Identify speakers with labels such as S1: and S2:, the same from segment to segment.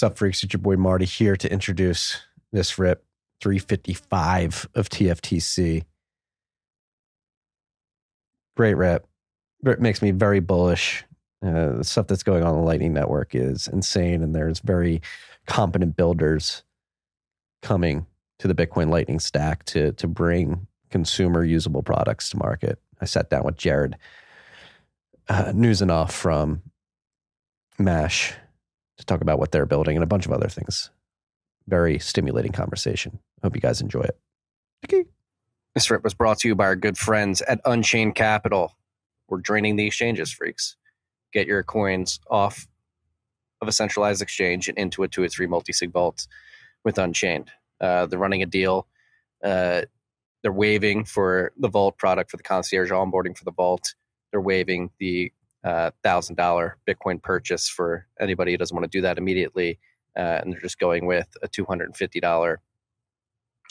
S1: What's up, freaks? It's your boy Marty here to introduce this rip 355 of TFTC. Great rip. It makes me very bullish. Uh, the stuff that's going on in the Lightning Network is insane, and there's very competent builders coming to the Bitcoin Lightning stack to to bring consumer usable products to market. I sat down with Jared uh, Newsinoff from Mash to talk about what they're building and a bunch of other things. Very stimulating conversation. Hope you guys enjoy it.
S2: Okay. This rip was brought to you by our good friends at Unchained Capital. We're draining the exchanges, freaks. Get your coins off of a centralized exchange and into a two or three multi-sig vault with Unchained. Uh, they're running a deal. Uh, they're waiving for the vault product for the concierge onboarding for the vault. They're waiving the thousand uh, dollar Bitcoin purchase for anybody who doesn't want to do that immediately, uh, and they're just going with a two hundred and fifty dollar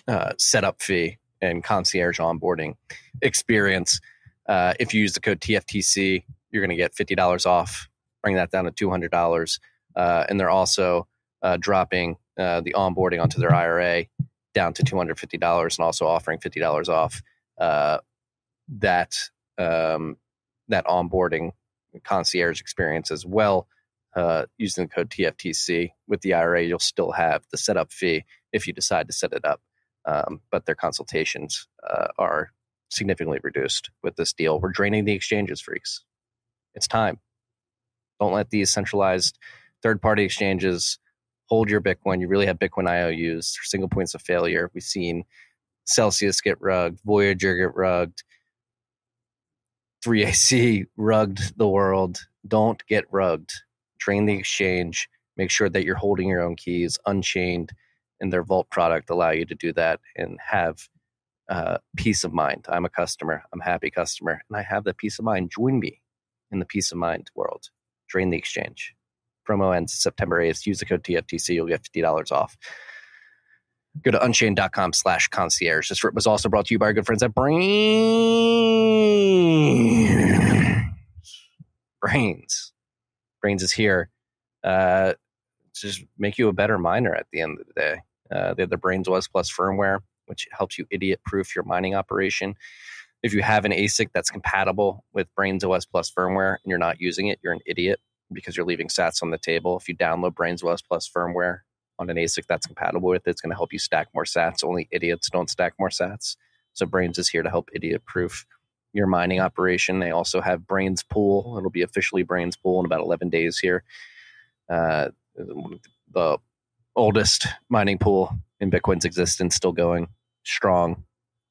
S2: uh, setup fee and concierge onboarding experience. Uh, if you use the code TFTC, you're going to get fifty dollars off. Bring that down to two hundred dollars, uh, and they're also uh, dropping the onboarding onto their IRA down to two hundred fifty dollars, and also offering fifty dollars off that um, that onboarding concierge experience as well. Uh, using the code TFTC with the IRA, you'll still have the setup fee if you decide to set it up. Um, but their consultations uh, are significantly reduced with this deal. We're draining the exchanges, freaks. It's time. Don't let these centralized third party exchanges hold your Bitcoin. You really have Bitcoin IOUs, single points of failure. We've seen Celsius get rugged, Voyager get rugged, 3AC rugged the world. Don't get rugged. Train the exchange. Make sure that you're holding your own keys unchained, and their Vault product allow you to do that and have uh, peace of mind. I'm a customer. I'm a happy customer, and I have that peace of mind. Join me in the peace of mind world. Train the exchange. Promo ends September 8th. Use the code TFTC. You'll get $50 off. Go to unchained.com slash concierge. This was also brought to you by our good friends at Braiins. Brains. Braiins is here uh, just make you a better miner at the end of the day. Uh, they have the Braiins OS Plus firmware, which helps you idiot proof your mining operation. If you have an ASIC that's compatible with Braiins OS Plus firmware and you're not using it, you're an idiot because you're leaving sats on the table. If you download Braiins OS Plus firmware on an ASIC that's compatible with it. It's going to help you stack more sats. Only idiots don't stack more sats. So Braiins is here to help idiot proof your mining operation. They also have Braiins Pool. It'll be officially Braiins Pool in about 11 days here. Uh, the oldest mining pool in Bitcoin's existence, still going strong.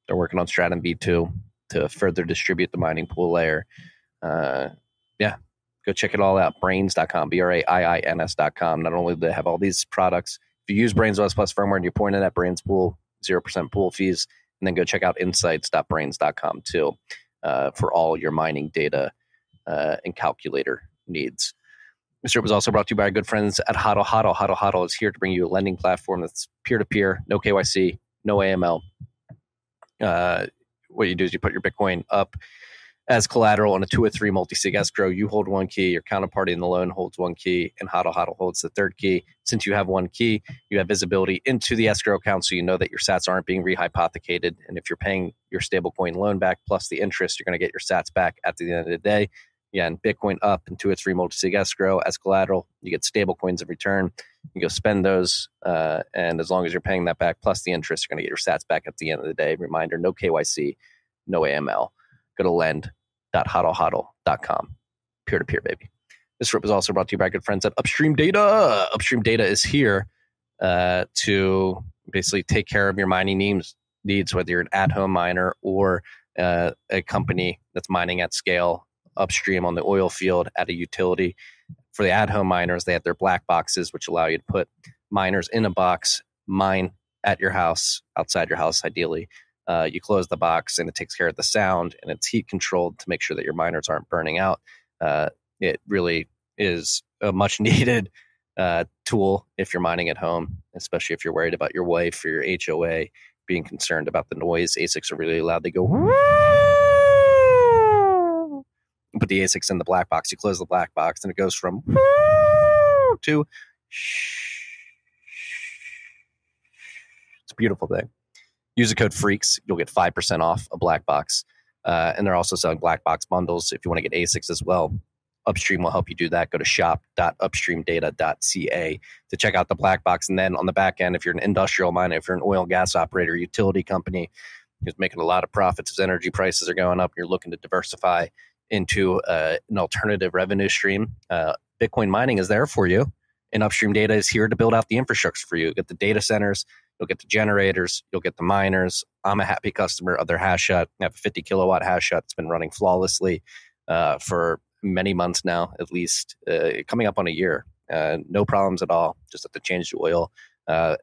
S2: They're working on Stratum V2 to further distribute the mining pool layer. Uh, yeah, Go check it all out. Braiins.com, B R A I I N S.com. Not only do they have all these products, if you use Braiins OS Plus firmware and you're pointing at Braiins Pool, 0% pool fees. And then go check out insights.braiins.com too uh, for all your mining data uh, and calculator needs. Mr. was also brought to you by our good friends at Hodl Hodl. Hodl Hodl is here to bring you a lending platform that's peer to peer, no KYC, no AML. Uh, what you do is you put your Bitcoin up as collateral on a two or three multi-sig escrow. You hold one key, your counterparty in the loan holds one key, and Hodl Hodl holds the third key. Since you have one key, you have visibility into the escrow account, so you know that your sats aren't being rehypothecated. And if you're paying your stablecoin loan back plus the interest, you're going to get your sats back at the end of the day. Yeah, and Bitcoin up in two or three multi-sig escrow as collateral. You get stable coins in return. You go spend those, uh, and as long as you're paying that back plus the interest, you're going to get your sats back at the end of the day. Reminder: no KYC, no AML. Go to lend www.hodlhodl.com. Peer to peer, baby. This rip is also brought to you by good friends at Upstream Data. Upstream Data is here uh, to basically take care of your mining needs, needs whether you're an at home miner or uh, a company that's mining at scale upstream on the oil field at a utility. For the at home miners, they have their black boxes, which allow you to put miners in a box, mine at your house, outside your house, ideally, uh, you close the box and it takes care of the sound and it's heat controlled to make sure that your miners aren't burning out. Uh, it really is a much needed uh, tool if you're mining at home, especially if you're worried about your wife or your HOA being concerned about the noise. ASICs are really loud. They go. Put the ASICs in the black box. You close the black box and it goes from to It's a beautiful thing. Use the code FREAKS. You'll get 5% off a black box. Uh, and they're also selling black box bundles if you want to get ASICs as well. Upstream will help you do that. Go to shop.upstreamdata.ca to check out the black box. And then on the back end, if you're an industrial miner, if you're an oil and gas operator, utility company, who's making a lot of profits as energy prices are going up, you're looking to diversify into uh, an alternative revenue stream. Uh, Bitcoin mining is there for you, and Upstream Data is here to build out the infrastructure for you. Get the data centers, you'll get the generators, you'll get the miners. I'm a happy customer of their hash hut. I have a 50 kilowatt hash hut. It's been running flawlessly uh, for many months now, at least, uh, coming up on a year. Uh, no problems at all. Just have to change the oil. Uh,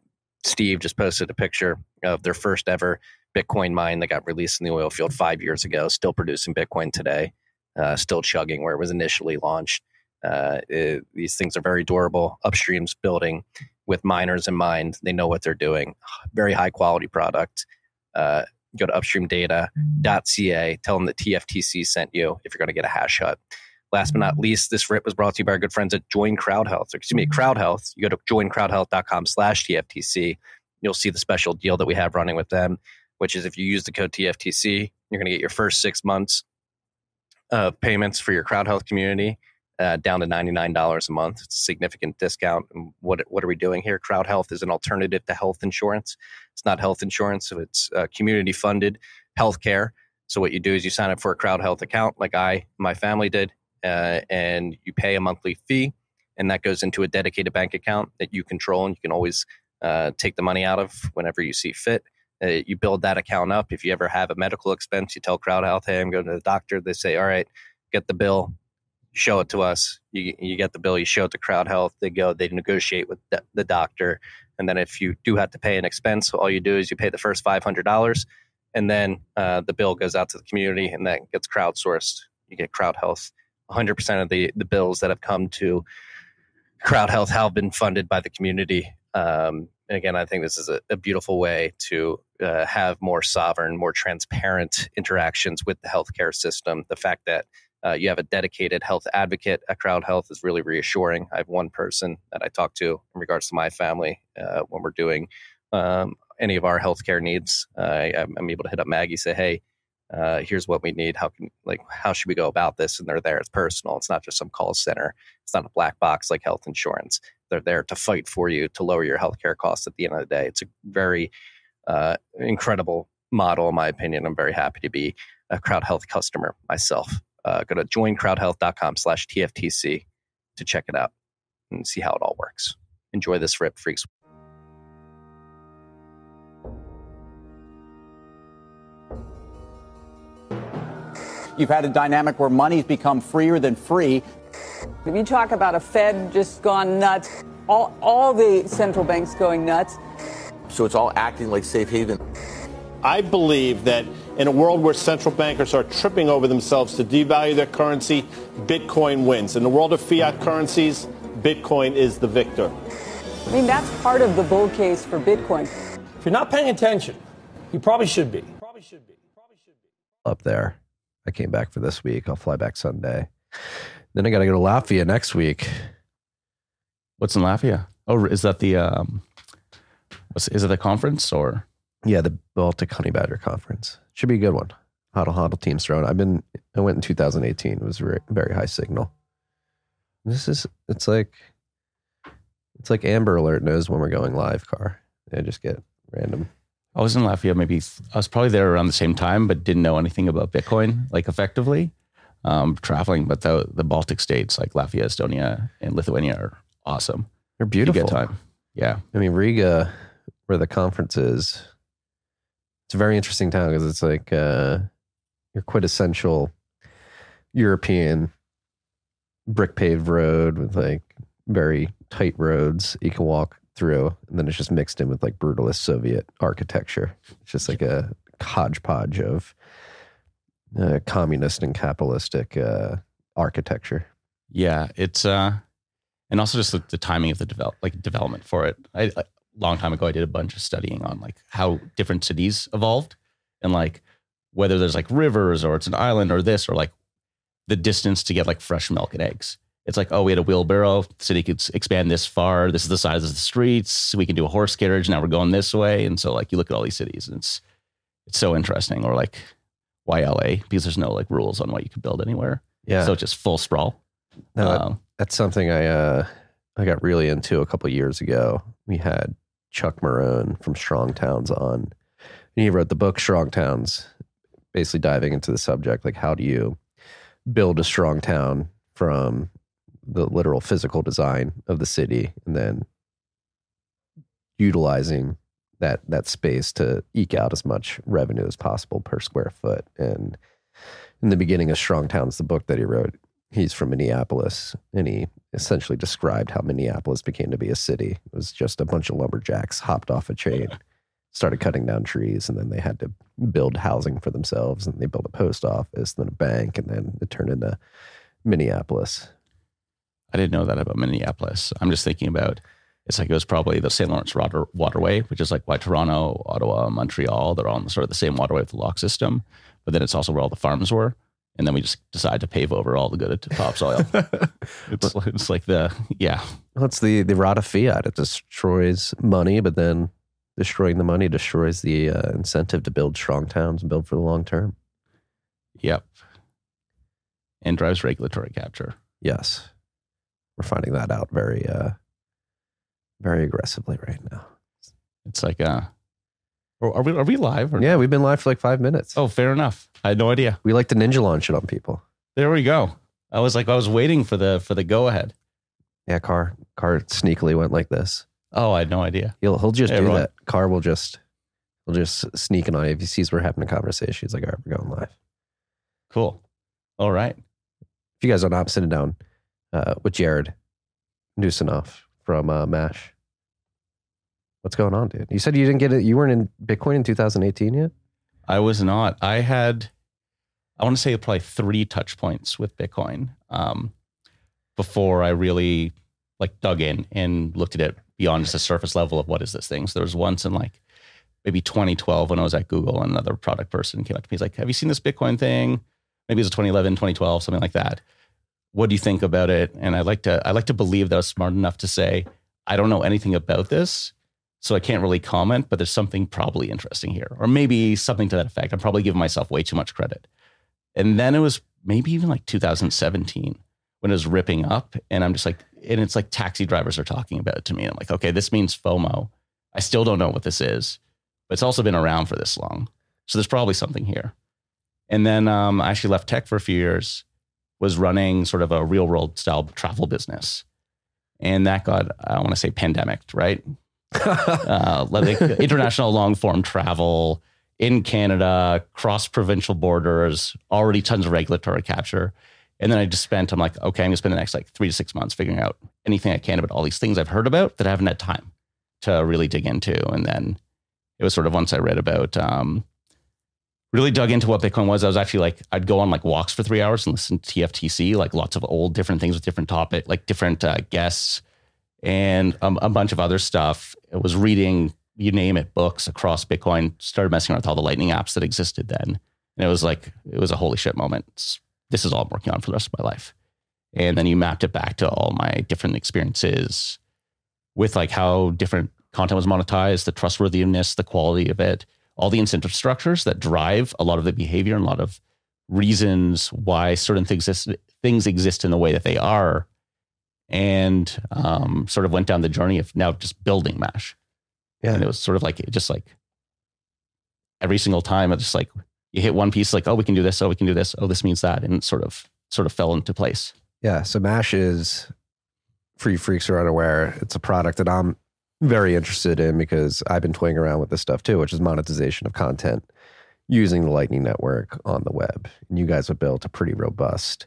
S2: Steve just posted a picture of their first ever Bitcoin mine that got released in the oil field five years ago, still producing Bitcoin today, uh, still chugging where it was initially launched. Uh, it, these things are very durable. Upstream's building with miners in mind. They know what they're doing. Very high quality product. Uh, go to upstreamdata.ca. Tell them that TFTC sent you if you're going to get a hash hut. Last but not least, this rip was brought to you by our good friends at Join Crowd Health. Excuse me, Crowd Health. You go to joincrowdhealth.com slash TFTC. You'll see the special deal that we have running with them, which is if you use the code TFTC, you're going to get your first six months of payments for your Crowd Health community uh, down to $99 a month. It's a significant discount. And what, what are we doing here? Crowd Health is an alternative to health insurance. It's not health insurance, so it's uh, community funded health care. So what you do is you sign up for a Crowd Health account, like I, my family did, uh, and you pay a monthly fee, and that goes into a dedicated bank account that you control, and you can always uh, take the money out of whenever you see fit. Uh, you build that account up. If you ever have a medical expense, you tell Crowd Health, "Hey, I'm going to the doctor." They say, "All right, get the bill, show it to us. You, you get the bill, you show it to Crowd Health. They go, they negotiate with the, the doctor, and then if you do have to pay an expense, all you do is you pay the first five hundred dollars, and then uh, the bill goes out to the community, and that gets crowdsourced. You get Crowd Health. 100% of the, the bills that have come to Crowd Health have been funded by the community. Um, and again, I think this is a, a beautiful way to uh, have more sovereign, more transparent interactions with the healthcare system. The fact that uh, you have a dedicated health advocate at Crowd Health is really reassuring. I have one person that I talk to in regards to my family uh, when we're doing um, any of our healthcare needs. I, I'm able to hit up Maggie, say, "Hey, uh, here's what we need. How can like how should we go about this?" And they're there. It's personal. It's not just some call center. It's not a black box like health insurance. They're there to fight for you to lower your healthcare costs. At the end of the day, it's a very uh, incredible model, in my opinion. I'm very happy to be a Crowd Health customer myself uh, go to joincrowdhealth.com slash TFTC to check it out and see how it all works. Enjoy this rip, freaks.
S3: You've had a dynamic where money's become freer than free.
S4: If you talk about a Fed just gone nuts, all, all the central banks going nuts.
S3: So it's all acting like safe haven.
S5: I believe that in a world where central bankers are tripping over themselves to devalue their currency, Bitcoin wins. In the world of fiat currencies, Bitcoin is the victor.
S4: I mean, that's part of the bull case for Bitcoin.
S6: If you're not paying attention, you probably should be.
S5: Probably should be. Probably should be.
S1: Up there. I came back for this week. I'll fly back Sunday. Then I got to go to Latvia next week.
S7: What's in Latvia? Oh, is that the um, is it the conference or?
S1: Yeah, the Baltic Honey Badger Conference. Should be a good one. Hodl Hodl team's thrown. I've been, I went in 2018. It was very, very high signal. This is, it's like, it's like Amber Alert knows when we're going live, car. They just get random.
S7: I was in Latvia, maybe I was probably there around the same time, but didn't know anything about Bitcoin, like effectively um, traveling. But the, the Baltic states like Latvia, Estonia, and Lithuania are awesome.
S1: They're beautiful.
S7: Good time. Yeah.
S1: I mean, Riga, where the conference is, it's a very interesting town because it's like uh, your quintessential European brick paved road with like very tight roads you can walk through, and then it's just mixed in with like brutalist Soviet architecture. It's just like a hodgepodge of uh, communist and capitalistic uh, architecture.
S7: Yeah, it's uh, and also just the, the timing of the develop like development for it. I, I long time ago, I did a bunch of studying on like how different cities evolved and like whether there's like rivers or it's an island or this or like the distance to get like fresh milk and eggs. It's like, oh, we had a wheelbarrow. The city could expand this far. This is the size of the streets. We can do a horse carriage. Now we're going this way. And so, like, you look at all these cities, and it's it's so interesting. Or like, why LA? Because there's no like rules on what you can build anywhere.
S1: Yeah.
S7: So it's just full sprawl.
S1: No,
S7: Um,
S1: that's something I uh, I got really into a couple years ago. We had Chuck Marohn from Strong Towns on, and he wrote the book Strong Towns, basically diving into the subject like how do you build a strong town from the literal physical design of the city, and then utilizing that that space to eke out as much revenue as possible per square foot. And in the beginning of Strong Towns, the book that he wrote, he's from Minneapolis, and he essentially described how Minneapolis became to be a city. It was just a bunch of lumberjacks hopped off a chain, started cutting down trees, and then they had to build housing for themselves. And they built a post office, then a bank, and then it turned into Minneapolis.
S7: I didn't know that about Minneapolis. I'm just thinking about it's like it was probably the St. Lawrence water, waterway, which is like why Toronto, Ottawa, Montreal, they're all on the, sort of the same waterway with the lock system. But then it's also where all the farms were. And then we just decide to pave over all the good topsoil. it's, it's like the, yeah,
S1: Well, it's the the rot of fiat. It destroys money, but then destroying the money destroys the uh, incentive to build strong towns and build for the long term.
S7: yep. And drives regulatory capture.
S1: Yes, we're finding that out very, uh, very aggressively right now.
S7: It's like, uh, are we, are we live? Or
S1: Yeah, we've been live for like five minutes.
S7: Oh, fair enough. I had no idea.
S1: we like to ninja launch it on people.
S7: There we go. I was like, I was waiting for the, for the go ahead.
S1: Yeah, car car sneakily went like this.
S7: Oh, I had no idea.
S1: He'll he'll just
S7: Hey,
S1: do
S7: everyone.
S1: that. Car will just he'll just sneak in on you if he sees we're having a conversation. He's like, all right, we're going live.
S7: Cool. All right.
S1: If you guys are not sitting down uh, with Jared Newsonoff from uh, Mash, what's going on, dude? You said you didn't get it. You weren't in Bitcoin in 2018 yet.
S7: I was not. I had, I want to say probably three touch points with Bitcoin um, before I really like dug in and looked at it beyond just the surface level of what is this thing. So there was once in like maybe 2012 when I was at Google, and another product person came up to me. He's like, "Have you seen this Bitcoin thing? Maybe it was 2011, 2012, something like that. What do you think about it?" And I like to, I like to believe that I was smart enough to say, "I don't know anything about this." So I can't really comment, but there's something probably interesting here, or maybe something to that effect. I'm probably giving myself way too much credit. And then it was maybe even like 2017 when it was ripping up, and I'm just like, and it's like taxi drivers are talking about it to me. I'm like, okay, this means FOMO. I still don't know what this is, but it's also been around for this long, so there's probably something here. And then um, I actually left tech for a few years, was running sort of a real world style travel business, and that got I want to say pandemic, right? uh, international long form travel in Canada, cross provincial borders, already tons of regulatory capture. And then I just spent, I'm like, okay, I'm gonna spend the next like three to six months figuring out anything I can about all these things I've heard about that I haven't had time to really dig into. And then it was sort of once I read about, um, really dug into what Bitcoin was. I was actually like, I'd go on like walks for three hours and listen to TFTC, like lots of old different things with different topic, like different uh, guests and um, a bunch of other stuff. It was reading, you name it, books across Bitcoin. Started messing around with all the Lightning apps that existed then, and it was like it was a holy shit moment. It's- this is all I'm working on for the rest of my life. And then you mapped it back to all my different experiences with like how different content was monetized, the trustworthiness, the quality of it, all the incentive structures that drive a lot of the behavior and a lot of reasons why certain things exist, things exist in the way that they are and um, sort of went down the journey of now just building Mash.
S1: Yeah.
S7: And it was sort of like, it just like every single time, it's just like you hit one piece, like, oh, we can do this. Oh, we can do this. Oh, this means that. And sort of, sort of fell into place.
S1: Yeah. So Mash is for you freaks who are unaware, it's a product that I'm very interested in because I've been toying around with this stuff too, which is monetization of content using the Lightning Network on the web. And you guys have built a pretty robust.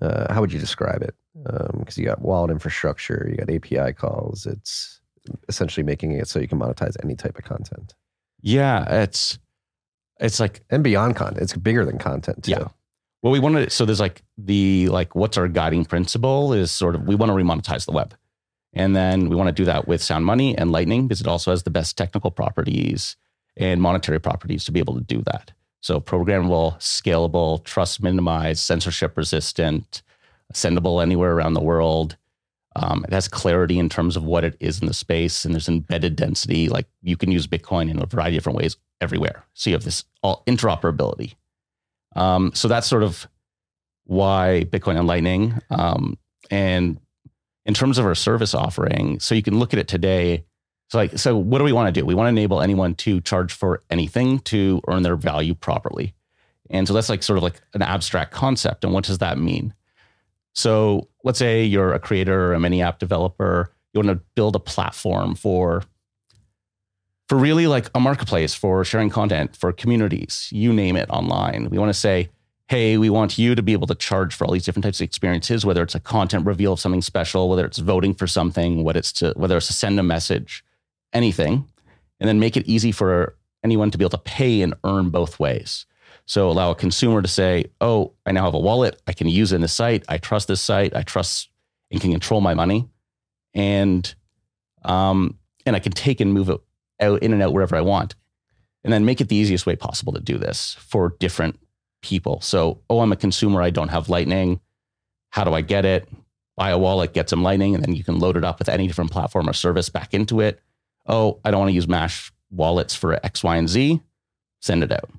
S1: Uh, how would you describe it? Um, because you got wallet infrastructure, you got API calls. It's essentially making it so you can monetize any type of content
S7: Yeah. It's, it's like,
S1: and beyond content. It's bigger than content too.
S7: Yeah. well, we wanted, so there's like the, like, what's our guiding principle is sort of, we want to remonetize the web. And then we want to do that with Sound Money and Lightning because it also has the best technical properties and monetary properties to be able to do that. So programmable, scalable, trust minimized, censorship resistant, sendable anywhere around the world. Um, it has clarity in terms of what it is in the space, and there's embedded density. Like you can use Bitcoin in a variety of different ways everywhere. So you have this all interoperability. Um, so that's sort of why Bitcoin and Lightning. Um, and in terms of our service offering, so you can look at it today. So like, so what do we want to do? We want to enable anyone to charge for anything to earn their value properly. And so that's like sort of like an abstract concept. And what does that mean? So let's say you're a creator or a mini app developer. You want to build a platform for for really like a marketplace for sharing content for communities, you name it online. We want to say, hey, we want you to be able to charge for all these different types of experiences, whether it's a content reveal of something special, whether it's voting for something, whether it's to whether it's to send a message, anything, and then make it easy for anyone to be able to pay and earn both ways. So allow a consumer to say, oh, I now have a wallet. I can use in this site. I trust this site. I trust and can control my money. And um, and I can take and move it out in and out wherever I want. And then make it the easiest way possible to do this for different people. So, oh, I'm a consumer. I don't have Lightning. How do I get it? Buy a wallet, get some Lightning, and then you can load it up with any different platform or service back into it. Oh, I don't want to use Mash wallets for X, Y, and Z. Send it out.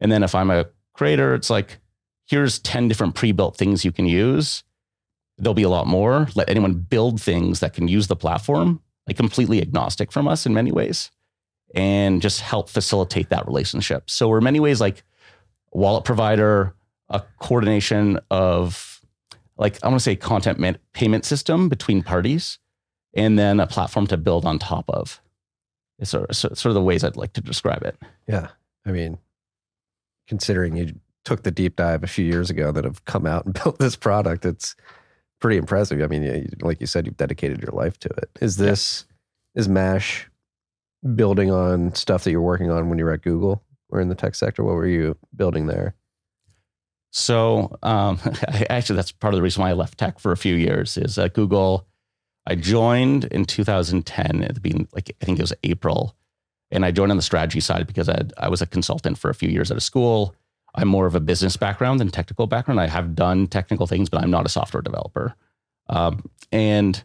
S7: And then if I'm a creator, it's like, here's 10 different pre built things you can use. There'll be a lot more. Let anyone build things that can use the platform, like completely agnostic from us in many ways, and just help facilitate that relationship. So we're many ways like wallet provider, a coordination of like, I want to say content man- payment system between parties, and then a platform to build on top of. It's sort of, sort of the ways I'd like to describe it.
S1: Yeah. I mean, considering you took the deep dive a few years ago that have come out and built this product, it's pretty impressive. I mean, you- like you said, you've dedicated your life to it. Is this is Mash building on stuff that you're working on when you were at Google or in the tech sector? What were you building there?
S7: So um, actually, that's part of the reason why I left tech for a few years. Is at Google, I joined in 2010 at the beginning, like I think it was April, and I joined on the strategy side because I I was a consultant for a few years at a school. I'm more of a business background than technical background. I have done technical things, but I'm not a software developer. Um, and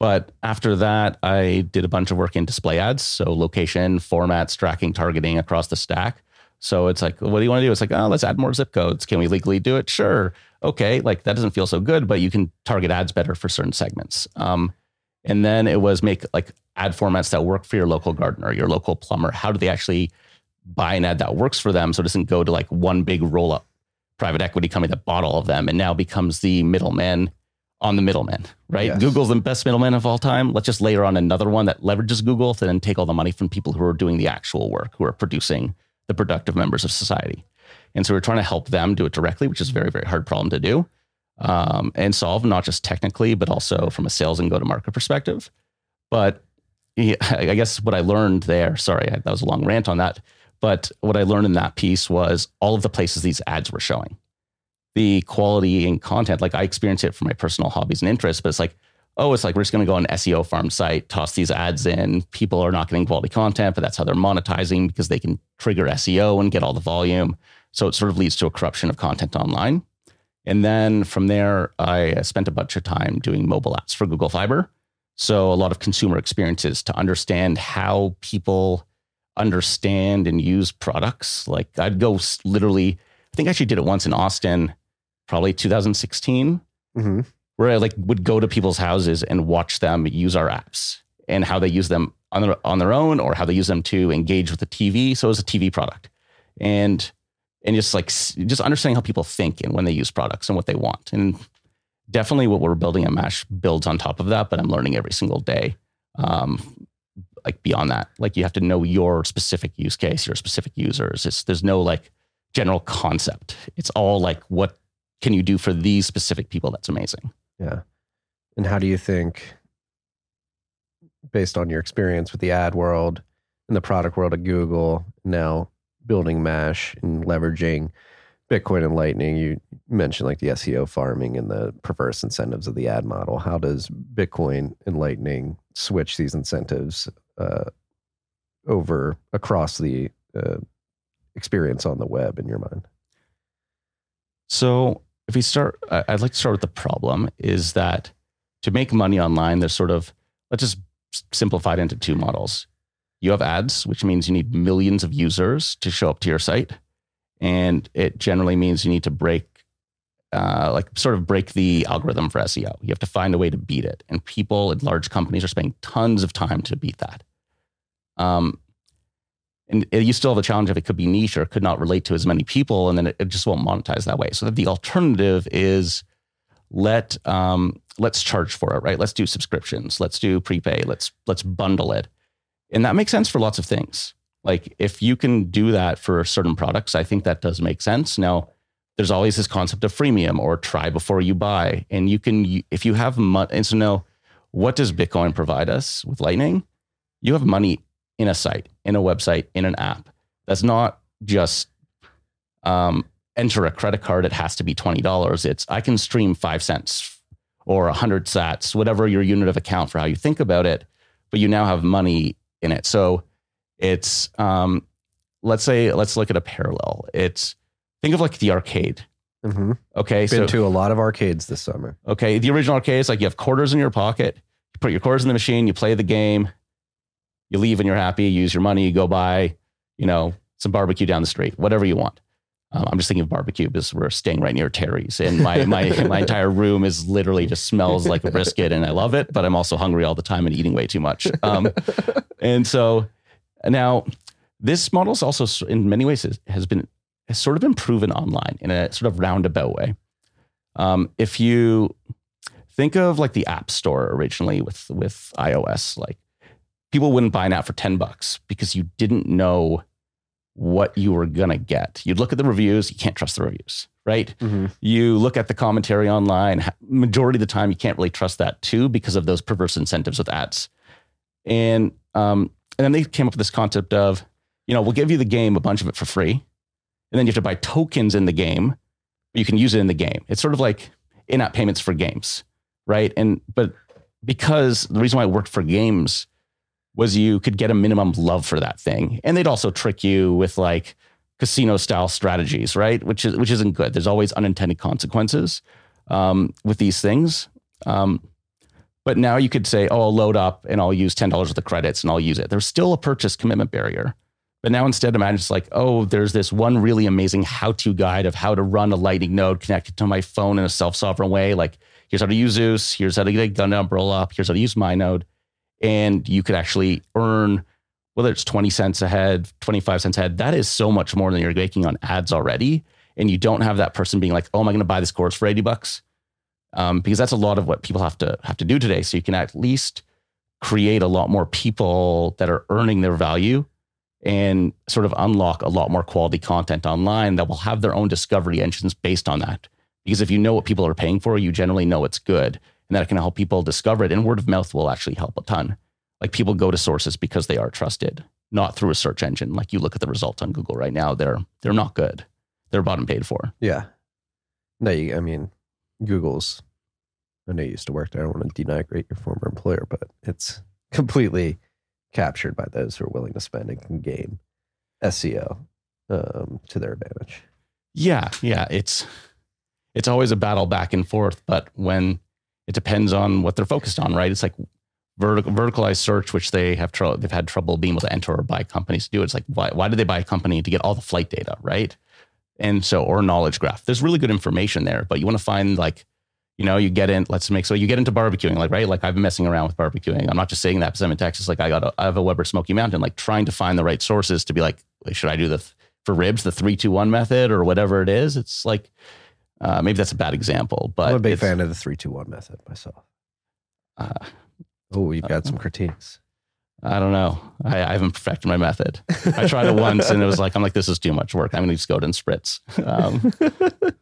S7: but after that, I did a bunch of work in display ads, so location, formats, tracking, targeting across the stack. So it's like, what do you want to do? It's like, oh, let's add more zip codes. Can we legally do it? Sure. Okay. Like that doesn't feel so good, but you can target ads better for certain segments. Um, and then it was make like ad formats that work for your local gardener, your local plumber. How do they actually buy an ad that works for them so it doesn't go to like one big roll up private equity company that bought all of them and now becomes the middleman on the middleman, right?
S1: Yes.
S7: Google's the best middleman of all time. Let's just layer on another one that leverages Google to then take all the money from people who are doing the actual work, who are producing the productive members of society. And so we're trying to help them do it directly, which is a very, very hard problem to do um, and solve, not just technically, but also from a sales and go to market perspective. But I guess what I learned there, sorry, that was a long rant on that. But what I learned in that piece was all of the places these ads were showing the quality and content. Like I experience it for my personal hobbies and interests, but it's like, oh, it's like we're just going to go on SEO farm site, toss these ads in. People are not getting quality content, but that's how they're monetizing because they can trigger SEO and get all the volume. So it sort of leads to a corruption of content online. And then from there, I spent a bunch of time doing mobile apps for Google Fiber. So a lot of consumer experiences to understand how people understand and use products. Like I'd go literally, I think I actually did it once in Austin, probably 2016
S1: Mm-hmm.
S7: where I like would go to people's houses and watch them use our apps and how they use them on their on their own or how they use them to engage with the TV. So it was a TV product, and and just like just understanding how people think and when they use products and what they want. And definitely what we're building at Mash builds on top of that. But I'm learning every single day. Um, like beyond that, like you have to know your specific use case, your specific users. It's there's no like general concept. It's all like what can you do for these specific people? That's amazing.
S1: Yeah. And how do you think, based on your experience with the ad world and the product world at Google, now building Mash and leveraging Bitcoin and Lightning, you mentioned like the SEO farming and the perverse incentives of the ad model. How does Bitcoin and Lightning switch these incentives uh, over across the uh, experience on the web in your mind?
S7: So if we start, I'd like to start with the problem is that to make money online, there's sort of, let's just simplify it into two models. You have ads, which means you need millions of users to show up to your site. And it generally means you need to break, uh, like, sort of break the algorithm for SEO. You have to find a way to beat it. And people in large companies are spending tons of time to beat that. Um, and you still have a challenge if it could be niche or could not relate to as many people, and then it, it just won't monetize that way. So that the alternative is let um, let's charge for it, right? Let's do subscriptions, let's do prepay, let's let's bundle it, and that makes sense for lots of things. Like if you can do that for certain products, I think that does make sense. Now, there's always this concept of freemium or try before you buy, and you can if you have money. And so now, what does Bitcoin provide us with Lightning? You have money in a site, in a website, in an app. That's not just um, enter a credit card. It has to be twenty dollars. It's I can stream five cents or a hundred sats, whatever your unit of account for how you think about it. But you now have money in it. So it's um, let's say let's look at a parallel. It's think of like the arcade.
S1: Mm-hmm.
S7: Okay,
S1: Been
S7: so
S1: to a lot of arcades this summer.
S7: Okay, the original arcade is like you have quarters in your pocket. You put your quarters in the machine. You play the game. You leave and you're happy. You use your money. You go buy, you know, some barbecue down the street, whatever you want. Um, I'm just thinking of barbecue because we're staying right near Terry's, and my my my entire room is literally just smells like a brisket, and I love it. But I'm also hungry all the time and eating way too much. Um, and so now this model is also in many ways has- been has sort of been proven online in a sort of roundabout way. Um, if you think of like the App Store originally with with iOS, like people wouldn't buy an app for ten bucks because you didn't know what you were gonna get. You'd look at the reviews, you can't trust the reviews, right?
S1: Mm-hmm.
S7: You look at the commentary online. Majority of the time, you can't really trust that too because of those perverse incentives with ads. And um, and then they came up with this concept of, you know, we'll give you the game, a bunch of it for free, and then you have to buy tokens in the game, but you can use it in the game. It's sort of like in-app payments for games, right? And but because the reason why it worked for games was you could get a minimum love for that thing, and they'd also trick you with like casino style strategies, right? Which is which isn't good. There's always unintended consequences um, with these things. Um, but now you could say, oh, I'll load up and I'll use ten dollars of the credits and I'll use it. There's still a purchase commitment barrier. But now instead, imagine it's like, oh, there's this one really amazing how-to guide of how to run a Lightning node connected to my phone in a self-sovereign way. Like, here's how to use Zeus. Here's how to get a gun Umbrel up. Here's how to use my node. And you could actually earn, whether it's 20 cents a head, 25 cents a head, that is so much more than you're making on ads already. And you don't have that person being like, oh, am I going to buy this course for 80 bucks? Um, because that's a lot of what people have to have to do today. So you can at least create a lot more people that are earning their value and sort of unlock a lot more quality content online that will have their own discovery engines based on that. Because if you know what people are paying for, you generally know it's good and that can help people discover it. And word of mouth will actually help a ton. Like people go to sources because they are trusted, not through a search engine. Like you look at the results on Google right now, they're they're not good. They're bottom paid for.
S1: Yeah. No, you, I mean, Google's. I know you used to work there. I don't want to denigrate your former employer, but it's completely captured by those who are willing to spend and can gain SEO um, to their advantage.
S7: Yeah, yeah, it's it's always a battle back and forth, but when it depends on what they're focused on, right? It's like vertical, verticalized search, which they have they've had trouble being able to enter or buy companies to do. It's like why why did they buy a company to get all the flight data, right? And so or knowledge graph. There's really good information there, but you want to find like you know, you get in, let's make so you get into barbecuing, like, right? Like I've been messing around with barbecuing. I'm not just saying that because I'm in Texas. Like I got, a, I have a Weber Smoky Mountain, like trying to find the right sources to be like, should I do the, for ribs, the three, two, one method or whatever it is? It's like, uh, maybe that's a bad example, but
S1: I'm a big fan of the three two one method myself.
S7: Uh,
S1: Oh, we've got some critiques.
S7: I don't know. I, I haven't perfected my method. I tried it once and it was like, I'm like, this is too much work. I'm going to just go to spritz. Um,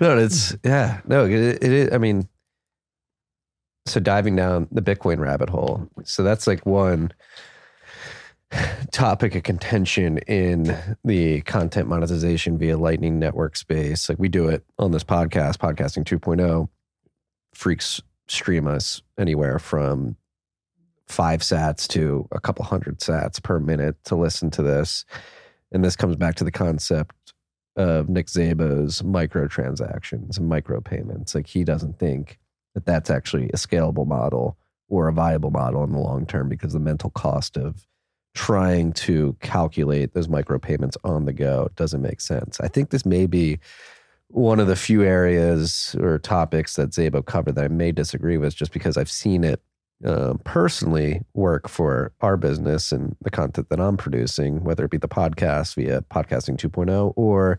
S1: no, it's yeah, no, it, it is. I mean, so diving down the Bitcoin rabbit hole. So that's like one topic of contention in the content monetization via Lightning Network space. Like we do it on this podcast, podcasting 2.0. Freaks stream us anywhere from five sats to a couple hundred sats per minute to listen to this. And this comes back to the concept of Nick Szabo's microtransactions and micropayments. Like he doesn't think that that's actually a scalable model or a viable model in the long term because the mental cost of trying to calculate those micropayments on the go doesn't make sense. I think this may be one of the few areas or topics that Szabo covered that I may disagree with just because I've seen it uh, personally work for our business and the content that I'm producing, whether it be the podcast via Podcasting 2.0 or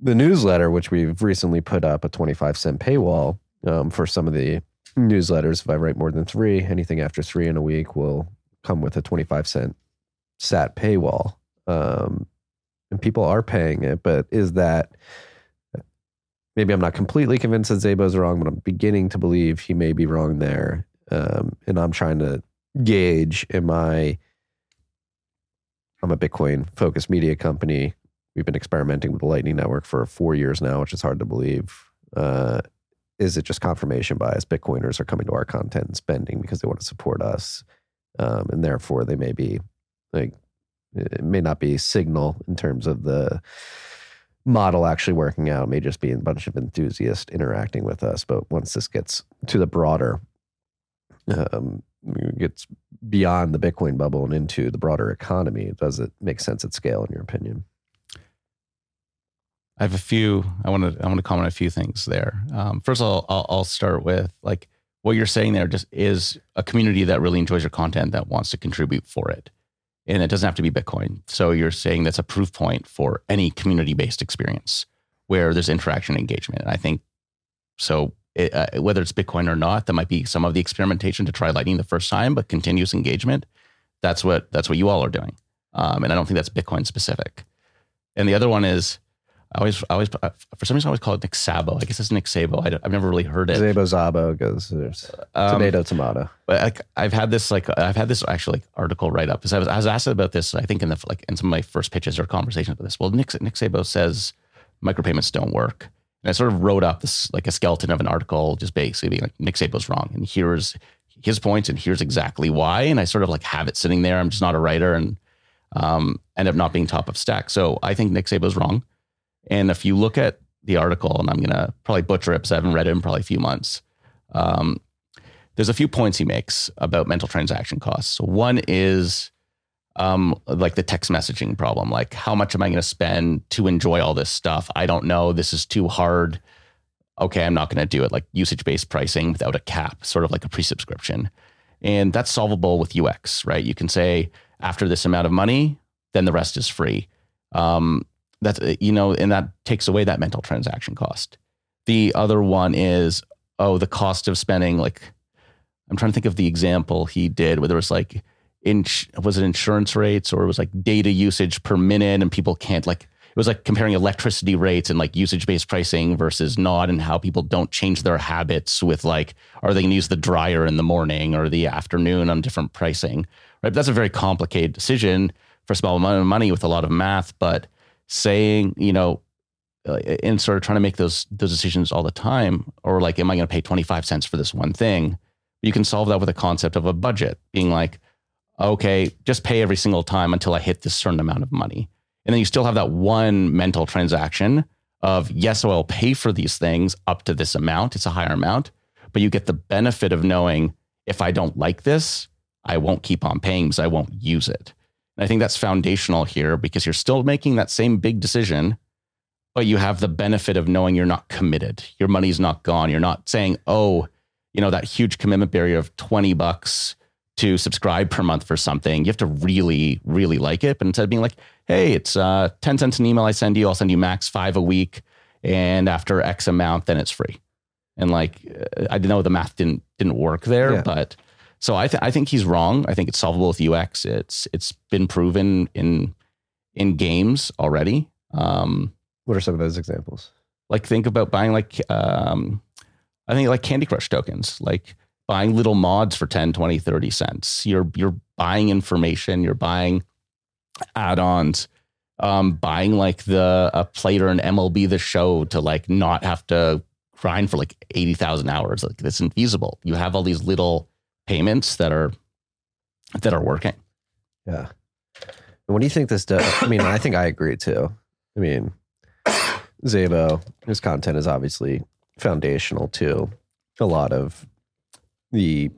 S1: the newsletter, which we've recently put up a 25 cent paywall um, for some of the newsletters. If I write more than three, anything after three in a week will come with a 25 cent sat paywall. Um, and people are paying it, but is that maybe I'm not completely convinced that Szabo's wrong, but I'm beginning to believe he may be wrong there. Um, and I'm trying to gauge am I I'm a Bitcoin focused media company. We've been experimenting with the Lightning Network for four years now, which is hard to believe. Uh, is it just confirmation bias? Bitcoiners are coming to our content and spending because they want to support us, um, and therefore they may be like it may not be signal in terms of the model actually working out. It may just be a bunch of enthusiasts interacting with us. But once this gets to the broader, um, gets beyond the Bitcoin bubble and into the broader economy, does it make sense at scale? In your opinion?
S7: I have a few. I want to. I want to comment a few things there. Um, first of all, I'll, I'll start with like what you're saying there. Just is a community that really enjoys your content that wants to contribute for it, and it doesn't have to be Bitcoin. So you're saying that's a proof point for any community-based experience where there's interaction and engagement. And I think so. It, uh, whether it's Bitcoin or not, that might be some of the experimentation to try Lightning the first time, but continuous engagement. That's what that's what you all are doing, um, and I don't think that's Bitcoin specific. And the other one is I always, I always, for some reason, I always call it Nick Szabo. I guess it's Nick Szabo. I, have never really heard it.
S1: Szabo Zabo goes there's um, tomato tomato.
S7: But like, I've had this like I've had this actually like article write up because I was, I was asked about this. I think in the like in some of my first pitches or conversations about this. Well, Nick Nick Szabo says micropayments don't work, and I sort of wrote up this like a skeleton of an article, just basically being like Nick Szabo's wrong, and here's his points, and here's exactly why. And I sort of like have it sitting there. I'm just not a writer, and um, end up not being top of stack. So I think Nick Szabo's wrong. And if you look at the article, and I'm going to probably butcher it because I haven't read it in probably a few months, um, there's a few points he makes about mental transaction costs. So one is um, like the text messaging problem. Like, how much am I going to spend to enjoy all this stuff? I don't know. This is too hard. Okay, I'm not going to do it. Like usage based pricing without a cap, sort of like a pre subscription. And that's solvable with UX, right? You can say after this amount of money, then the rest is free. Um, that's uh, you know and that takes away that mental transaction cost. The other one is oh the cost of spending like i'm trying to think of the example he did where there was like in was it insurance rates or it was like data usage per minute and people can't like it was like comparing electricity rates and like usage based pricing versus not and how people don't change their habits with like are they going to use the dryer in the morning or the afternoon on different pricing right? But that's a very complicated decision for small amount of money with a lot of math but saying, you know, uh, and sort of trying to make those those decisions all the time, or like, am I going to pay twenty five cents for this one thing? You can solve that with a concept of a budget, being like, okay, just pay every single time until I hit this certain amount of money, and then you still have that one mental transaction of yes, I'll pay for these things up to this amount. It's a higher amount, but you get the benefit of knowing if I don't like this, I won't keep on paying because I won't use it. And I think that's foundational here because you're still making that same big decision, but you have the benefit of knowing you're not committed. Your money's not gone. You're not saying, oh, you know, that huge commitment barrier of 20 bucks to subscribe per month for something. You have to really, really like it. But instead of being like, hey, it's uh, 10 cents an email I send you, I'll send you max five a week. And after X amount, then it's free. And like, uh, I know the math didn't didn't work there, yeah. but so I, th- I think he's wrong. I think it's solvable with UX. It's it's been proven in in games already. Um,
S1: what are some of those examples?
S7: Like think about buying like um, I think like Candy Crush tokens, like buying little mods for 10, 20, 30 cents. You're you're buying information, you're buying add-ons, um, buying like the a plate or an MLB the show to like not have to grind for like 80,000 hours. Like that's infeasible. You have all these little payments that are that are working.
S1: Yeah. And what do you think this does? I mean, I think I agree too. I mean, Szabo, his content is obviously foundational to a lot of the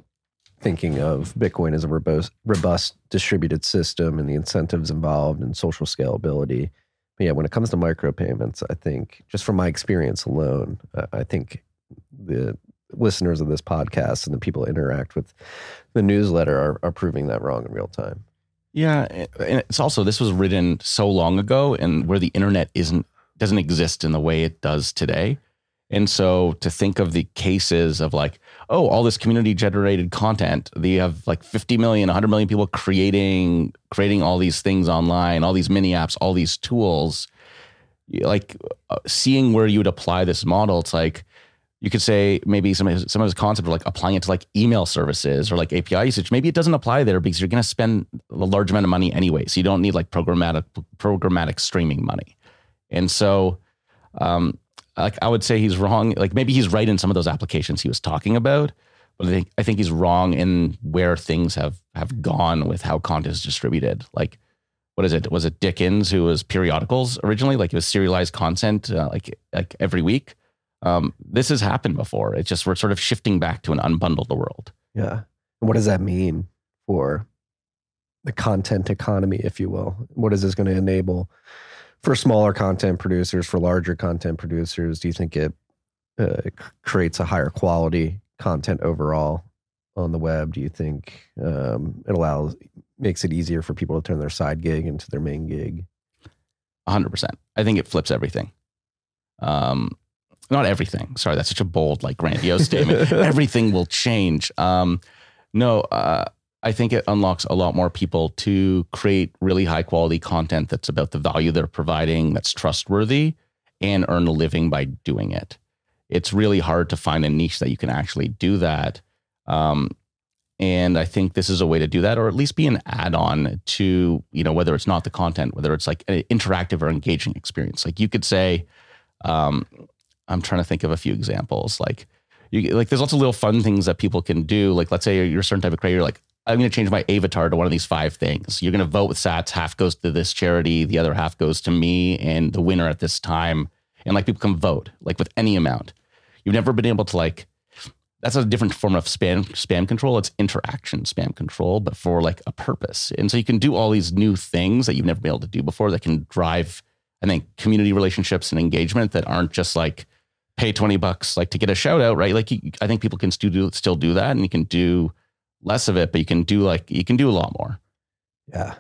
S1: thinking of Bitcoin as a robust, robust distributed system and the incentives involved and social scalability. But yeah, when it comes to micropayments, I think just from my experience alone, I think the listeners of this podcast and the people that interact with the newsletter are, are proving that wrong in real time.
S7: Yeah, and it's also this was written so long ago, and where the internet isn't doesn't exist in the way it does today. And so to think of the cases of like, oh, all this community generated content, they have like 50 million, 100 million people creating creating all these things online, all these mini apps, all these tools. Like uh, seeing where you would apply this model, it's like you could say maybe some of his, some of his concepts are like applying it to like email services or like API usage. Maybe it doesn't apply there because you're going to spend a large amount of money anyway. So you don't need like programmatic programmatic streaming money. And so, um, like I would say he's wrong. Like maybe he's right in some of those applications he was talking about, but I think I think he's wrong in where things have have gone with how content is distributed. Like, what is it? Was it Dickens who was periodicals originally? Like it was serialized content, uh, like like every week. Um, this has happened before. It's just we're sort of shifting back to an unbundled world.
S1: Yeah. What does that mean for the content economy, if you will? What is this going to enable for smaller content producers, for larger content producers? Do you think it, uh, creates a higher quality content overall on the web? Do you think um, it allows makes it easier for people to turn their side gig into their main gig?
S7: 100%. I think it flips everything. Um, not everything. Sorry, that's such a bold, like grandiose statement. everything will change. Um, no, uh, I think it unlocks a lot more people to create really high quality content that's about the value they're providing, that's trustworthy, and earn a living by doing it. It's really hard to find a niche that you can actually do that. Um, and I think this is a way to do that, or at least be an add-on to, you know, whether it's not the content, whether it's like an interactive or engaging experience. Like you could say, um, I'm trying to think of a few examples. Like, you like, there's lots of little fun things that people can do. Like, let's say you're a certain type of creator. Like, I'm going to change my avatar to one of these five things. You're going to vote with Sats. Half goes to this charity, the other half goes to me, and the winner at this time. And like, people can vote like with any amount. You've never been able to like. That's a different form of spam spam control. It's interaction spam control, but for like a purpose. And so you can do all these new things that you've never been able to do before that can drive, I think, community relationships and engagement that aren't just like pay 20 bucks like to get a shout out, right? Like you, I think people can still do, still do that and you can do less of it, but you can do like, you can do a lot more.
S1: Yeah.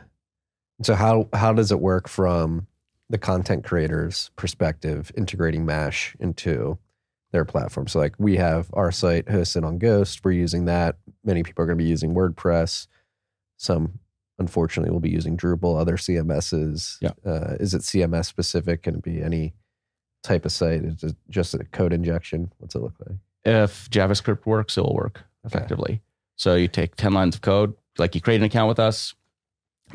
S1: So how, how does it work from the content creator's perspective, integrating Mash into their platform? So like we have our site hosted on Ghost. We're using that. Many people are going to be using WordPress. Some unfortunately will be using Drupal, other CMSs.
S7: Yeah.
S1: Uh, is it CMS specific? Can it be any type of site? Is it just a code injection? What's it look like?
S7: If JavaScript works, it will work effectively. So you take 10 lines of code, like you create an account with us,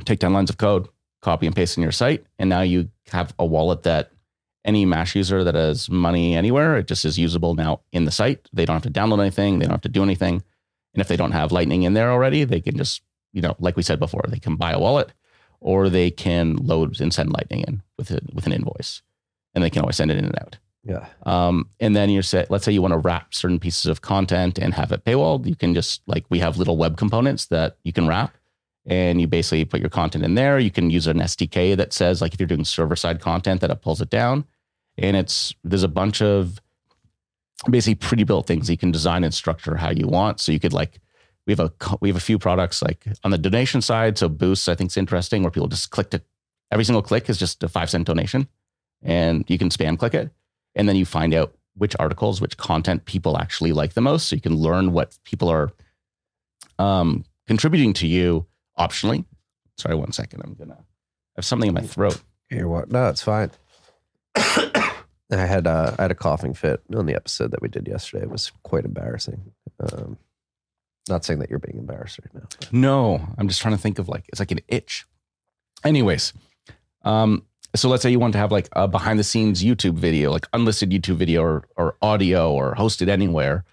S7: take 10 lines of code, copy and paste in your site, and now you have a wallet that any Mash user that has money anywhere, it just is usable now in the site. They don't have to download anything, they don't have to do anything. And if they don't have Lightning in there already, they can just, you know, like we said before, they can buy a wallet or they can load and send Lightning in with a, with an invoice and they can always send it in and out.
S1: Yeah.
S7: Um, and then you say, let's say you want to wrap certain pieces of content and have it paywalled. You can just like we have little web components that you can wrap, and you basically put your content in there. You can use an SDK that says like if you're doing server side content that it pulls it down, and it's there's a bunch of basically pre-built things you can design and structure how you want. So you could like we have a we have a few products like on the donation side. So Boosts I think is interesting where people just click to every single click is just a five cent donation and you can spam click it. And then you find out which articles, which content people actually like the most. So you can learn what people are um, contributing to you optionally. Sorry, one second. I'm going to have something in my throat.
S1: Here, what? No, it's fine. I had uh, I had a coughing fit on the episode that we did yesterday. It was quite embarrassing. Um, not saying that you're being embarrassed right now. but-
S7: No, I'm just trying to think of like, it's like an itch. Anyways, um, so let's say you want to have like a behind the scenes YouTube video, like unlisted YouTube video or, or audio or hosted anywhere.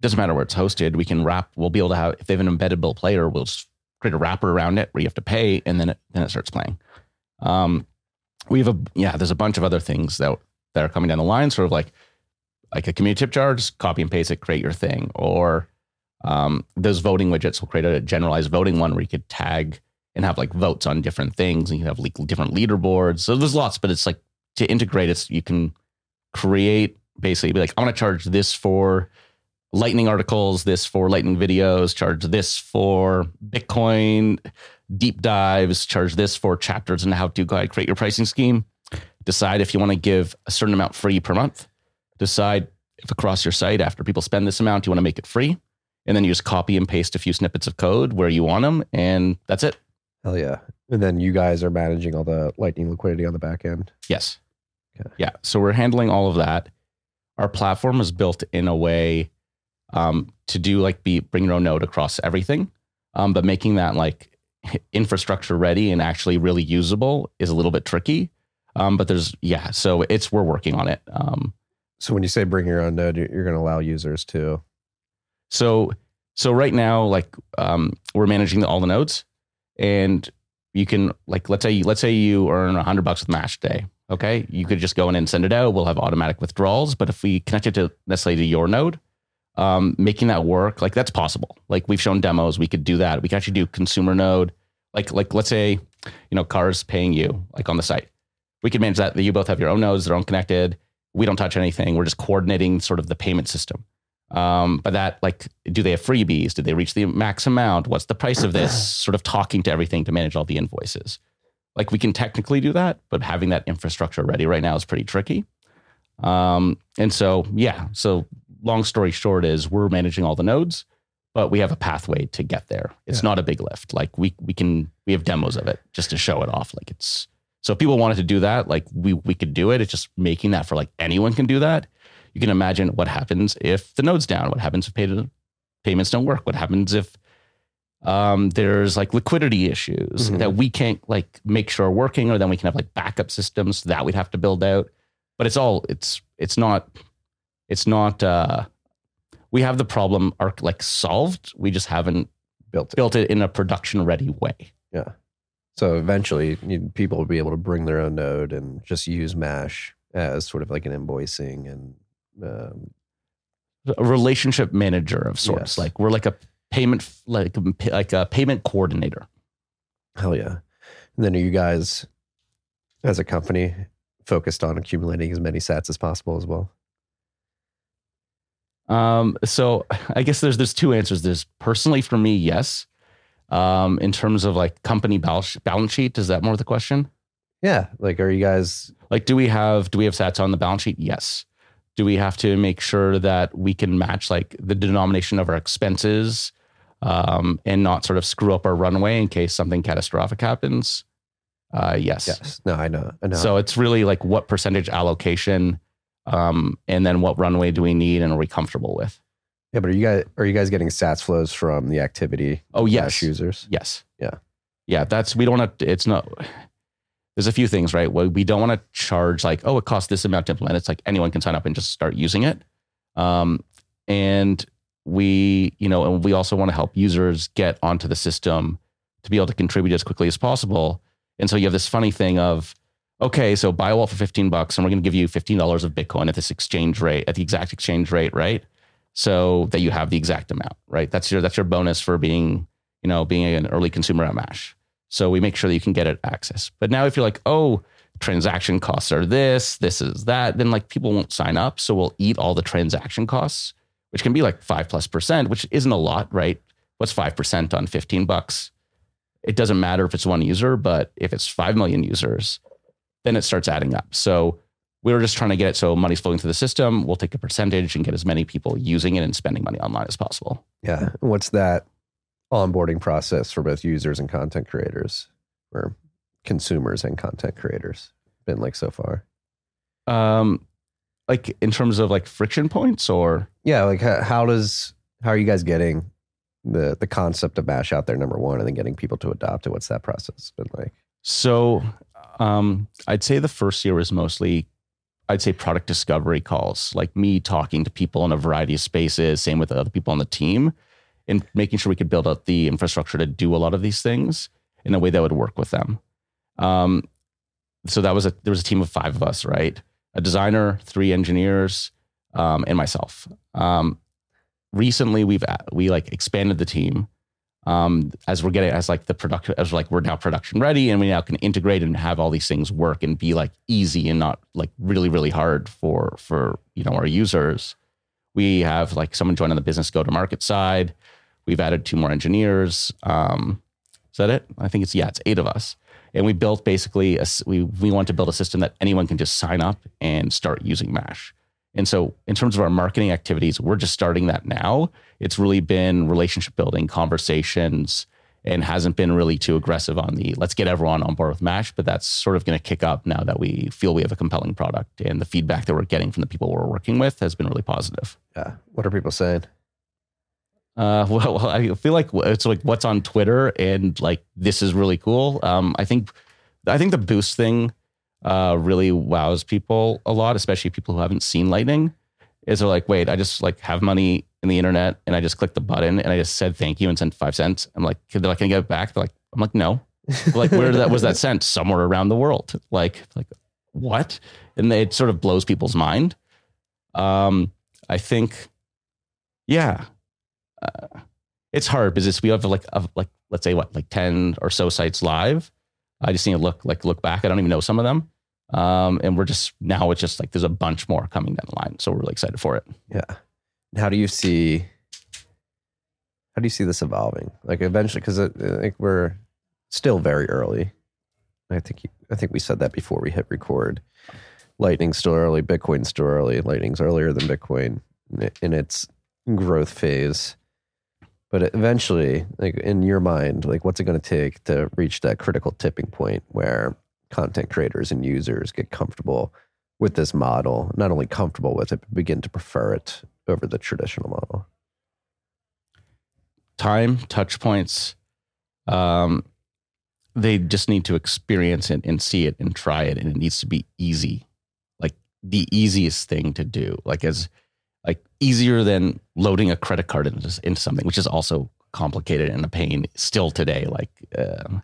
S7: Doesn't matter where it's hosted. We can wrap. We'll be able to have if they have an embeddable player, we'll just create a wrapper around it where you have to pay, and then it then it starts playing. Um, we have a yeah. There's a bunch of other things that that are coming down the line, sort of like like a community tip jar, just copy and paste it, create your thing. Or um, those voting widgets will create a generalized voting one where you could tag and have like votes on different things, and you have like different leaderboards. So there's lots, but it's like to integrate it, you can create basically be like, I want to charge this for lightning articles, this for lightning videos, charge this for Bitcoin deep dives, charge this for chapters and how to guide, create your pricing scheme. Decide if you want to give a certain amount free per month. Decide if across your site, after people spend this amount, you want to make it free. And then you just copy and paste a few snippets of code where you want them, and that's it.
S1: Hell yeah. And then you guys are managing all the lightning liquidity on the back end.
S7: Yes.
S1: Okay.
S7: Yeah. So we're handling all of that. Our platform is built in a way um, to do like be bring your own node across everything, um, but making that like infrastructure ready and actually really usable is a little bit tricky. Um, but there's yeah, so it's we're working on it. Um,
S1: So when you say bring your own node, you're, going to allow users to.
S7: so so right now, like um, we're managing the, all the nodes, and you can like let's say let's say you earn a hundred bucks with Mash Day. Okay, you could just go in and send it out. We'll have automatic withdrawals. But if we connect it to necessarily to your node, um, making that work like that's possible. Like we've shown demos, we could do that. We can actually do consumer node. Like like let's say you know cars paying you like on the site. We can manage that. That you both have your own nodes. They're unconnected. We don't touch anything. We're just coordinating sort of the payment system. Um, but that like, do they have freebies? Did they reach the max amount? What's the price of this? sort of talking to everything to manage all the invoices. Like we can technically do that, but having that infrastructure ready right now is pretty tricky. Um, and so yeah, so long story short is we're managing all the nodes, but we have a pathway to get there. It's
S1: Yeah.
S7: not a big lift. Like we we can we have demos of it just to show it off. Like it's so if people wanted to do that, like we we could do it. It's just making that for like anyone can do that. You can imagine what happens if the node's down. What happens if pay- payments don't work? What happens if um, there's like liquidity issues
S1: Mhm.
S7: that we can't like make sure are working, or then we can have like backup systems that we'd have to build out. But it's all it's it's not it's not uh we have the problem arc like solved. We just haven't
S1: Built it.
S7: built it in a production ready way.
S1: Yeah. So eventually, you, people will be able to bring their own node and just use Mash as sort of like an invoicing and um,
S7: a relationship manager of sorts.
S1: Yes.
S7: Like we're like a payment like like a payment coordinator.
S1: hell yeah. And then are you guys, as a company, focused on accumulating as many sats as possible as well?
S7: Um, so I guess there's there's two answers. There's personally for me, yes. Um, in terms of like company balance balance sheet, is that more the question?
S1: Yeah. Like, are you guys?
S7: Like, do we have do we have sats on the balance sheet? Yes. Do we have to make sure that we can match like the denomination of our expenses um, and not sort of screw up our runway in case something catastrophic happens? Uh, yes.
S1: Yes. No, I know. I know.
S7: So it's really like what percentage allocation, um, and then what runway do we need and are we comfortable with?
S1: yeah, but are you guys are you guys getting sats flows from the activity?
S7: Oh yes,
S1: users.
S7: yes,
S1: Yeah.
S7: yeah. That's we don't have. To, it's not. There's a few things, right? Well, we don't want to charge like, oh, it costs this amount to implement. It's like anyone can sign up and just start using it. Um, and we, you know, and we also want to help users get onto the system to be able to contribute as quickly as possible. And so you have this funny thing of, okay, so buy a wall for 15 bucks and we're going to give you $15 of Bitcoin at this exchange rate, at the exact exchange rate, right? So that you have the exact amount, right? That's your, that's your bonus for being, you know, being an early consumer at MASH. So we make sure that you can get it access. But now if you're like, oh, transaction costs are this, this is that, then like people won't sign up. So we'll eat all the transaction costs, which can be like five plus percent, which isn't a lot, right? What's five percent on 15 bucks? It doesn't matter if it's one user, but if it's 5 million users, then it starts adding up. So we were just trying to get it so money's flowing through the system. We'll take a percentage and get as many people using it and spending money online as possible.
S1: Yeah. What's that onboarding process for both users and content creators, or consumers and content creators, been like so far?
S7: Um, like in terms of like friction points or
S1: Yeah. Like, how, how does how are you guys getting the the concept of Mash out there? Number one, and then getting people to adopt it. What's that process been like?
S7: So um, I'd say the first year was mostly, I'd say product discovery calls, like me talking to people in a variety of spaces, same with other people on the team, and making sure we could build out the infrastructure to do a lot of these things in a way that would work with them. Um, so that was a there was a team of five of us, right? a designer, three engineers, um, and myself. Um, recently, we've we like expanded the team um, as we're getting as like the production as like we're now production ready and we now can integrate and have all these things work and be like easy and not like really really hard for for you know our users. We have like someone join on the business go to market side. We've added two more engineers. Um, is that it? I think it's yeah, it's eight of us and we built basically a, we we want to build a system that anyone can just sign up and start using Mash. And so, in terms of our marketing activities, we're just starting that now. It's really been relationship building, conversations, and hasn't been really too aggressive on the let's get everyone on board with Mash. But that's sort of going to kick up now that we feel we have a compelling product. And the feedback that we're getting from the people we're working with has been really positive.
S1: Yeah. What are people saying?
S7: Uh, well, I feel like it's like what's on Twitter, and like this is really cool. Um, I think, I think the boost thing uh, really wows people a lot, especially people who haven't seen Lightning. Is they're like, wait, I just like have money in the internet, and I just clicked the button, and I just said thank you and sent five cents. I'm like, they're like, can I get it back? They're like, I'm like, no. like, where that was that sent? Somewhere around the world. Like, like what? And it sort of blows people's mind. Um, I think, yeah, uh, it's hard because we have like a, like let's say what like ten or so sites live. I just need to look like look back. I don't even know some of them, um, and we're just now it's just like there's a bunch more coming down the line. So we're really excited for it.
S1: Yeah. How do you see? How do you see this evolving? Like eventually, because we're still very early. I think you, I think we said that before we hit record. Lightning's still early. Bitcoin's still early. Lightning's earlier than Bitcoin in its growth phase. But eventually, like in your mind, like what's it going to take to reach that critical tipping point where content creators and users get comfortable with this model, not only comfortable with it, but begin to prefer it over the traditional model?
S7: Time, touch points. Um, they just need to experience it and see it and try it, and it needs to be easy, like the easiest thing to do. Like as easier than loading a credit card into, into something, which is also complicated and a pain still today. Like, uh,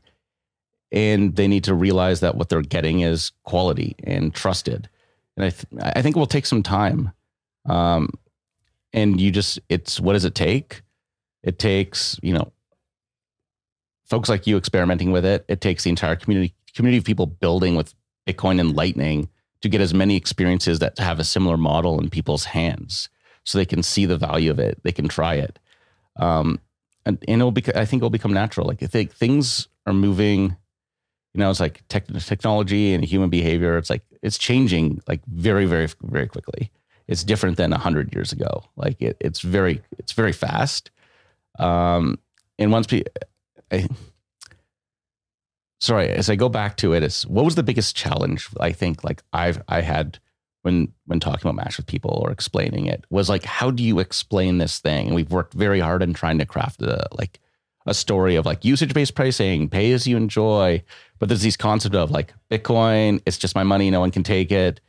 S7: and they need to realize that what they're getting is quality and trusted. And I, th- I think it will take some time. Um, and you just, it's what does it take? It takes, you know, folks like you experimenting with it. It takes the entire community community of people building with Bitcoin and Lightning to get as many experiences that have a similar model in people's hands so they can see the value of it. They can try it. Um, and, and it'll be, I think it'll become natural. Like I think things are moving, you know, it's like tech, technology and human behavior. It's like, it's changing like very, very, very quickly. It's different than a hundred years ago. Like it, it's very, it's very fast. Um, and once I, sorry, as I go back to it, it's what was the biggest challenge I think like I've I had when when talking about mash with people or explaining it was like how do you explain this thing? And we've worked very hard in trying to craft a like a story of like usage based pricing pay as you enjoy. But there's these concept of like bitcoin it's just my money no one can take it.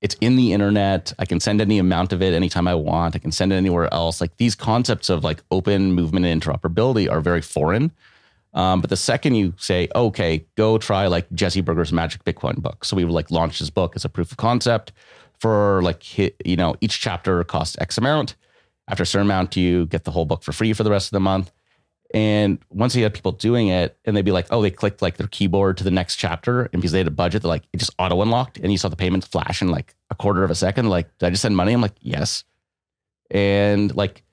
S7: It's in the internet. I can send any amount of it anytime i want. I can send it anywhere else. Like these concepts of like open movement and interoperability are very foreign um, but the second you say, okay, go try like Jesse Berger's Magic Bitcoin book. So we like launched his book as a proof of concept for like, you know, each chapter costs X amount. After a certain amount, you get the whole book for free for the rest of the month. And once you had people doing it and they'd be like, oh, they clicked like their keyboard to the next chapter. And because they had a budget, they're like, it just auto unlocked. And you saw the payments flash in like a quarter of a second. Like, did I just send money? I'm like, yes. And like,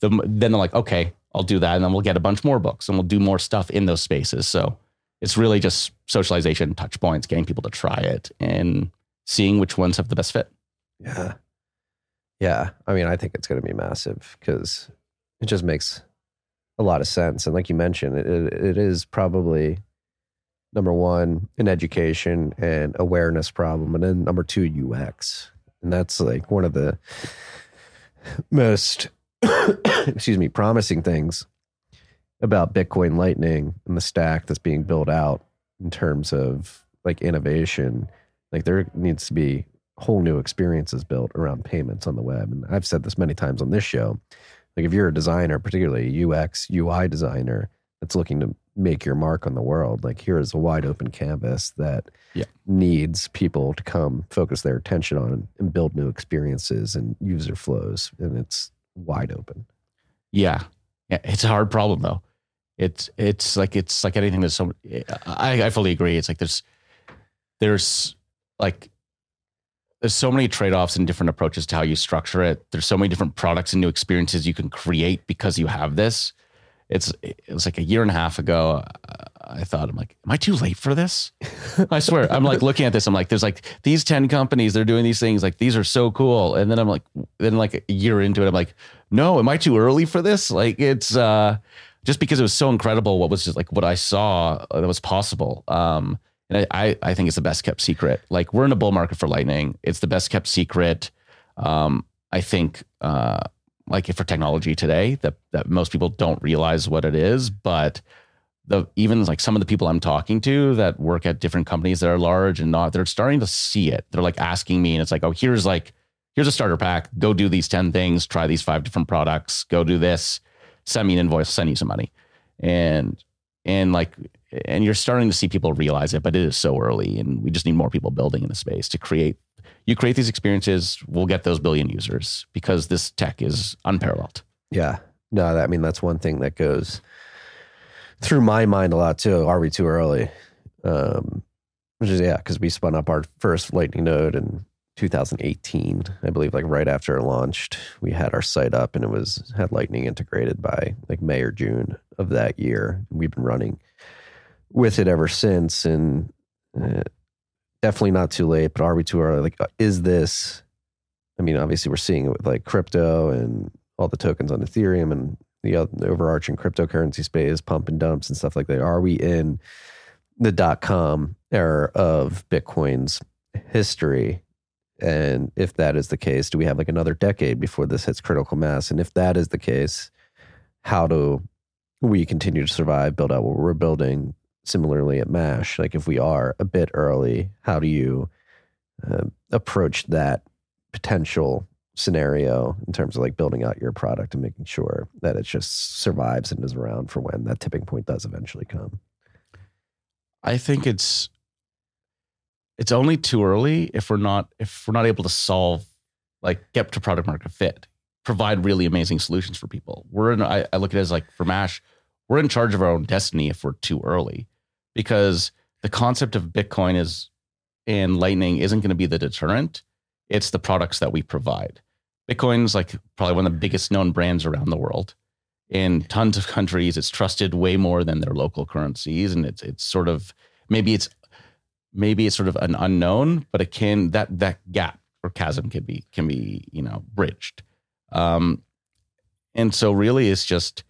S7: the, then they're like, okay, I'll do that. And then we'll get a bunch more books and we'll do more stuff in those spaces. So it's really just socialization, touch points, getting people to try it and seeing which ones have the best fit.
S1: Yeah. Yeah. I mean, I think it's going to be massive because it just makes a lot of sense. And like you mentioned, it, it is probably number one, an education and awareness problem. And then number two, UX. And that's like one of the most excuse me, promising things about Bitcoin Lightning and the stack that's being built out in terms of like innovation. Like there needs to be whole new experiences built around payments on the web. And I've said this many times on this show. Like if you're a designer, particularly a UX, UI designer that's looking to make your mark on the world. Like here is a wide open canvas that
S7: Yeah.
S1: needs people to come focus their attention on and build new experiences and user flows, and it's wide open.
S7: Yeah. Yeah. It's a hard problem though. It's it's like it's like anything that's so I, I fully agree. It's like there's there's like there's so many trade-offs and different approaches to how you structure it. There's so many different products and new experiences you can create because you have this. It's it was like a year and a half ago. I thought I'm like, am I too late for this? I swear, I'm like looking at this. I'm like, there's like these ten companies. They're doing these things. Like these are so cool. And then I'm like, then like a year into it, I'm like, no, am I too early for this? Like it's uh, just because it was so incredible. What was just like what I saw uh, that was possible. Um, and I, I I think it's the best kept secret. Like we're in a bull market for Lightning. It's the best kept secret. Um, I think uh, like for technology today that that most people don't realize what it is, but the even like some of the people I'm talking to that work at different companies that are large and not, they're starting to see it. They're like asking me, and it's like, oh, here's like here's a starter pack. Go do these ten things. Try these five different products. Go do this. Send me an invoice. Send you some money, and and like and you're starting to see people realize it, but it is so early, and we just need more people building in the space to create. You create these experiences, we'll get those billion users because this tech is unparalleled.
S1: Yeah. No, I mean, that's one thing that goes through my mind a lot too. Are we too early? Um, which is, yeah, because we spun up our first Lightning node in 2018, I believe, like right after it launched. We had our site up and it was had Lightning integrated by like May or June of that year. We've been running with it ever since. And uh, definitely not too late, but are we too early? Like, uh, is this, I mean, obviously we're seeing it with like crypto and all the tokens on Ethereum and the, the overarching cryptocurrency space, pump and dumps and stuff like that. Are we in the dot com era of Bitcoin's history? And if that is the case, do we have like another decade before this hits critical mass? And if that is the case, how do we continue to survive, build out what we're building? Similarly at MASH, like if we are a bit early, how do you uh, approach that potential scenario in terms of like building out your product and making sure that it just survives and is around for when that tipping point does eventually come.
S7: I think it's it's only too early if we're not if we're not able to solve like get to product market fit, provide really amazing solutions for people. We're in I, I look at it as like for Mash, we're in charge of our own destiny if we're too early. Because the concept of Bitcoin is and Lightning isn't going to be the deterrent. It's the products that we provide. Bitcoin's like probably one of the biggest known brands around the world. In tons of countries, it's trusted way more than their local currencies, and it's it's sort of maybe it's maybe it's sort of an unknown, but it can that that gap or chasm can be can be you know bridged. Um, and so really, it's just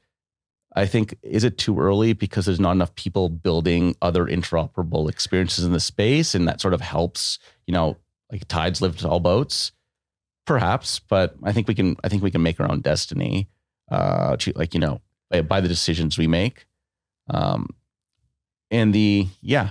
S7: I think is it too early because there's not enough people building other interoperable experiences in the space, and that sort of helps you know like tides lift all boats, perhaps. But I think we can I think we can make our own destiny, uh, to like you know by, by the decisions we make. Um, and the yeah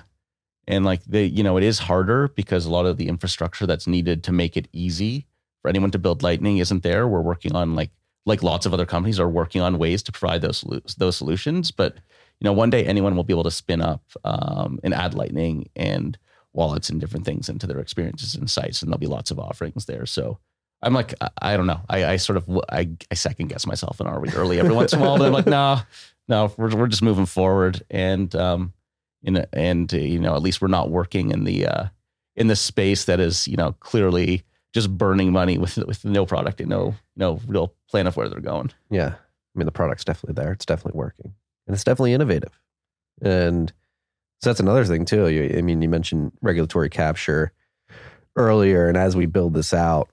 S7: and like the you know it is harder because a lot of the infrastructure that's needed to make it easy for anyone to build lightning isn't there we're working on like like lots of other companies are working on ways to provide those those solutions but you know one day anyone will be able to spin up um, and add lightning and wallets and different things into their experiences and sites and there'll be lots of offerings there so i'm like i, I don't know I, I sort of I, I second guess myself and are we early every once in a while but i'm like no no we're, we're just moving forward and um in and uh, you know at least we're not working in the uh in the space that is you know clearly just burning money with with no product and no no real plan of where they're going
S1: Yeah. I mean, the product's definitely there. It's definitely working and it's definitely innovative. And so that's another thing too. You, I mean, you mentioned regulatory capture earlier. And as we build this out,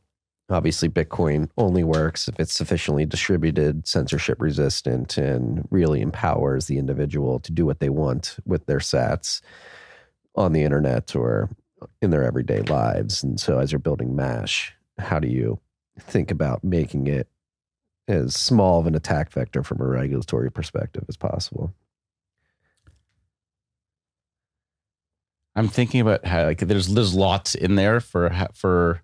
S1: obviously Bitcoin only works if it's sufficiently distributed, censorship resistant, and really empowers the individual to do what they want with their sats on the internet or in their everyday lives. And so as you're building MASH, how do you think about making it as small of an attack vector from a regulatory perspective as possible?
S7: I'm thinking about how like there's there's lots in there for for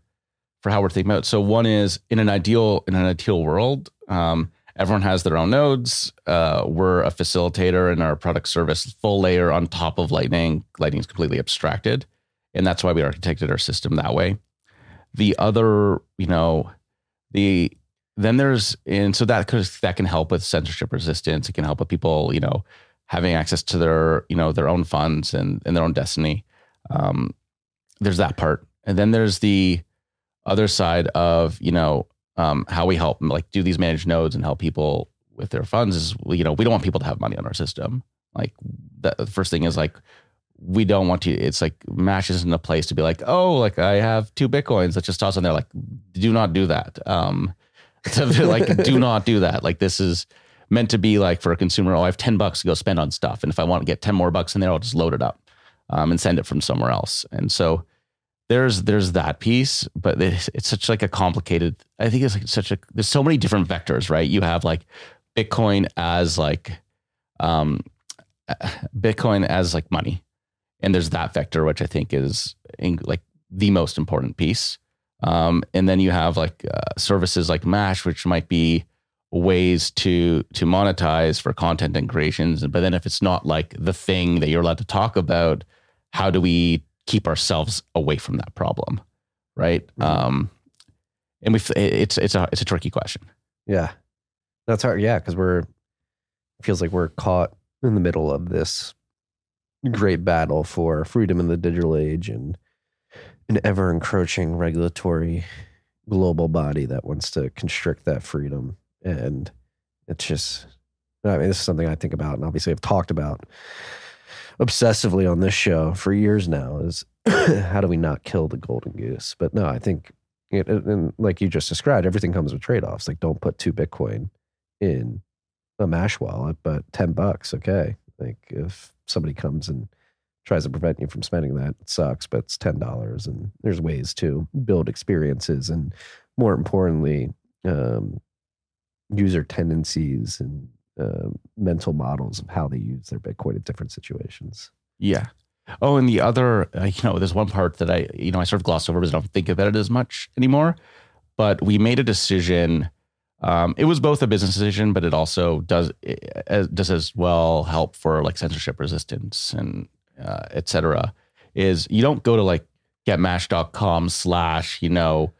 S7: for how we're thinking about it. so one is in an ideal in an ideal world um everyone has their own nodes. Uh, we're a facilitator in our product service full layer on top of Lightning. Lightning is completely abstracted. And that's why we architected our system that way. The other, you know, the then there's and so that cause that can help with censorship resistance. It can help with people, you know, having access to their, you know, their own funds and, and their own destiny. Um, there's that part. And then there's the other side of, you know, um, how we help like do these managed nodes and help people with their funds is, you know, we don't want people to have money on our system. Like the first thing is like, we don't want to, it's like Mash isn't a place to be like, oh, like I have two Bitcoins. Let's just toss in there. Like, do not do that. Um, to like, do not do that. Like this is meant to be like for a consumer. Oh, I have 10 bucks to go spend on stuff. And if I want to get 10 more bucks in there, I'll just load it up um, and send it from somewhere else. And so there's there's that piece, but it's, it's such like a complicated. I think it's like such a. There's so many different vectors, right? You have like Bitcoin as like, um, Bitcoin as like money, and there's that vector, which I think is in, like the most important piece. Um, and then you have like uh, services like Mash, which might be ways to to monetize for content and creations. But then if it's not like the thing that you're allowed to talk about, how do we keep ourselves away from that problem, right? Mm-hmm. Um, and we it's it's a it's a tricky question.
S1: Yeah, that's hard. Yeah, because we're feels like we're caught in the middle of this great battle for freedom in the digital age and an ever encroaching regulatory global body that wants to constrict that freedom. And it's just, I mean, this is something I think about and obviously I've talked about obsessively on this show for years now is how do we not kill the golden goose? But no, I think, it, and like you just described, everything comes with trade offs. Like, don't put two Bitcoin in a Mash wallet, but 10 bucks, okay. Like, if somebody comes and tries to prevent you from spending that, it sucks, but it's $10. And there's ways to build experiences and, more importantly, um, user tendencies and uh, mental models of how they use their Bitcoin in different situations.
S7: Yeah. Oh, and the other, uh, you know, there's one part that I, you know, I sort of glossed over because I don't think about it as much anymore. But we made a decision. Um, it was both a business decision, but it also does uh, does as well help for like censorship resistance and uh, et cetera. Is you don't go to like getmash.com slash, you know,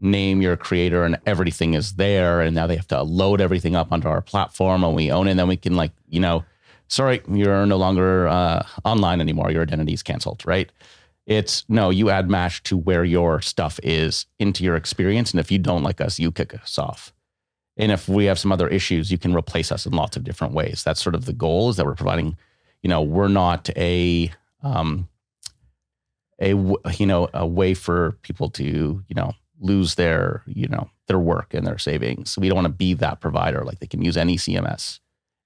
S7: name your creator and everything is there and now they have to load everything up onto our platform and we own it and then we can like you know sorry you're no longer uh, online anymore. Your identity is canceled right? It's no you add mash to where your stuff is into your experience and if you don't like us you kick us off. And if we have some other issues you can replace us in lots of different ways. That's sort of the goal is that we're providing you know we're not a um a you know a way for people to you know lose their you know their work and their savings. We don't want to be that provider. Like they can use any CMS,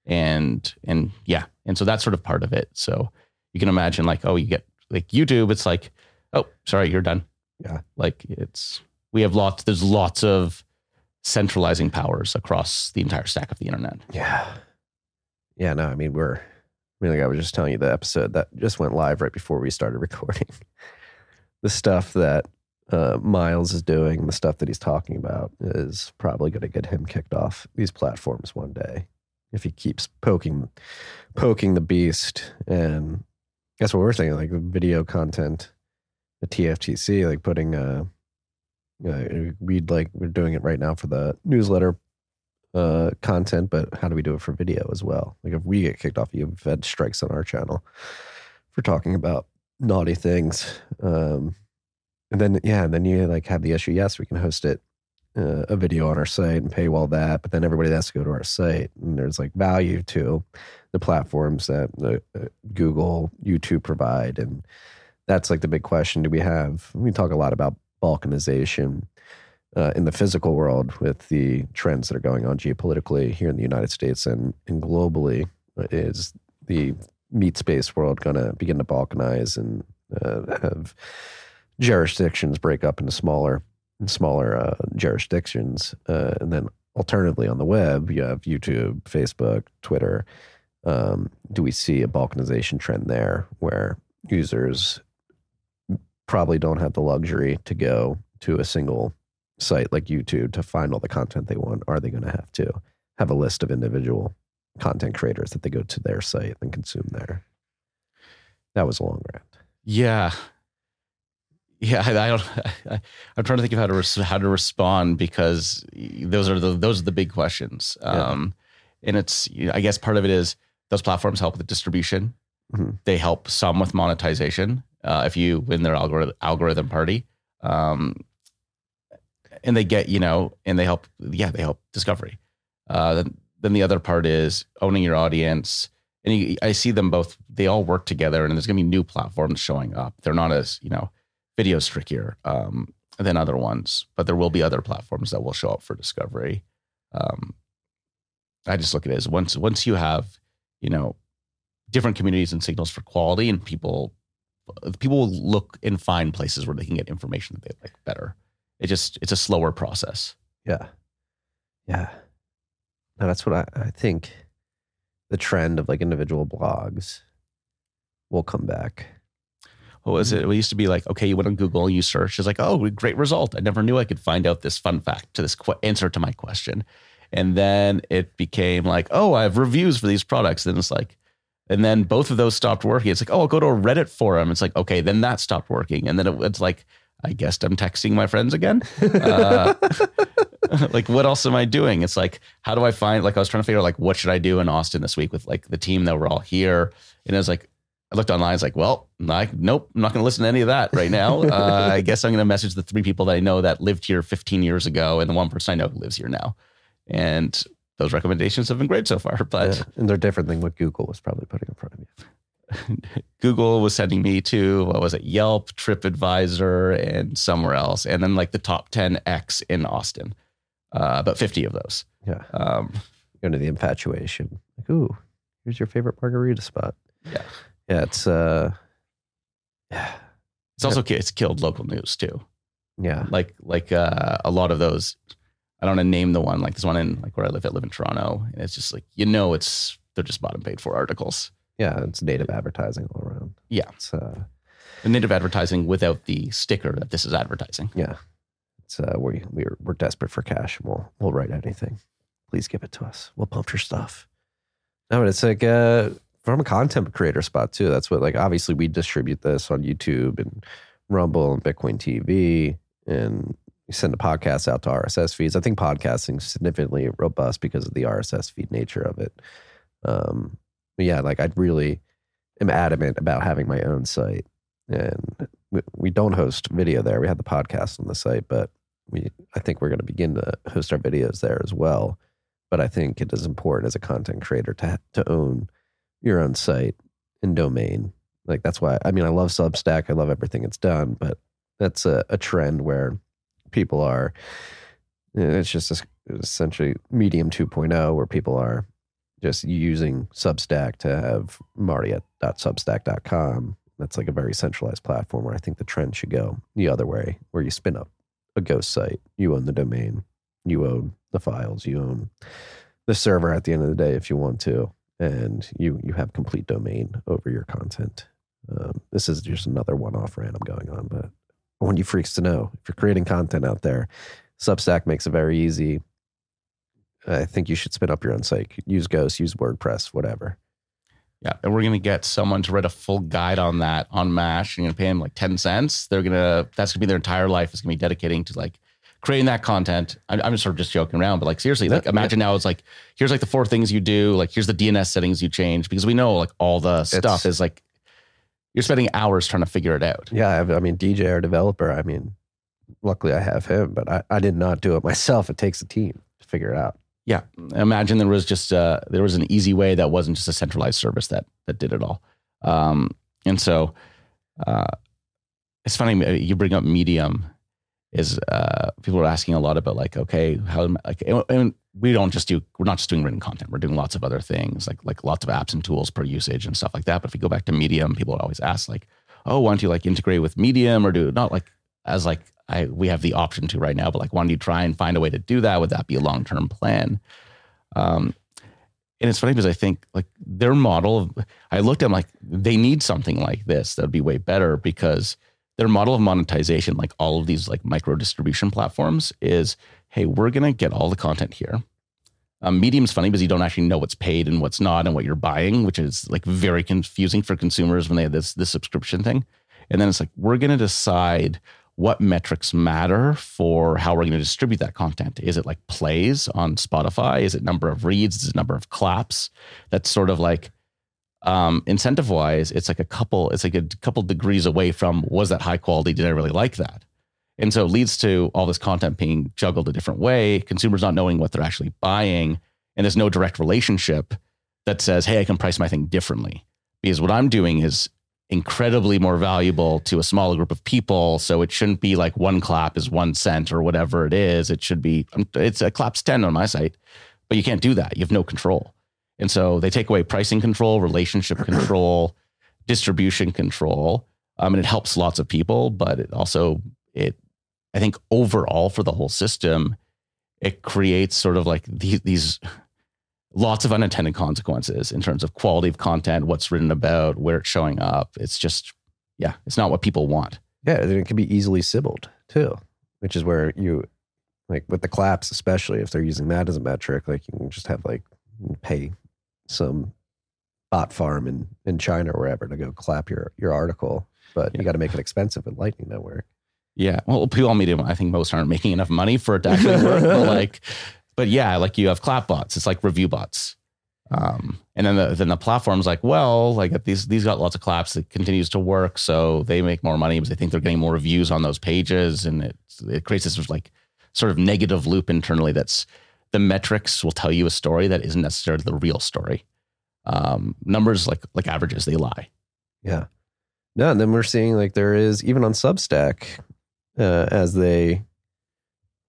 S7: and and yeah, and so that's sort of part of it. So you can imagine like oh you get like YouTube, it's like oh sorry you're done.
S1: Yeah,
S7: like it's we have lots. There's lots of centralizing powers across the entire stack of the internet.
S1: Yeah, yeah. No, I mean we're. I mean, like I was just telling you the episode that just went live right before we started recording. the stuff that uh, Miles is doing, the stuff that he's talking about, is probably going to get him kicked off these platforms one day if he keeps poking, poking the beast. And that's what we're saying, like video content, the TFTC, like putting uh, uh, we'd like we're doing it right now for the newsletter uh, content, but how do we do it for video as well? Like if we get kicked off, you've had strikes on our channel for talking about naughty things. Um, and then yeah, then you like have the issue. Yes, we can host it uh, a video on our site and paywall that, but then everybody has to go to our site, and there's like value to the platforms that uh, Google, YouTube provide, and that's like the big question: Do we have? We talk a lot about balkanization uh, in the physical world with the trends that are going on geopolitically here in the United States and and globally. Is the meat space world going to begin to balkanize and uh, have jurisdictions break up into smaller and smaller uh, jurisdictions, uh, and then alternatively on the web you have YouTube, Facebook, Twitter. Um, do we see a balkanization trend there where users probably don't have the luxury to go to a single site like YouTube to find all the content they want? Are they going to have to have a list of individual content creators that they go to their site and consume there. That was a long rant.
S7: Yeah. Yeah, I, I don't. I, am trying to think of how to res, how to respond because those are the those are the big questions. Um, and it's you know, I guess part of it is those platforms help with distribution.
S1: Mhm.
S7: They help some with monetization uh, if you win their algorithm algorithm party. Um, and they get you know, and they help. Yeah, they help discovery. Uh, then then the other part is owning your audience. And you, I see them both. They all work together, and there's going to be new platforms showing up. They're not as you know, video's trickier um, than other ones, but there will be other platforms that will show up for discovery. Um, I just look at it as once once you have, you know, different communities and signals for quality, and people people will look and find places where they can get information that they like better. It just it's a slower process.
S1: Yeah. Yeah. No, that's what I, I think the trend of like individual blogs will come back.
S7: What was it? It used to be like, okay, you went on Google, and you search. It's like, oh, great result. I never knew I could find out this fun fact to this qu- answer to my question. And then it became like, oh, I have reviews for these products. Then it's like, and then both of those stopped working. It's like, oh, I'll go to a Reddit forum. It's like, okay, then that stopped working. And then it, it's like, I guess I'm texting my friends again. Uh, like, what else am I doing? It's like, how do I find, like, I was trying to figure out, like, what should I do in Austin this week with like the team that were all here? And it was like, I looked online. It's like, well, I, nope, I'm not going to listen to any of that right now. Uh, I guess I'm going to message the three people that I know that lived here 15 years ago and the one person I know who lives here now. And those recommendations have been great so far. But
S1: Yeah. And they're different than what Google was probably putting in front of you.
S7: Google was sending me to what was it, Yelp, TripAdvisor, and somewhere else, and then like the top 10x in Austin, uh, about 50 of those.
S1: Yeah.
S7: Um,
S1: Go to the infatuation. Like, ooh, here's your favorite margarita spot.
S7: Yeah.
S1: Yeah. It's, uh, yeah.
S7: it's also it's killed local news too.
S1: Yeah.
S7: Like like uh, a lot of those. I don't want to name the one like this one in like where I live. I live in Toronto, and it's just like you know it's they're just bottom paid for articles.
S1: Yeah. It's native advertising all around.
S7: Yeah.
S1: It's, uh,
S7: The native advertising without the sticker that this is advertising.
S1: yeah. It's, uh, we, we're, we're desperate for cash. We'll, we'll write anything. Please give it to us. We'll pump your stuff. No, but it's like, uh, from a content creator spot too. That's what, like, obviously we distribute this on YouTube and Rumble and Bitcoin TV and send the podcast out to RSS feeds. I think podcasting is significantly robust because of the RSS feed nature of it. Um, yeah, like I really am adamant about having my own site, and we, we don't host video there. We have the podcast on the site, but we I think we're going to begin to host our videos there as well. But I think it is important as a content creator to to own your own site and domain. Like that's why I mean I love Substack. I love everything it's done, but that's a, a trend where people are. Eh, it's just essentially Medium 2.0, where people are just using Substack to have marty.substack.com. That's like a very centralized platform where I think the trend should go the other way, where you spin up a ghost site, you own the domain, you own the files, you own the server at the end of the day if you want to, and you you have complete domain over your content. Um, this is just another one-off rant I'm going on, but I want you freaks to know if you're creating content out there, Substack makes it very easy. I think you should spin up your own site. Use Ghost, use WordPress, whatever.
S7: Yeah, and we're gonna get someone to write a full guide on that on Mash. And You're gonna pay them like ten cents. They're gonna that's gonna be their entire life. Is gonna be dedicating to like creating that content. I'm, I'm just sort of just joking around, but like seriously, like imagine now it's like here's like the four things you do. Like here's the DNS settings you change because we know like all the stuff is like you're spending hours trying to figure it out.
S1: Yeah, I, I mean, DJ, our developer, I mean, luckily I have him, but I, I did not do it myself. It takes a team to figure it out.
S7: Yeah, imagine there was just uh, there was an easy way that wasn't just a centralized service that that did it all. Um, and so uh, it's funny uh, you bring up Medium. Is uh, people are asking a lot about like okay how like and, and we don't just do we're not just doing written content we're doing lots of other things like like lots of apps and tools per usage and stuff like that. But if you go back to Medium, people always ask like oh why don't you like integrate with Medium or do not like as like I we have the option to right now, but like why don't you try and find a way to do that? Would that be a long term plan? Um, and it's funny because I think like their model of I looked at them like they need something like this that would be way better because their model of monetization, like all of these like micro distribution platforms, is hey, we're gonna get all the content here. Um, Medium's funny because you don't actually know what's paid and what's not and what you're buying, which is like very confusing for consumers when they have this this subscription thing. And then it's like we're going to decide what metrics matter for how we're going to distribute that content. Is it like plays on Spotify? Is it number of reads? Is it number of claps? That's sort of like um, incentive wise, it's like a couple, it's like a couple degrees away from was that high quality? Did I really like that? And so it leads to all this content being juggled a different way, consumers not knowing what they're actually buying. And there's no direct relationship that says, hey, I can price my thing differently. Because what I'm doing is incredibly more valuable to a smaller group of people. So it shouldn't be like one clap is one cent or whatever it is. It should be, um, it's a clap's 10 on my site, but you can't do that. You have no control. And so they take away pricing control, relationship control, distribution control. Um, and it helps lots of people, but it also, it I think overall for the whole system, it creates sort of like these, these lots of unintended consequences in terms of quality of content, what's written about, where it's showing up. It's just, yeah, it's not what people want.
S1: Yeah, and it can be easily sybiled too, which is where you like with the claps, especially if they're using that as a metric, like you can just have like pay some bot farm in, in China or wherever to go clap your your article. But
S7: Yeah.
S1: you got to make it expensive with Lightning Network.
S7: Yeah. Well, people medium, I think most aren't making enough money for it to actually work. but like, but yeah, like you have clap bots. It's like review bots. Um, and then the then the platform's like, well, like these these got lots of claps. It continues to work, so they make more money because they think they're getting more reviews on those pages, and it it creates this like sort of negative loop internally. That's the metrics will tell you a story that isn't necessarily the real story. Um, numbers like like averages, they lie.
S1: Yeah. No, and then we're seeing like there is even on Substack, uh, as they,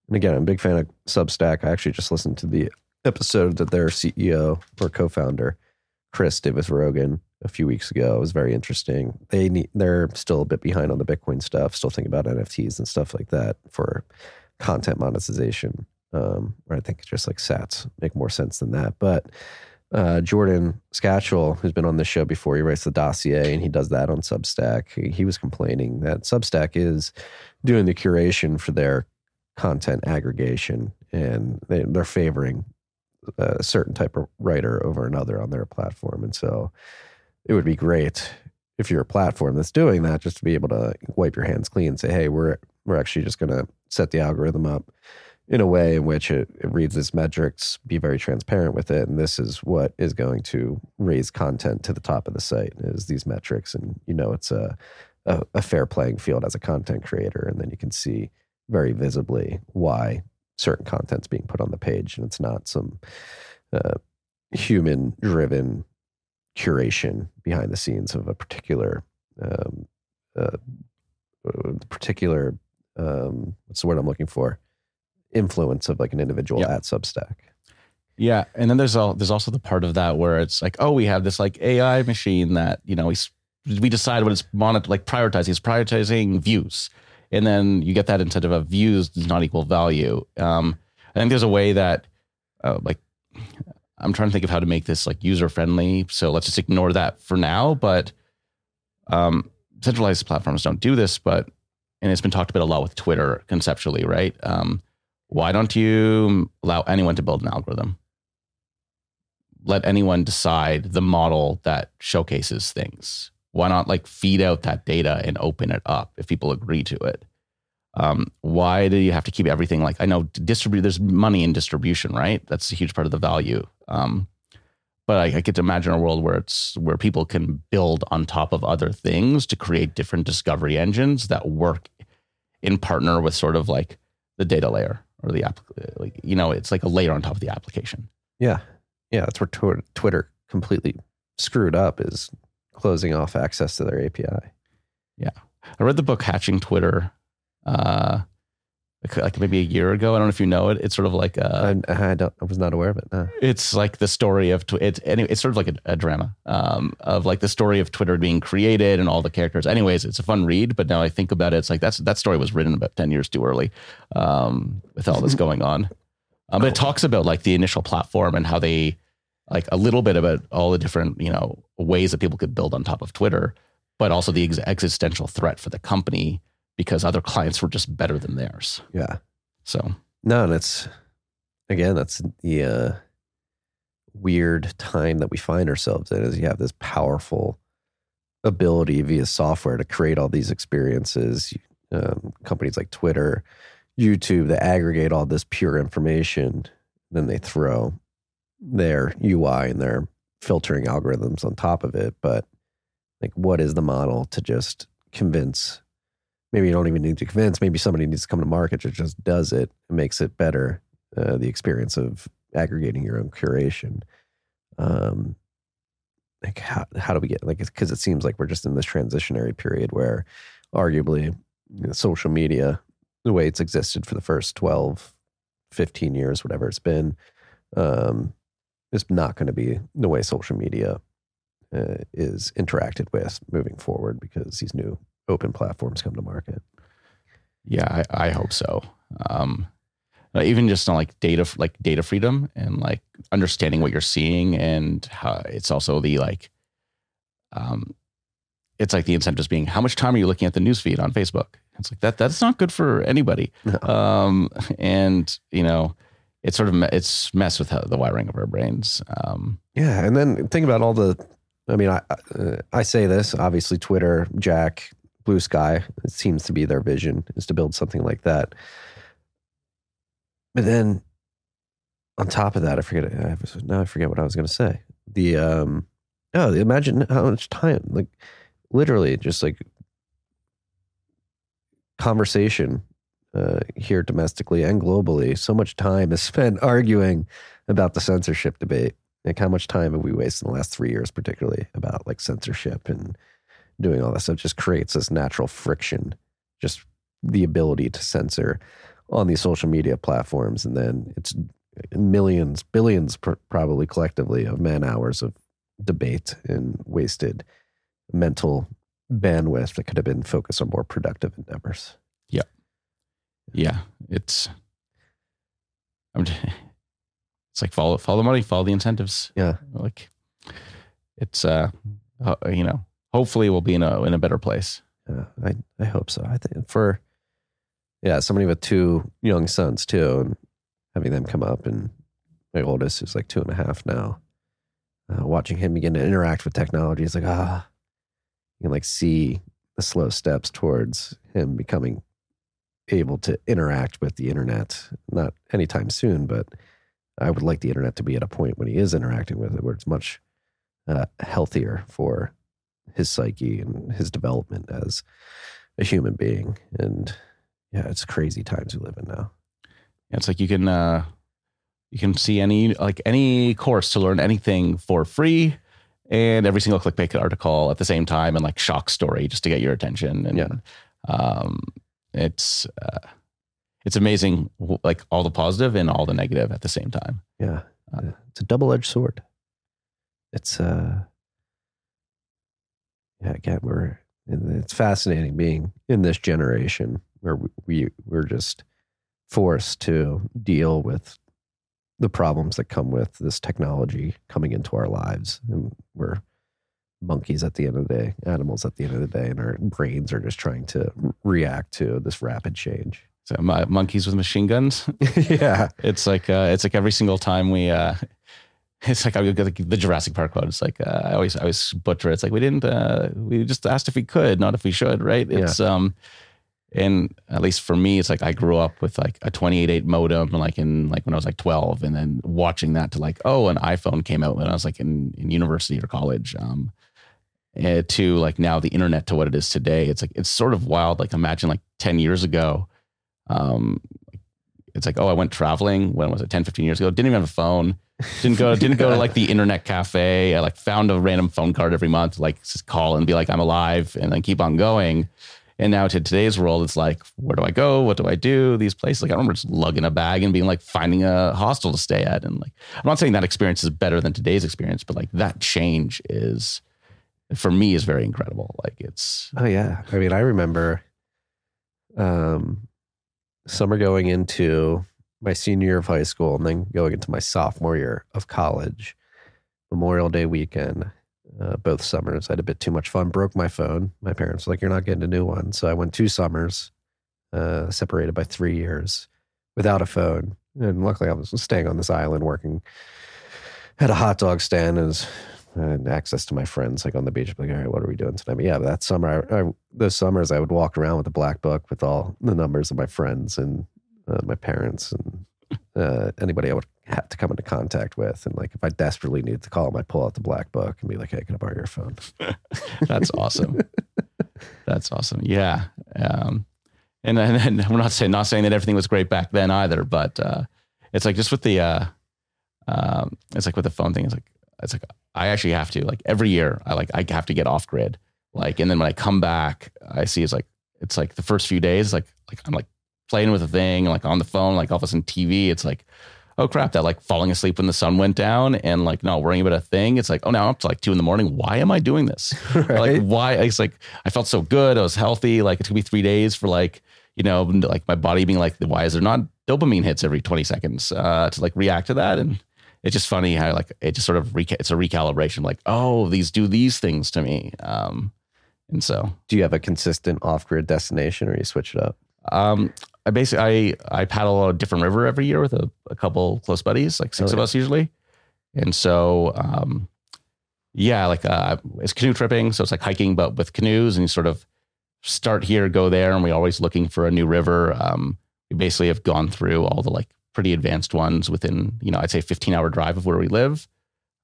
S1: and again, I'm a big fan of Substack. I actually just listened to the episode that their CEO or co-founder, Chris, did with Rogan a few weeks ago. It was very interesting. They need, they're still a bit behind on the Bitcoin stuff. Still thinking about NFTs and stuff like that for content monetization. Um, or I think just like Sats make more sense than that, but uh, Jordan Schachtel, who's been on this show before, he writes the dossier and he does that on Substack. He, he was complaining that Substack is doing the curation for their content aggregation and they, they're favoring a certain type of writer over another on their platform. And so it would be great if you're a platform that's doing that, just to be able to wipe your hands clean and say, hey, we're, we're actually just going to set the algorithm up in a way in which it, it reads its metrics, be very transparent with it, and this is what is going to raise content to the top of the site is these metrics, and you know it's a, a a fair playing field as a content creator, and then you can see very visibly why certain content's being put on the page, and it's not some uh, human driven curation behind the scenes of a particular um, uh, uh, particular um, what's the word I'm looking for influence of like an individual
S7: Yeah.
S1: at Substack.
S7: Yeah, and then there's all there's also the part of that where it's like, oh, we have this like AI machine that you know we we decide what it's monet like prioritizing. It's prioritizing views, and then you get that incentive of views does not equal value. Um, I think there's a way that uh, like I'm trying to think of how to make this like user friendly. So let's just ignore that for now. But um, centralized platforms don't do this, but and it's been talked about a lot with Twitter conceptually, right? Um, why don't you allow anyone to build an algorithm? Let anyone decide the model that showcases things. Why not like feed out that data and open it up if people agree to it? Um, why do you have to keep everything like I know distribute? There's money in distribution, right? That's a huge part of the value. Um, but I, I get to imagine a world where it's where people can build on top of other things to create different discovery engines that work in partner with sort of like the data layer or the app. Like you know, it's like a layer on top of the application.
S1: Yeah. Yeah. That's where Twi- Twitter completely screwed up is closing off access to their API. Yeah.
S7: I read the book Hatching Twitter, uh, like- maybe a year ago. I don't know if you know it. It's sort of like a,
S1: I, I don't, I was not aware of it. No.
S7: it's like the story of Tw- it's anyway, it's sort of like a, a drama um, of like the story of Twitter being created and all the characters. Anyways, it's a fun read. But now I think about it, it's like that's that story was written about ten years too early um, with all this going on. Um, but it talks about like the initial platform and how they like a little bit about all the different you know ways that people could build on top of Twitter, but also the ex- existential threat for the company because other clients were just better than theirs.
S1: Yeah.
S7: So
S1: No, and it's again, that's the uh weird time that we find ourselves in is you have this powerful ability via software to create all these experiences. Um, companies like Twitter, YouTube that aggregate all this pure information, then they throw their UI and their filtering algorithms on top of it. But like, what is the model to just convince? Maybe you don't even need to convince. Maybe somebody needs to come to market that just does it and makes it better. Uh, the experience of aggregating your own curation. Um, like how how do we get like because it seems like we're just in this transitionary period where arguably you know, social media the way it's existed for the first 12 15 years whatever it's been um, is not going to be the way social media uh, is interacted with moving forward because these new open platforms come to market
S7: Yeah, I, I hope so. Um, uh, even just on like data, like data freedom and like understanding what you're seeing, and how it's also the like, um, it's like the incentives being how much time are you looking at the newsfeed on Facebook? It's like that. That's not good for anybody.
S1: No.
S7: Um, and you know, it's sort of it's messed with the wiring of our brains. Um,
S1: Yeah, and then think about all the. I mean, I uh, I say this obviously. Twitter, Jack, Blue Sky. It seems to be their vision is to build something like that. But then, on top of that, I forget. I now I forget what I was going to say. The um, oh, imagine how much time, like, literally, just like conversation uh, here domestically and globally. So much time is spent arguing about the censorship debate. Like how much time have we wasted in the last three years, particularly about like censorship and doing all that stuff? Just creates this natural friction, just the ability to censor on these social media platforms, and then it's millions, billions, pr- probably collectively, of man hours of debate and wasted mental bandwidth that could have been focused on more productive endeavors.
S7: yeah, Yeah. it's. I'm. It's like follow follow the money, follow the incentives.
S1: Yeah.
S7: like it's uh, uh you know, hopefully we'll be in a in a better place.
S1: Yeah, I I hope so. I think for yeah, somebody with two young sons too, and having them come up, and my oldest is like two and a half now. Uh, watching him begin to interact with technology, is like ah, you can like see the slow steps towards him becoming able to interact with the internet. Not anytime soon, but I would like the internet to be at a point when he is interacting with it, where it's much uh, healthier for his psyche and his development as a human being. And yeah, it's crazy times we live in now.
S7: It's like you can uh you can see any like any course to learn anything for free and every single clickbait article at the same time and like shock story just to get your attention and
S1: Yeah.
S7: um it's uh, it's amazing like all the positive and all the negative at the same time.
S1: Yeah.
S7: Uh,
S1: It's a double edged sword. It's, uh, yeah, we're, it's fascinating being in this generation where we, we, we're just forced to deal with the problems that come with this technology coming into our lives. And we're monkeys at the end of the day, animals at the end of the day, and our brains are just trying to react to this rapid change.
S7: So my, monkeys with machine guns.
S1: yeah.
S7: It's like uh, it's like every single time we uh, it's like I get like the Jurassic Park quote. It's like uh, I always I always butcher. it. It's like we didn't uh, we just asked if we could, not if we should, right?
S1: Yeah.
S7: It's um, and at least for me, it's like I grew up with like a 28.8 modem, like in like when I was like 12, and then watching that to like oh, an iPhone came out when I was like in in university or college. Um, eh, to like now the internet to what it is today. It's like it's sort of wild. Like imagine like 10 years ago. Um, it's like, oh, I went traveling. When was it? 10, 15 years ago. Didn't even have a phone. Didn't go, didn't go to like the internet cafe. I like found a random phone card every month, like just call and be like, I'm alive and then keep on going. And now to today's world, it's like, where do I go? What do I do? These places, like I remember just lugging a bag and being like finding a hostel to stay at. And like, I'm not saying that experience is better than today's experience, but like that change is, for me, is very incredible. Like it's,
S1: Oh yeah. I mean, I remember um summer going into my senior year of high school and then going into my sophomore year of college. Memorial Day weekend, uh, both summers. I had a bit too much fun, broke my phone. My parents were like, You're not getting a new one. So I went two summers, uh, separated by three years without a phone. And luckily I was staying on this island working had a hot dog stand and I had access to my friends like on the beach. Like, all right, what are we doing tonight? But yeah, that summer, I, I, those summers, I would walk around with a black book with all the numbers of my friends and uh, my parents and uh, anybody I would have to come into contact with. And like, if I desperately needed to call them, I'd pull out the black book and be like, hey, can I borrow your phone?
S7: That's awesome. That's awesome. Yeah. Um, and then we're not saying not saying that everything was great back then either, but uh, it's like just with the uh, um, it's like with the phone thing. It's like it's like I actually have to like every year I like I have to get off grid. Like and then when I come back, I see it's like it's like the first few days like like I'm like playing with a thing like on the phone like all of a sudden TV. It's like oh crap that like falling asleep when the sun went down and like not worrying about a thing. It's like oh now I'm up to like two in the morning. Why am I doing this? Like why? It's like I felt so good. I was healthy. Like it took me three days for like you know like my body being like why is there not dopamine hits every 20 seconds uh, to like react to that and it's just funny how like it just sort of reca- it's a recalibration like oh these do these things to me um and so
S1: Do you have a consistent off grid destination or you switch it up?
S7: um i basically i i paddle a different river every year with a, a couple close buddies like six
S1: Oh,
S7: of
S1: yeah.
S7: us usually. And so um yeah like uh it's canoe tripping so it's like hiking but with canoes and you sort of start here go there and we're always looking for a new river. Um we basically have gone through all the like pretty advanced ones within you know i'd say 15 hour drive of where we live.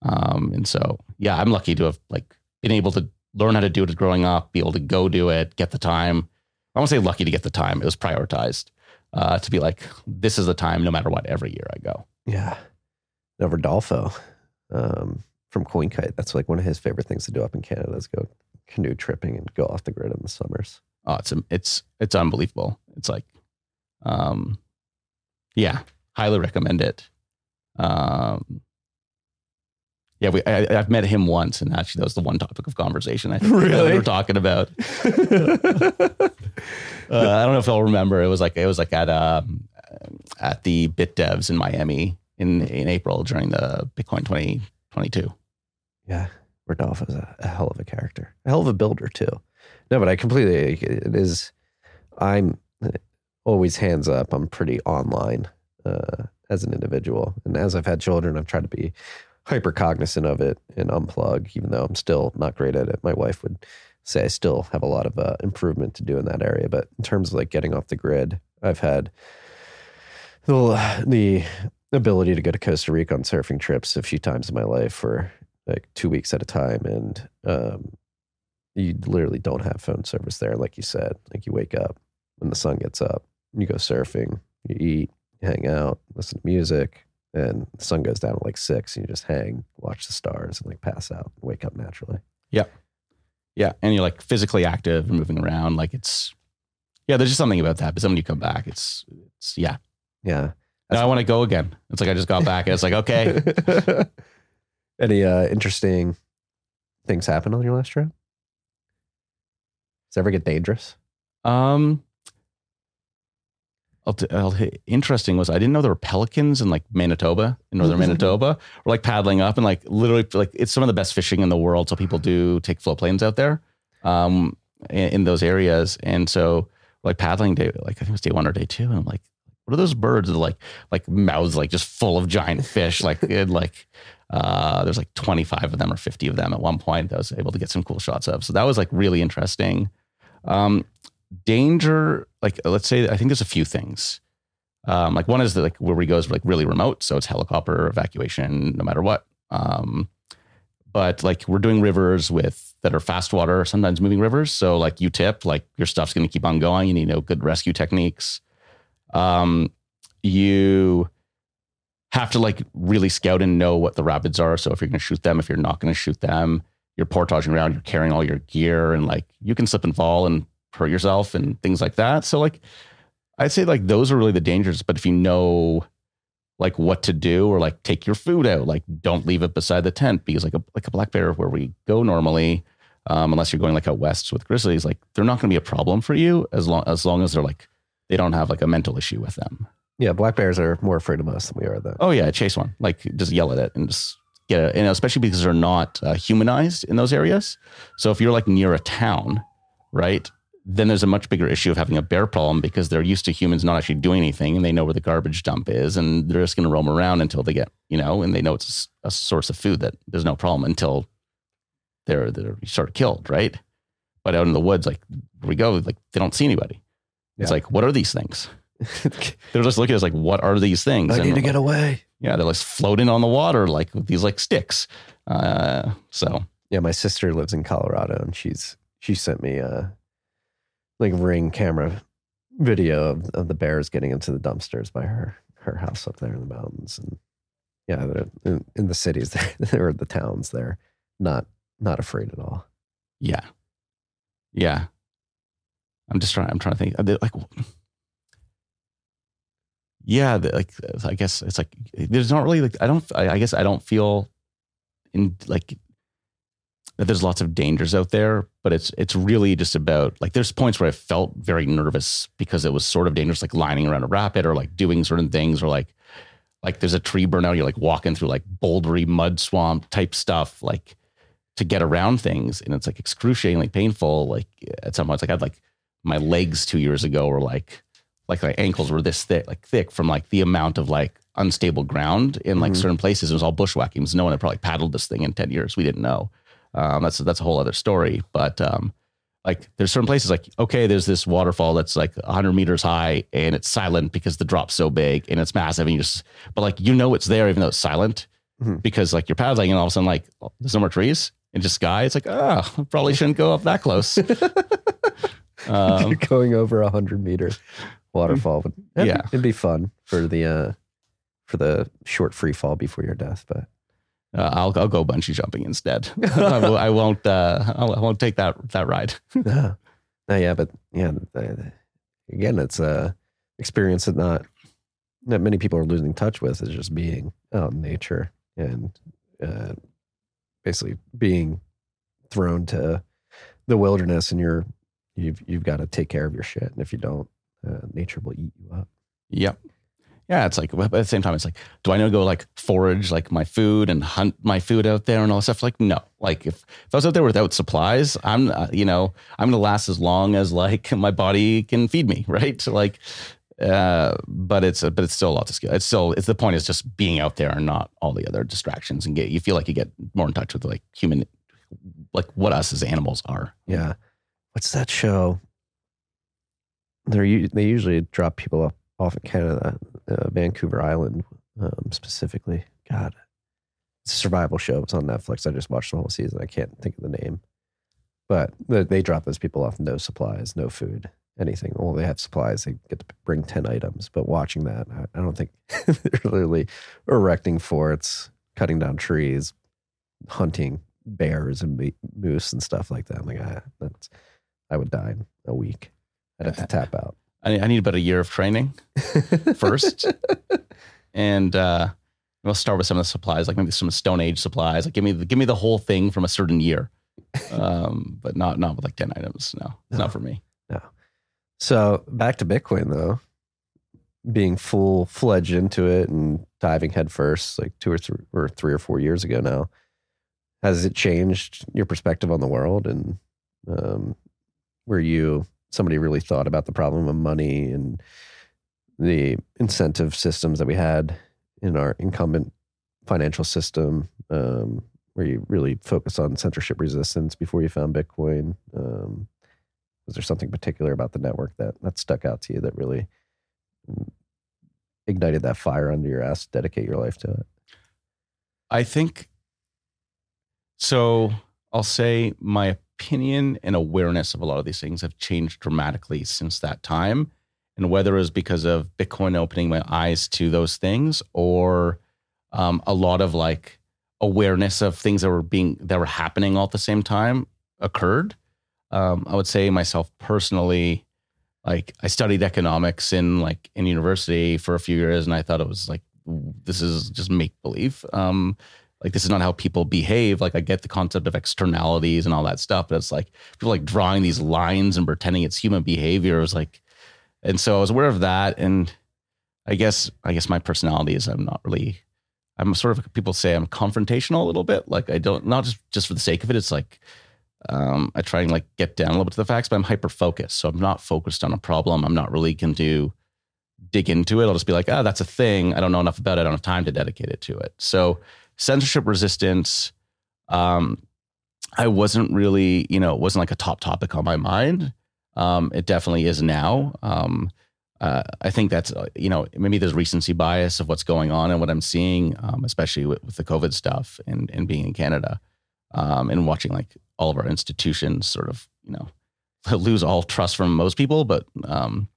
S7: Um and so yeah i'm lucky to have like been able to learn how to do it growing up be able to go do it get the time i won't say lucky to get the time it was prioritized uh to be like this is the time no matter what every year i go
S1: Yeah. No, Rodolfo um, from Coinkite. That's like one of his favorite things to do up in Canada is go canoe tripping and go off the grid in the summers.
S7: oh it's it's it's unbelievable it's like um yeah highly recommend it um yeah we I, i've met him once and actually that was the one topic of conversation i think that we were talking about uh, i don't know if i'll remember it was like it was like at um at the BitDevs in miami in in april during the bitcoin 2022
S1: Yeah, Rodolfo's a, a hell of a character, a hell of a builder too. No, but I completely it is. I'm always hands up. I'm pretty online uh, as an individual, and as I've had children, I've tried to be hyper cognizant of it and unplug. Even though I'm still not great at it, my wife would say I still have a lot of uh, improvement to do in that area. But in terms of like getting off the grid, I've had the the ability to go to Costa Rica on surfing trips a few times in my life for like two weeks at a time. And um, you literally don't have phone service there. Like you said, like you wake up when the sun gets up, you go surfing, you eat, hang out, listen to music, and the sun goes down at like six, and you just hang, watch the stars, and like pass out, wake up naturally.
S7: yeah Yeah. and you're like physically active and moving around like it's yeah there's just something about that but then when you come back it's it's yeah
S1: Yeah.
S7: now i want to go again it's like i just got back and it's like okay
S1: Any uh, interesting things happen on your last trip? Does it ever get dangerous?
S7: um I'll t- I'll hit- interesting was I didn't know there were pelicans in like Manitoba, in northern Manitoba. We're like paddling up and like literally like it's some of the best fishing in the world. So people do take float planes out there um, in, in those areas. And so like paddling day, like I think it was day one or day two. And I'm like, what are those birds that like like mouths like just full of giant fish? like it like uh, there's like 25 of them or 50 of them at one point that I was able to get some cool shots of. So that was like really interesting. Um, danger, like let's say, I think there's a few things. Um, like one is that like where we go is like really remote, so it's helicopter evacuation no matter what. Um, but like we're doing rivers with that are fast water, sometimes moving rivers. So like you tip, like your stuff's going to keep on going. You need know good rescue techniques. Um, you have to like really scout and know what the rapids are. So if you're going to shoot them, if you're not going to shoot them, you're portaging around, you're carrying all your gear, and like you can slip and fall and hurt yourself and things like that. So like I'd say like those are really the dangers. But if you know like what to do or like take your food out, like don't leave it beside the tent because like a like a black bear where we go normally, um, unless you're going like out west with grizzlies, like they're not going to be a problem for you as long as long as they're like they don't have like a mental issue with them.
S1: Yeah, black bears are more afraid of us than we are though.
S7: Oh yeah, chase one. Like just yell at it and just get it. And especially because they're not uh, humanized in those areas. So if you're like near a town, right? Then there's a much bigger issue of having a bear problem because they're used to humans not actually doing anything and they know where the garbage dump is and they're just going to roam around until they get, you know, and they know it's a source of food that there's no problem until they're, they're sort of killed, right? But out in the woods, like we go, like they don't see anybody. It's
S1: Yeah.
S7: like, what are these things? They're just looking at us like, what are these things?
S1: I
S7: And,
S1: need to get away.
S7: yeah, they're like floating on the water, like with these like sticks. Uh, so
S1: Yeah, my sister lives in Colorado, and she's she sent me a like ring camera video of, of the bears getting into the dumpsters by her her house up there in the mountains, and yeah, in, in the cities there or the towns, they're not not afraid at all.
S7: Yeah. Yeah. I'm just trying, I'm trying to think. Like, yeah, like, I guess it's like, there's not really like, I don't, I guess I don't feel in like that there's lots of dangers out there, but it's, it's really just about like, there's points where I felt very nervous because it was sort of dangerous, like lining around a rapid or like doing certain things or like, like there's a tree burnout, you're like walking through like bouldery mud swamp type stuff, like to get around things. And it's like excruciatingly painful. Like at some points, like I had like my legs two years ago were like, like my ankles were this thick, like thick from like the amount of like unstable ground in like
S1: Mhm.
S7: certain places. It was all bushwhacking. No one had probably paddled this thing in 10 years. We didn't know. Um, that's, that's a whole other story. But, um, like there's certain places like, okay, there's this waterfall that's like hundred meters high and it's silent because the drop's so big and it's massive. And you just, but like, you know, it's there even though it's silent
S1: Mhm.
S7: because like you're paddling and all of a sudden like there's no more trees and just sky. It's like, ah, probably shouldn't go up that close. um,
S1: going over a hundred meter waterfall, it'd
S7: Yeah.
S1: it'd be fun for the uh for the short free fall before your death. But
S7: Uh, I'll I'll go bungee jumping instead. I, will, I won't uh, I'll, I won't take that that ride.
S1: no, no, yeah, but yeah, again, it's a experience that not that many people are losing touch with is just being out in nature and uh, basically being thrown to the wilderness, and you're you've you've got to take care of your shit, and if you don't, uh, nature will eat you up.
S7: Yep. Yeah, it's like at the same time, it's like, do I know to go like forage like my food and hunt my food out there and all that stuff? Like, no. Like if, if I was out there without supplies, I'm uh, you know I'm gonna last as long as like my body can feed me, right? Like, uh, but it's but it's still a lot to skill. It's still it's the point is just being out there and not all the other distractions and get you feel like you get more in touch with like human, like what us as animals are.
S1: Yeah. What's that show? They're they usually drop people off off in Canada, uh, Vancouver Island um, specifically. God, it's a survival show. It's on Netflix. I just watched the whole season. I can't think of the name, but they, drop those people off no supplies, no food, anything. Well, they have supplies. They get to bring ten items. But watching that, I, I don't think they're literally erecting forts, cutting down trees, hunting bears and moose and stuff like that. I'm like, ah, that's I would die in a week. I'd have to tap out.
S7: I, I need about a year of training. First. and uh, we'll start with some of the supplies, like maybe some Stone Age supplies. Like give me the, give me the whole thing from a certain year, um, but not not with like ten items. No, it's
S1: No.
S7: not for me. No.
S1: So back to Bitcoin though, being full fledged into it and diving headfirst like two or three or three or four years ago now. Has it changed your perspective on the world and um, where you somebody really thought about the problem of money and the incentive systems that we had in our incumbent financial system, um, where you really focus on censorship resistance before you found Bitcoin? Um, was there something particular about the network that that stuck out to you that really ignited that fire under your ass to dedicate your life to it?
S7: I think so. I'll say my opinion and awareness of a lot of these things have changed dramatically since that time. And whether it was because of Bitcoin opening my eyes to those things or um, a lot of like awareness of things that were being that were happening all at the same time occurred. Um, I would say myself personally, like I studied economics in like in university for a few years, and I thought it was like this is just make believe. Um, like this is not how people behave. Like I get the concept of externalities and all that stuff, but it's like people like drawing these lines and pretending it's human behavior. It was like, and so I was aware of that, and I guess I guess my personality is I'm not really. I'm sort of people say I'm confrontational a little bit. Like I don't not just just for the sake of it. It's like um, I try and like get down a little bit to the facts, but I'm hyper focused. So I'm not focused on a problem. I'm not really going to dig into it. I'll just be like, ah, oh, that's a thing. I don't know enough about it. I don't have time to dedicate it to it. So censorship resistance, um, I wasn't really, you know, it wasn't like a top topic on my mind. Um, it definitely is now. Um, uh, I think that's, uh, you know, maybe there's recency bias of what's going on and what I'm seeing, um, especially with, with, the COVID stuff and, and being in Canada um, and watching like all of our institutions sort of, you know, lose all trust from most people. But um,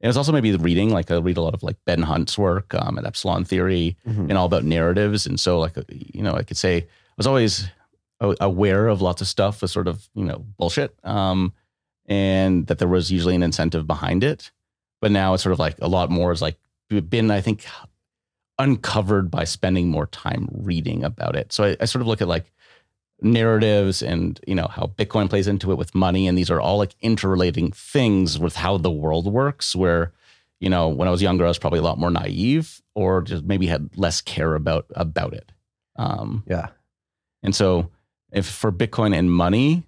S7: it was also maybe the reading, like I read a lot of like Ben Hunt's work um, at Epsilon Theory mm-hmm. and all about narratives. And so, like, you know, I could say I was always aware of lots of stuff was sort of, you know, bullshit. Um, and that there was usually an incentive behind it. But now it's sort of like a lot more is like been, I think, uncovered by spending more time reading about it. So I, I sort of look at like narratives and you know how bitcoin plays into it with money. And these are all like interrelating things with how the world works where you know when i was younger i was probably a lot more naive or just maybe had less care about about it.
S1: Um yeah.
S7: and so if for bitcoin and money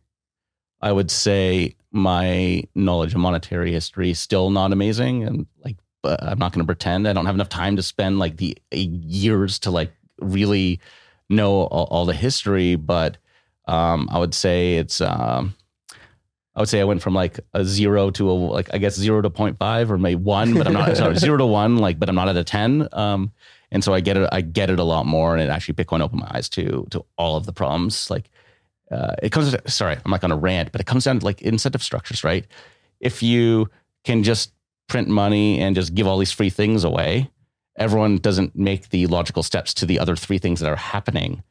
S7: i would say my knowledge of monetary history is still not amazing and like but i'm not going to pretend. I don't have enough time to spend like the years to like really know all, all the history but um, I would say it's um, I would say I went from like a zero to a like I guess zero to 0.5 or maybe one, but I'm not sorry zero to one like but I'm not at a ten. Um, and so I get it I get it a lot more, and it actually Bitcoin opened my eyes to to all of the problems. Like uh, it comes to, sorry I'm like on a rant, but it comes down to like incentive structures, right? If you can just print money and just give all these free things away, everyone doesn't make the logical steps to the other three things that are happening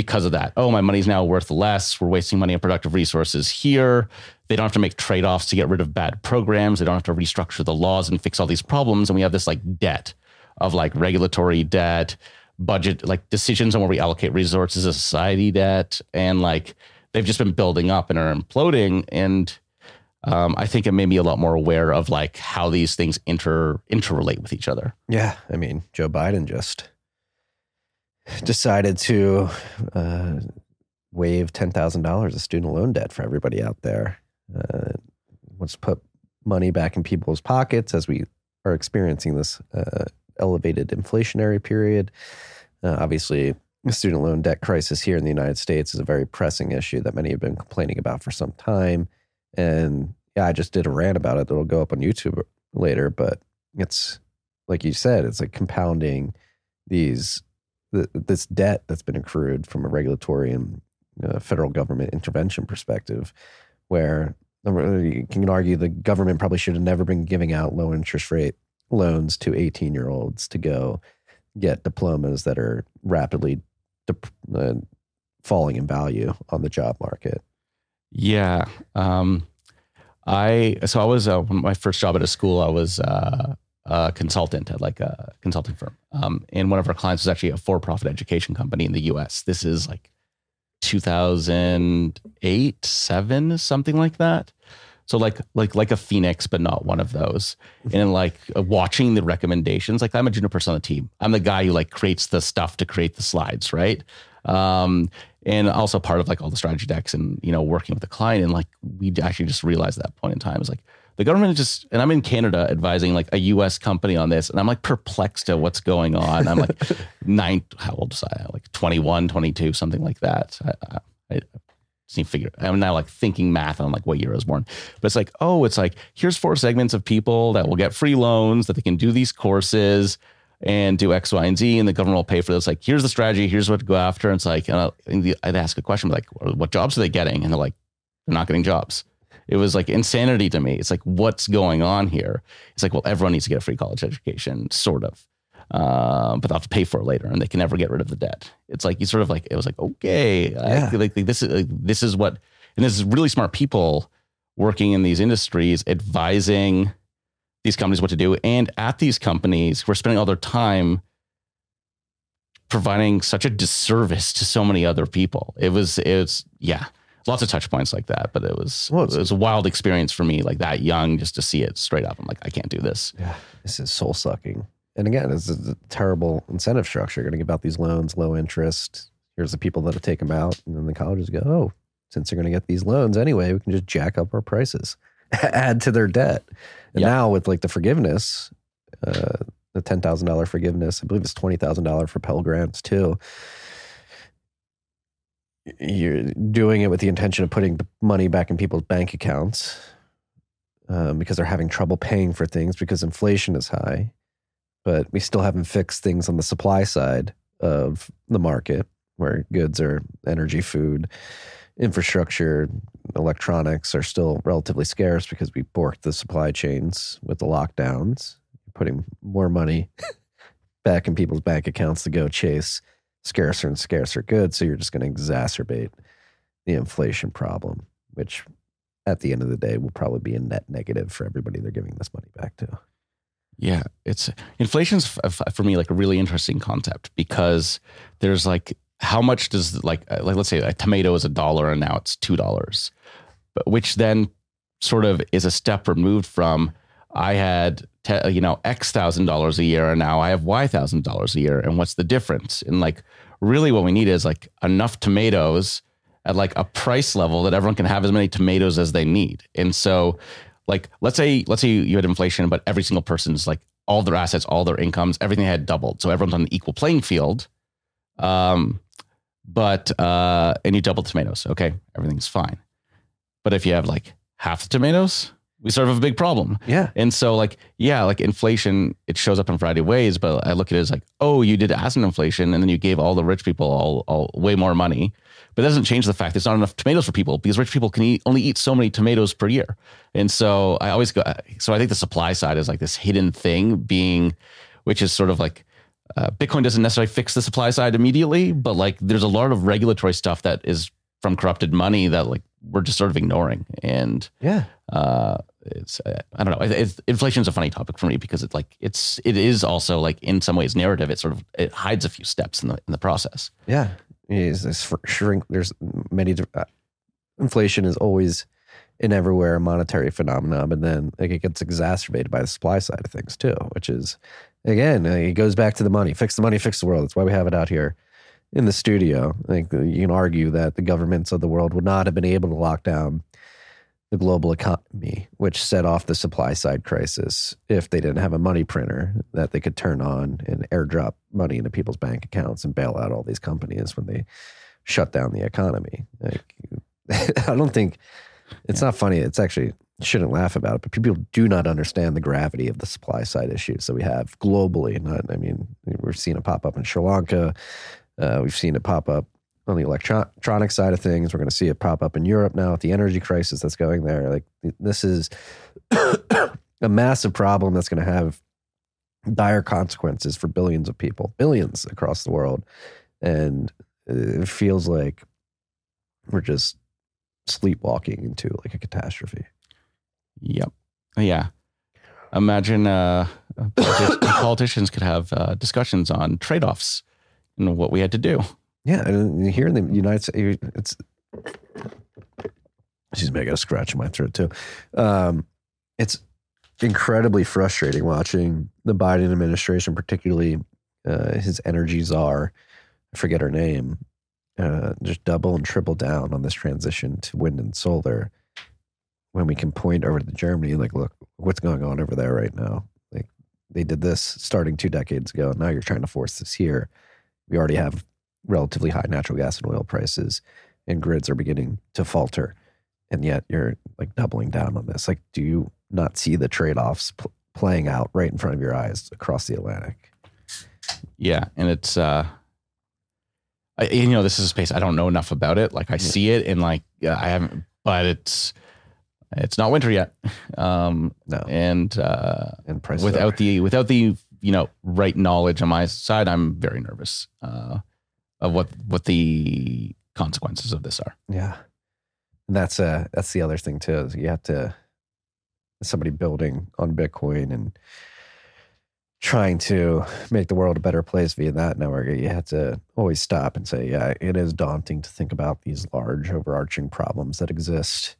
S7: because of that. Oh, my money's now worth less. We're wasting money on productive resources here. They don't have to make trade offs to get rid of bad programs. They don't have to restructure the laws and fix all these problems. And we have this like debt of like regulatory debt, budget, like decisions on where we allocate resources as society debt. And like they've just been building up and are imploding. And um, I think it made me a lot more aware of like how these things inter interrelate with each other.
S1: Yeah. I mean, Joe Biden just decided to uh, waive ten thousand dollars of student loan debt for everybody out there. Uh, to put money back in people's pockets as we are experiencing this uh, elevated inflationary period. Uh, obviously, the student loan debt crisis here in the United States is a very pressing issue that many have been complaining about for some time. And yeah, I just did a rant about it that'll go up on YouTube later. But it's like you said, it's like compounding these the, this debt that's been accrued from a regulatory and uh, federal government intervention perspective, where you can argue the government probably should have never been giving out low interest rate loans to 18 year olds to go get diplomas that are rapidly uh, falling in value on the job market.
S7: Yeah. Um, I, so I was, uh, my first job at a school, I was, uh, a consultant at like a consulting firm. Um, and one of our clients was actually a for-profit education company in the U.S. This is like 2008, seven, something like that. So like like like a phoenix, but not one of those. Mm-hmm. And like uh, watching the recommendations, like I'm a junior person on the team. I'm the guy who like creates the stuff to create the slides, right? Um, and also part of like all the strategy decks and you know working with the client. And like we actually just realized at that point in time is like the government just and i'm in canada advising like a us company on this and i'm like perplexed at what's going on i'm like nine how old was i like 21 22 something like that i, I, I figure i'm now like thinking math on like what year i was born but it's like oh it's like here's four segments of people that will get free loans that they can do these courses and do X, Y, and Z, and the government will pay for this. Like, here's the strategy. Here's what to go after. And it's like, and I'd ask a question, like, what jobs are they getting? And they're like, they're not getting jobs. It was like insanity to me. It's like, what's going on here? It's like, well, everyone needs to get a free college education, sort of. Uh, but they'll have to pay for it later, and they can never get rid of the debt. It's like you sort of like it was like okay, yeah. I, like, like this is like, this is what, and this is really smart people working in these industries advising these companies what to do, and at these companies who are spending all their time providing such a disservice to so many other people. It was it was yeah lots of touch points like that. But it was well, it was a wild experience for me, like that young, just to see it straight up. I'm like, I can't do this.
S1: Yeah, this is soul sucking. And again, it's a terrible incentive structure. You're going to give out these loans, low interest. Here's the people that have taken them out, and then the colleges go, oh, since they're going to get these loans anyway, we can just jack up our prices, add to their debt. And
S7: Yeah.
S1: now with like the forgiveness, uh, the ten thousand dollar forgiveness, I believe it's twenty thousand dollar for Pell grants too. You're doing it with the intention of putting money back in people's bank accounts um, because they're having trouble paying for things because inflation is high. But we still haven't fixed things on the supply side of the market where goods are energy, food, infrastructure, electronics are still relatively scarce because we borked the supply chains with the lockdowns, putting more money back in people's bank accounts to go chase scarcer and scarcer goods. So you're just going to exacerbate the inflation problem, which at the end of the day will probably be a net negative for everybody they're giving this money back to.
S7: Yeah, it's inflation's f- for me like a really interesting concept because there's like how much does like uh, like let's say a tomato is a dollar and now it's two dollars, but which then sort of is a step removed from I had te- you know X thousand dollars a year and now I have Y thousand dollars a year and what's the difference? And like really what we need is like enough tomatoes at like a price level that everyone can have as many tomatoes as they need. And so like let's say let's say you had inflation but every single person's like all their assets all their incomes everything had doubled so everyone's on an equal playing field um but uh and you double tomatoes okay everything's fine but if you have like half the tomatoes we sort of have a big problem
S1: Yeah.
S7: and so like yeah like inflation it shows up in a variety of ways but i look at it as like oh you did asset inflation and then you gave all the rich people all, all way more money but it doesn't change the fact there's not enough tomatoes for people because rich people can eat, only eat so many tomatoes per year and so i always go so i think the supply side is like this hidden thing being which is sort of like uh, bitcoin doesn't necessarily fix the supply side immediately but like there's a lot of regulatory stuff that is from corrupted money that like we're just sort of ignoring and
S1: Yeah.
S7: uh, it's uh, I don't know. It's, inflation is a funny topic for me because it's like it's it is also like in some ways narrative. It sort of it hides a few steps in the in the process.
S1: Yeah, for shrink? There's many. uh, Inflation is always and everywhere a monetary phenomenon, but then like it gets exacerbated by the supply side of things too, which is again uh, it goes back to the money. Fix the money, fix the world. That's why we have it out here in the studio. Like you can argue that the governments of the world would not have been able to lock down the global economy, which set off the supply side crisis if they didn't have a money printer that they could turn on and airdrop money into people's bank accounts and bail out all these companies when they shut down the economy. Like, I don't think it's not funny. It's actually shouldn't laugh about it, but people do not understand the gravity of the supply side issues that we have globally. Not, I mean, we're seeing it pop up in Sri Lanka. Uh, we've seen it pop up on the electron- electronic side of things. We're going to see it pop up in Europe now with the energy crisis that's going there. Like this is a massive problem that's going to have dire consequences for billions of people, billions across the world. And it feels like we're just sleepwalking into like a catastrophe.
S7: Yep. Yeah. Imagine uh, politicians could have uh, discussions on trade offs and what we had to do.
S1: Yeah, and here in the United States, it's. I got a scratch in my throat too. Um, it's incredibly frustrating watching the Biden administration, particularly uh, his energy czar, I forget her name, uh, just double and triple down on this transition to wind and solar. When we can point over to Germany, like, look, what's going on over there right now? Like, they did this starting two decades ago. Now you're trying to force this here. We already have relatively high natural gas and oil prices, and grids are beginning to falter. And yet you're like doubling down on this. Like, do you not see the trade offs pl- playing out right in front of your eyes across the Atlantic?
S7: Yeah, and it's uh, I, you know, this is a space I don't know enough about it. Like I see it, and like yeah, I haven't, but it's it's not winter yet. Um,
S1: No.
S7: and uh,
S1: And
S7: without
S1: are-
S7: the without the you know right knowledge on my side, I'm very nervous uh, of what what the consequences of this are.
S1: Yeah. And that's uh that's the other thing too. Is you have to somebody building on Bitcoin and trying to make the world a better place via that network, you have to always stop and say, yeah, it is daunting to think about these large overarching problems that exist.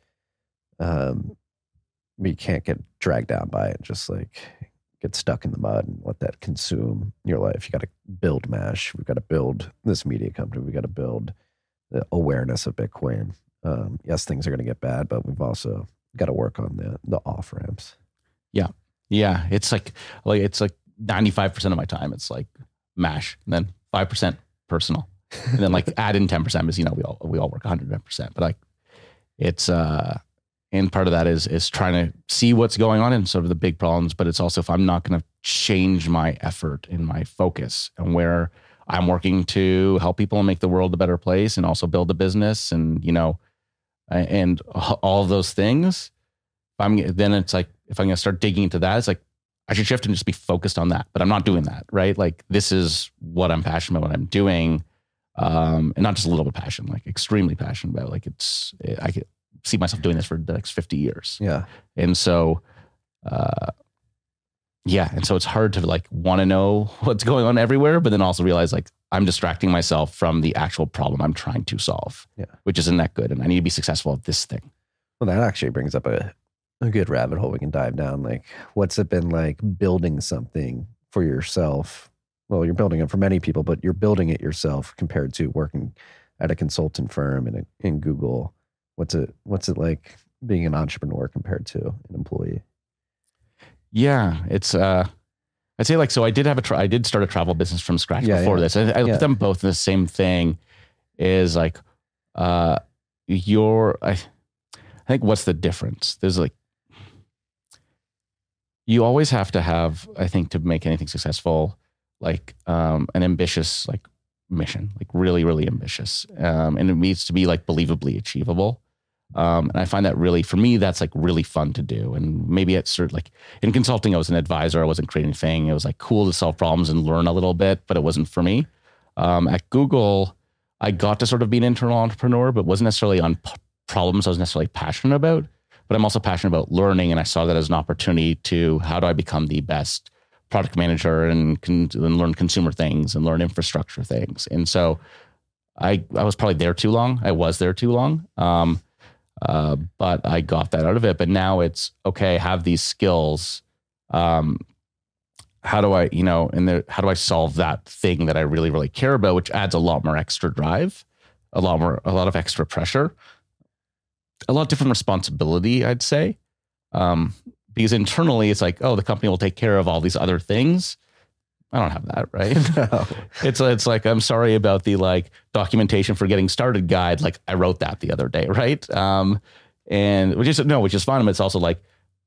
S1: Um you can't get dragged down by it, just like get stuck in the mud and let that consume your life. You got to build Mash. We've got to build this media company. We got to build the awareness of Bitcoin um, yes, things are going to get bad, but we've also got to work on the the off ramps.
S7: Yeah, yeah, it's like like it's like ninety five percent of my time. It's like mash, and then five percent personal, and then like add in ten percent because you know we all we all work one hundred percent. But like it's uh, and part of that is is trying to see what's going on and sort of the big problems. But it's also if I'm not going to change my effort and my focus and where I'm working to help people and make the world a better place and also build a business and you know and all those things. If I'm then it's like if I'm going to start digging into that, it's like I should shift and just be focused on that. But I'm not doing that, right? Like this is what I'm passionate about, what I'm doing, um, and not just a little bit passion, like extremely passionate about. Like it's I could see myself doing this for the next 50 years,
S1: Yeah,
S7: and so. Uh, yeah, and so it's hard to like want to know what's going on everywhere, but then also realize like I'm distracting myself from the actual problem I'm trying to solve,
S1: Yeah.
S7: which isn't that good, and I need to be successful at this thing.
S1: well, that actually brings up a a good rabbit hole we can dive down. Like, what's it been like building something for yourself? Well, you're building it for many people, but you're building it yourself compared to working at a consultant firm and in Google. What's it What's it like being an entrepreneur compared to an employee?
S7: Yeah, it's uh I'd say like so I did have a tra- I did start a travel business from scratch
S1: Yeah,
S7: before
S1: yeah.
S7: this. I, I
S1: Yeah.
S7: put them both in the same thing is like uh your I I think what's the difference? There's like you always have to have I think to make anything successful like um an ambitious like mission, like really really ambitious. Um and it needs to be like believably achievable. Um, and I find that really, for me, that's like really fun to do. And maybe it's sort of like in consulting, I was an advisor. I wasn't creating anything. It was like cool to solve problems and learn a little bit, but it wasn't for me. Um, at Google, I got to sort of be an internal entrepreneur, but wasn't necessarily on p- problems I was necessarily passionate about. But I'm also passionate about learning, and I saw that as an opportunity to how do I become the best product manager and, con- and learn consumer things and learn infrastructure things. And so, I I was probably there too long. I was there too long. Um, uh, but I got that out of it. But now it's okay. Have these skills. Um, how do I, you know, and the, how do I solve that thing that I really, really care about, which adds a lot more extra drive, a lot more, a lot of extra pressure, a lot of different responsibility, I'd say. Um, because internally, it's like, oh, the company will take care of all these other things. I don't have that, right? it's it's like I'm sorry about the like documentation for getting started guide. Like I wrote that the other day, right? Um, and which is no, which is fun, but it's also like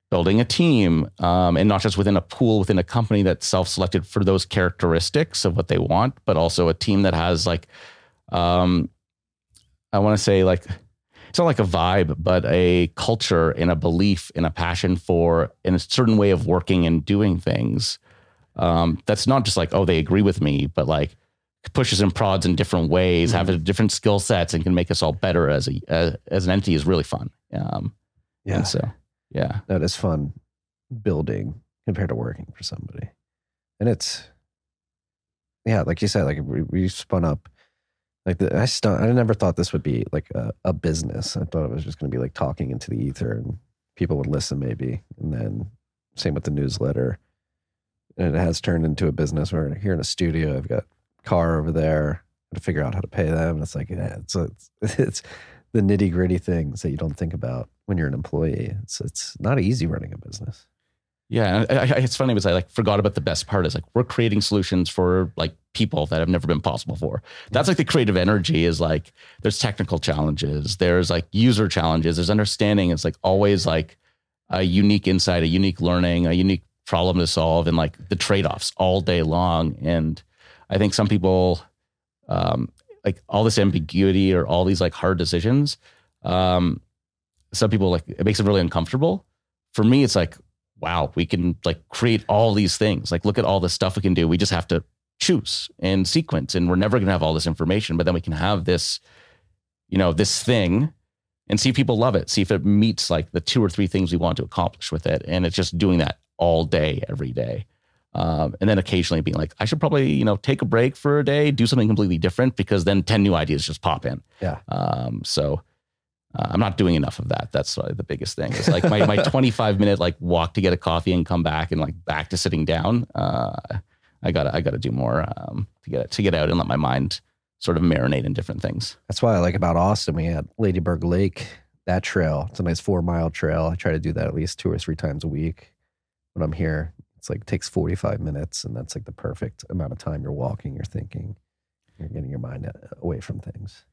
S7: building a team, um, and not just within a pool within a company that's self-selected for those characteristics of what they want, but also a team that has like, um, I want to say like it's not like a vibe, but a culture and a belief and a passion for in a certain way of working and doing things. Um, that's not just like, oh, they agree with me, but like pushes and prods in different ways, have different skill sets, and can make us all better as a as, as an entity is really fun. Um,
S1: Yeah,
S7: so yeah,
S1: that is fun building compared to working for somebody. And it's, yeah, like you said, like we, we spun up, like the, I st- I never thought this would be like a, a business. I thought it was just going to be like talking into the ether and people would listen maybe. And then same with the newsletter. And it has turned into a business We're here in a studio, I've got car over there to figure out how to pay them. It's like, yeah, it's, it's, it's the nitty gritty things that you don't think about when you're an employee. It's, it's not easy running a business.
S7: yeah. I, I, it's funny because I like forgot about the best part is like we're creating solutions for like people that have never been possible for. That's like the creative energy is like there's technical challenges, there's like user challenges, there's understanding. It's like always like a unique insight, a unique learning, a unique problem to solve, and like the trade offs all day long. And I think some people, um, like all this ambiguity or all these like hard decisions, um, some people like it makes them really uncomfortable. For me, it's like, wow, we can like create all these things. Like, look at all the stuff we can do. We just have to choose and sequence, and we're never going to have all this information, but then we can have this, you know, this thing and see if people love it, see if it meets like the two or three things we want to accomplish with it. And it's just doing that all day, every day. Um, and then occasionally being like, I should probably, you know, take a break for a day, do something completely different because then 10 new ideas just pop in.
S1: Yeah.
S7: Um, so uh, I'm not doing enough of that. That's the biggest thing. It's like my, my 25 minute like walk to get a coffee and come back and like back to sitting down. Uh, I gotta, I gotta do more um, to get to get out and let my mind sort of marinate in different things.
S1: That's why I like about Austin. We had Ladybird Lake, that trail. It's a nice four mile trail. I try to do that at least two or three times a week when I'm here. It's like takes 45 minutes, and that's like the perfect amount of time you're walking, you're thinking, you're getting your mind uh, away from things.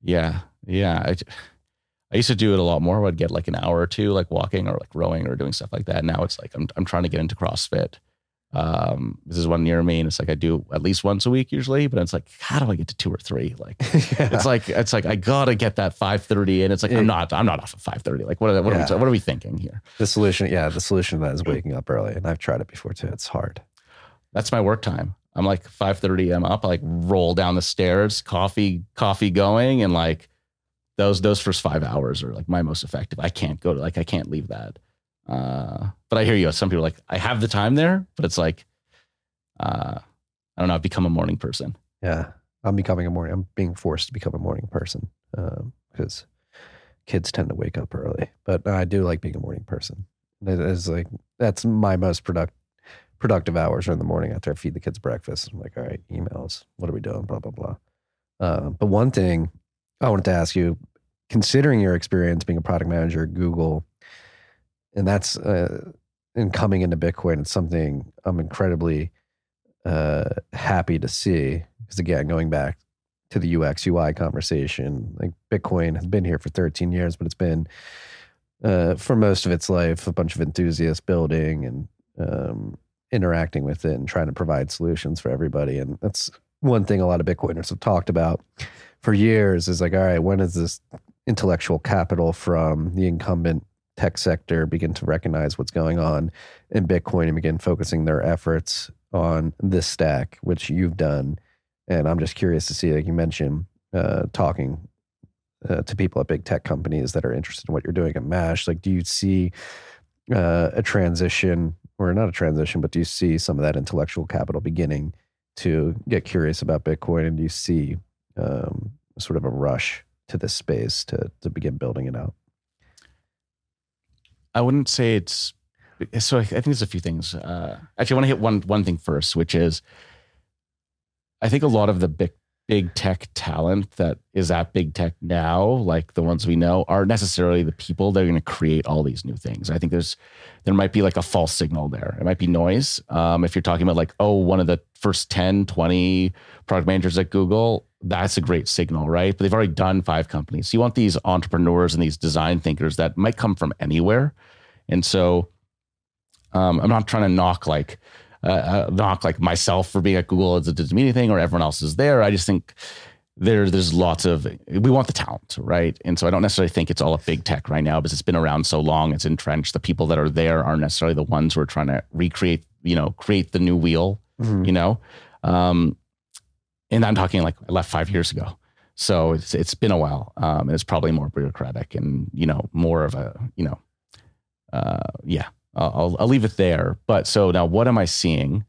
S7: Yeah, yeah. I, I used to do it a lot more. I'd get like an hour or two, like walking or like rowing or doing stuff like that. Now it's like I'm I'm trying to get into CrossFit. Um, this is one near me, and it's like I do at least once a week usually. But it's like, how do I get to two or three? Like,
S1: Yeah.
S7: it's like it's like I gotta get that five thirty, and it's like
S1: Yeah.
S7: I'm not I'm not off at five thirty. Like, what are, what, are we, what are we thinking here?
S1: The solution, yeah, the solution to that is waking up early, and I've tried it before too. It's hard.
S7: That's my work time. I'm like five thirty. I'm up. I like roll down the stairs, coffee coffee going, and like those those first five hours are like my most effective. I can't go to like I can't leave that. Uh, but I hear you. Some people like I have the time there, but it's like uh, I don't know. I've become a morning person.
S1: Yeah, I'm becoming a morning. I'm being forced to become a morning person because kids tend to wake up early. But I do like being a morning person. It is like that's my most product productive hours are in the morning after I feed the kids breakfast. I'm like, all right, emails. What are we doing? Blah blah blah. Uh, but one thing I wanted to ask you, considering your experience being a product manager at Google, and that's uh, coming into Bitcoin, it's something I'm incredibly uh, happy to see. Because again, going back to the UX UI conversation, like Bitcoin has been here for 13 years, but it's been uh, for most of its life a bunch of enthusiasts building and um, interacting with it and trying to provide solutions for everybody. And that's one thing a lot of Bitcoiners have talked about for years is like, all right, when is this intellectual capital from the incumbent tech sector begin to recognize what's going on in Bitcoin and begin focusing their efforts on this stack, which you've done. And I'm just curious to see, like you mentioned, uh, talking uh, to people at big tech companies that are interested in what you're doing at MASH. Like, do you see uh, a transition, or not a transition, but do you see some of that intellectual capital beginning to get curious about Bitcoin? And do you see um, sort of a rush to this space to to begin building it out?
S7: I wouldn't say it's so. I think there's a few things. Uh, actually, I want to hit one one thing first, which is I think a lot of the big big tech talent that is at big tech now, like the ones we know, are necessarily the people that are going to create all these new things. I think there's there might be like a false signal there. It might be noise. Um, if you're talking about like, oh, one of the first 10, 20 product managers at Google, that's a great signal, right? But they've already done five companies. So you want these entrepreneurs and these design thinkers that might come from anywhere. And so um, I'm not trying to knock like uh, uh, knock like myself for being at Google as it doesn't mean anything, or everyone else is there. I just think there there's lots of we want the talent, right? And so I don't necessarily think it's all a big tech right now because it's been around so long, it's entrenched. The people that are there aren't necessarily the ones who are trying to recreate, you know, create the new wheel, you know. Um, and I'm talking like I left five years ago. So it's it's been a while, um, and it's probably more bureaucratic and you know more of a you know, uh, yeah. I'll I'll leave it there. But so now, what am I seeing?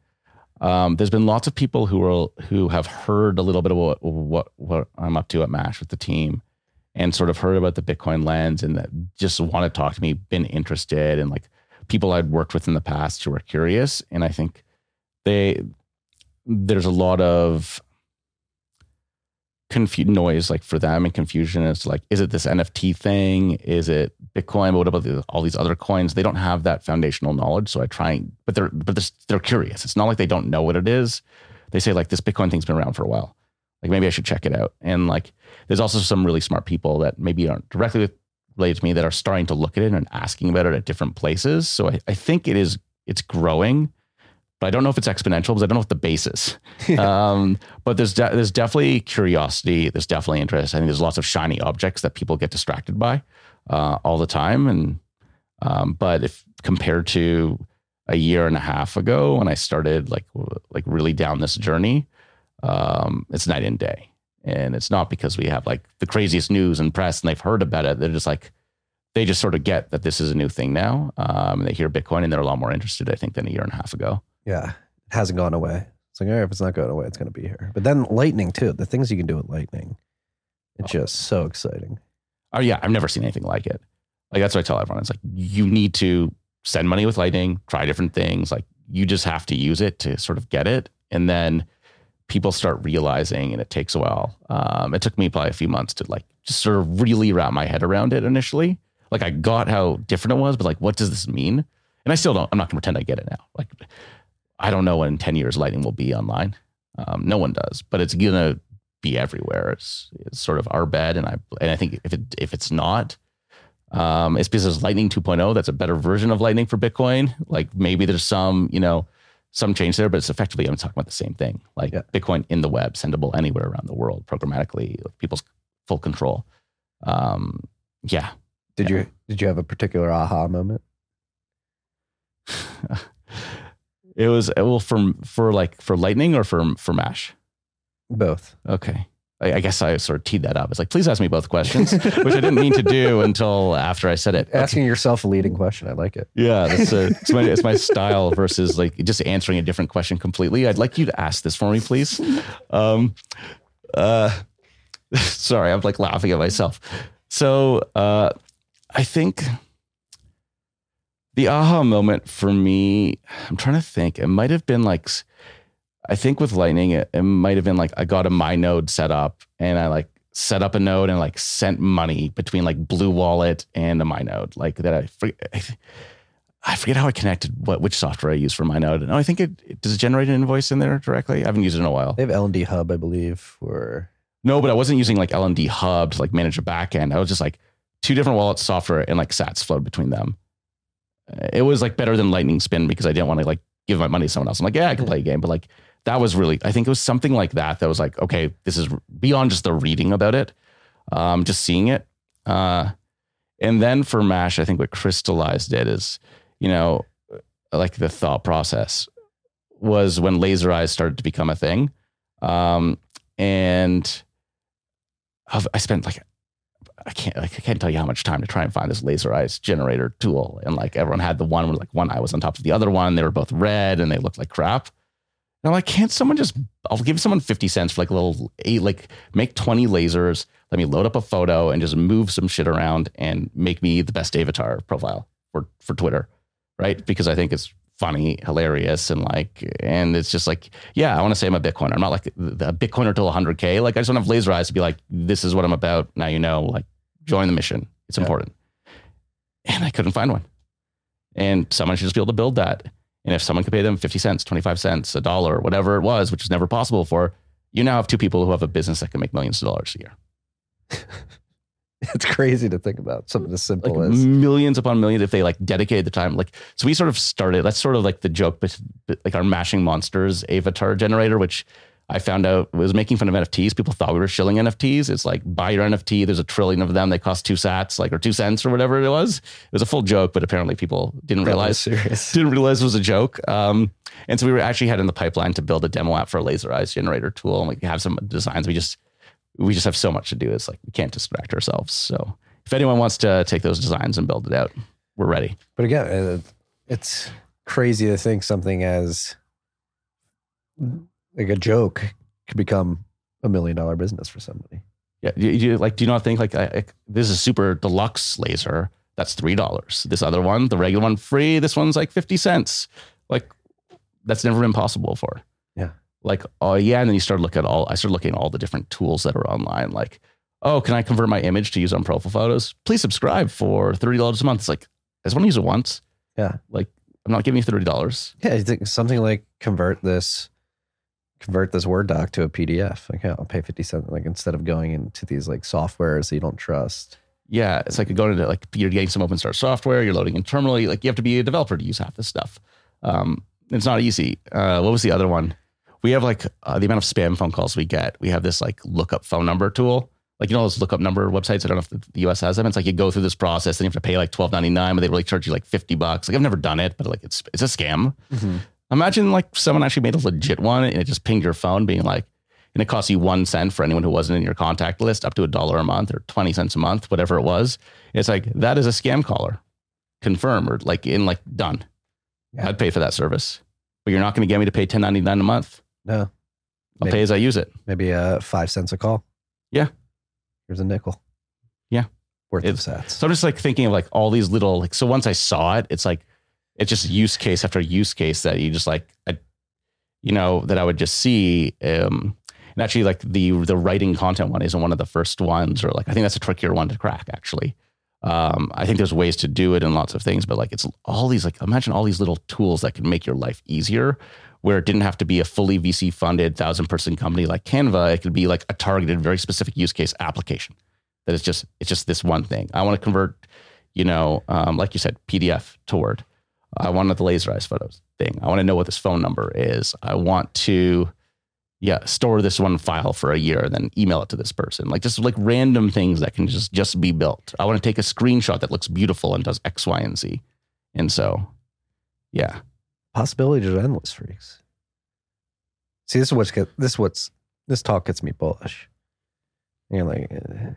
S7: Um, there's been lots of people who are who have heard a little bit of what what what I'm up to at Mash with the team, and sort of heard about the Bitcoin lens, and that just want to talk to me, been interested, and like people I'd worked with in the past who are curious. And I think they there's a lot of confu- noise like for them and confusion to like is it this nft thing? Is it bitcoin? But what about the, all these other coins? They don't have that foundational knowledge so i try and but they're but they're curious. It's not like they don't know what it is. They say like this bitcoin thing's been around for a while. Like maybe i should check it out. And like there's also some really smart people that maybe aren't directly related to me that are starting to look at it and asking about it at different places. So i, I think it is it's growing but I don't know if it's exponential because I don't know what the base is. um, but there's de- there's definitely curiosity. There's definitely interest. I think there's lots of shiny objects that people get distracted by uh, all the time. And um, but if compared to a year and a half ago when I started like like really down this journey, um, it's night and day. And it's not because we have like the craziest news and press and they've heard about it. They're just like they just sort of get that this is a new thing now. Um, and they hear Bitcoin and they're a lot more interested, I think, than a year and a half ago.
S1: Yeah, it hasn't gone away. It's like, all right, if it's not going away, it's going to be here. But then Lightning too. The things you can do with Lightning, it's just so exciting.
S7: Oh yeah, I've never seen anything like it. Like that's what I tell everyone. It's like you need to send money with Lightning, try different things. Like you just have to use it to sort of get it, and then people start realizing, and it takes a while. Um, it took me probably a few months to like just sort of really wrap my head around it initially. Like I got how different it was, but like, what does this mean? And I still don't. I'm not gonna pretend I get it now. Like, I don't know when in ten years Lightning will be online. Um, no one does, but it's gonna be everywhere. It's, it's sort of our bed. and I and I think if it if it's not, um, it's because it's Lightning 2.0. That's a better version of Lightning for Bitcoin. Like maybe there's some you know some change there, but it's effectively I'm talking about the same thing. Like
S1: Yeah.
S7: Bitcoin in the web, sendable anywhere around the world, programmatically, with people's full control. Um, yeah,
S1: Did
S7: Yeah.
S1: you did you have a particular aha moment?
S7: it was well for for like for Lightning or for for Mash.
S1: Both.
S7: Okay. I, I guess I sort of teed that up. It's like, please ask me both questions, which I didn't mean to do until after I said it. Okay.
S1: Asking yourself a leading question. I like it.
S7: Yeah, that's a, it's, my, it's my style versus like just answering a different question completely. I'd like you to ask this for me, please. Um, uh, sorry, I'm like laughing at myself. So uh, I think the aha moment for me, I'm trying to think. It might have been like, I think with Lightning, it, it might have been like I got a my node set up and I like set up a node and like sent money between like Blue Wallet and a my node. Like that I forget, I, I forget how I connected what which software I use for my node. No, I think it, does it generate an invoice in there directly. I haven't used it in a while.
S1: They have LND Hub, I believe, or
S7: No, but I wasn't using like LND Hub to like manage a backend. I was just like two different wallet software and like Sats flowed between them. It was like better than Lightning Spin because I didn't want to like give my money to someone else. I'm like, yeah, I can play a game, but like that was really, I think it was something like that that was like, okay, this is beyond just the reading about it, um, just seeing it. Uh, and then for Mash, I think what crystallized it is, you know, like the thought process was when laser eyes started to become a thing. Um, and I've, I spent like I can't like, I can't tell you how much time to try and find this laser eyes generator tool, and like everyone had the one where like one eye was on top of the other one. They were both red and they looked like crap. And I'm like, can't someone just? I'll give someone fifty cents for like a little eight, like make twenty lasers. Let me load up a photo and just move some shit around and make me the best avatar profile for for Twitter, right? Because I think it's funny, hilarious, and like, and it's just like, yeah, I want to say I'm a Bitcoiner. I'm not like a Bitcoiner till 100k. Like, I just want to have laser eyes to be like, this is what I'm about. Now you know, like, join the mission. It's
S1: Yeah.
S7: important. And I couldn't find one. And someone should just be able to build that. And if someone could pay them 50 cents, 25 cents, a dollar, whatever it was, which is never possible for, you now have two people who have a business that can make millions of dollars a year.
S1: it's crazy to think about something as simple
S7: like
S1: as
S7: millions upon millions if they like dedicated the time like so we sort of started that's sort of like the joke but, like our mashing monsters avatar generator which i found out was making fun of nfts people thought we were shilling nfts it's like buy your nft there's a trillion of them they cost two sats like or two cents or whatever it was it was a full joke but apparently people didn't
S1: Probably
S7: realize
S1: serious.
S7: didn't realize it was a joke. Um, and so we were actually had in the pipeline to build a demo app for a laser eyes generator tool, and we have some designs. We just we just have so much to do. It's like we can't distract ourselves. So if anyone wants to take those designs and build it out, we're ready.
S1: But again, uh, it's crazy to think something as like a joke could become a million dollar business for somebody.
S7: Yeah, you, you like do you not think like I, I, this is super deluxe laser? That's three dollars. This other one, the regular one, free. This one's like fifty cents. Like that's never been possible before.
S1: Yeah.
S7: Like oh yeah, and then you start looking at all. I started looking at all the different tools that are online. Like oh, can I convert my image to use on profile photos? Please subscribe for thirty dollars a month. It's like I just want to use it once.
S1: Yeah.
S7: Like I'm not giving you thirty dollars.
S1: Yeah, I think something like convert this convert this Word doc to a PDF. Like, yeah, I'll pay 50 cents. Like instead of going into these like softwares that you don't trust.
S7: Yeah, it's like going into like you're getting some open source software, you're loading internally. Like you have to be a developer to use half this stuff. Um, it's not easy. Uh, what was the other one? We have like uh, the amount of spam phone calls we get. We have this like lookup phone number tool. Like you know those lookup number websites. I don't know if the, US has them. It's like you go through this process and you have to pay like twelve ninety nine, but they really charge you like fifty bucks. Like I've never done it, but like it's it's a scam. Imagine like someone actually made a legit one and it just pinged your phone, being like, and it costs you one cent for anyone who wasn't in your contact list, up to a dollar a month or twenty cents a month, whatever it was. It's like that is a scam caller, confirm or like in like done.
S1: Yeah.
S7: I'd pay for that service, but you're not going to get me to pay ten ninety nine a month.
S1: No.
S7: I'll
S1: Maybe-
S7: pay as I use it.
S1: Maybe uh five cents a call.
S7: Yeah.
S1: Here's a nickel.
S7: Yeah.
S1: Worth
S7: It's-
S1: of sats.
S7: So I'm just like thinking of like all these little like. So once I saw it, it's like it's just use case after use case that you just like. I, you know, that I would just see. Um, and actually, like the the writing content one isn't one of the first ones, or like I think that's a trickier one to crack. Actually, um, I think there's ways to do it and lots of things, but like it's all these like imagine all these little tools that can make your life easier. Where it didn't have to be a fully VC funded thousand person company like Canva, it could be like a targeted, very specific use case application. That is just it's just this one thing. I want to convert, you know, um, like you said, PDF to Word. I want the laserized photos thing. I want to know what this phone number is. I want to, yeah, store this one file for a year and then email it to this person. Like just like random things that can just just be built. I want to take a screenshot that looks beautiful and does X, Y, and Z. And so, yeah,
S1: Possibilities are endless, freaks. See, this is what's get this what's this talk gets me bullish. You know, like uh,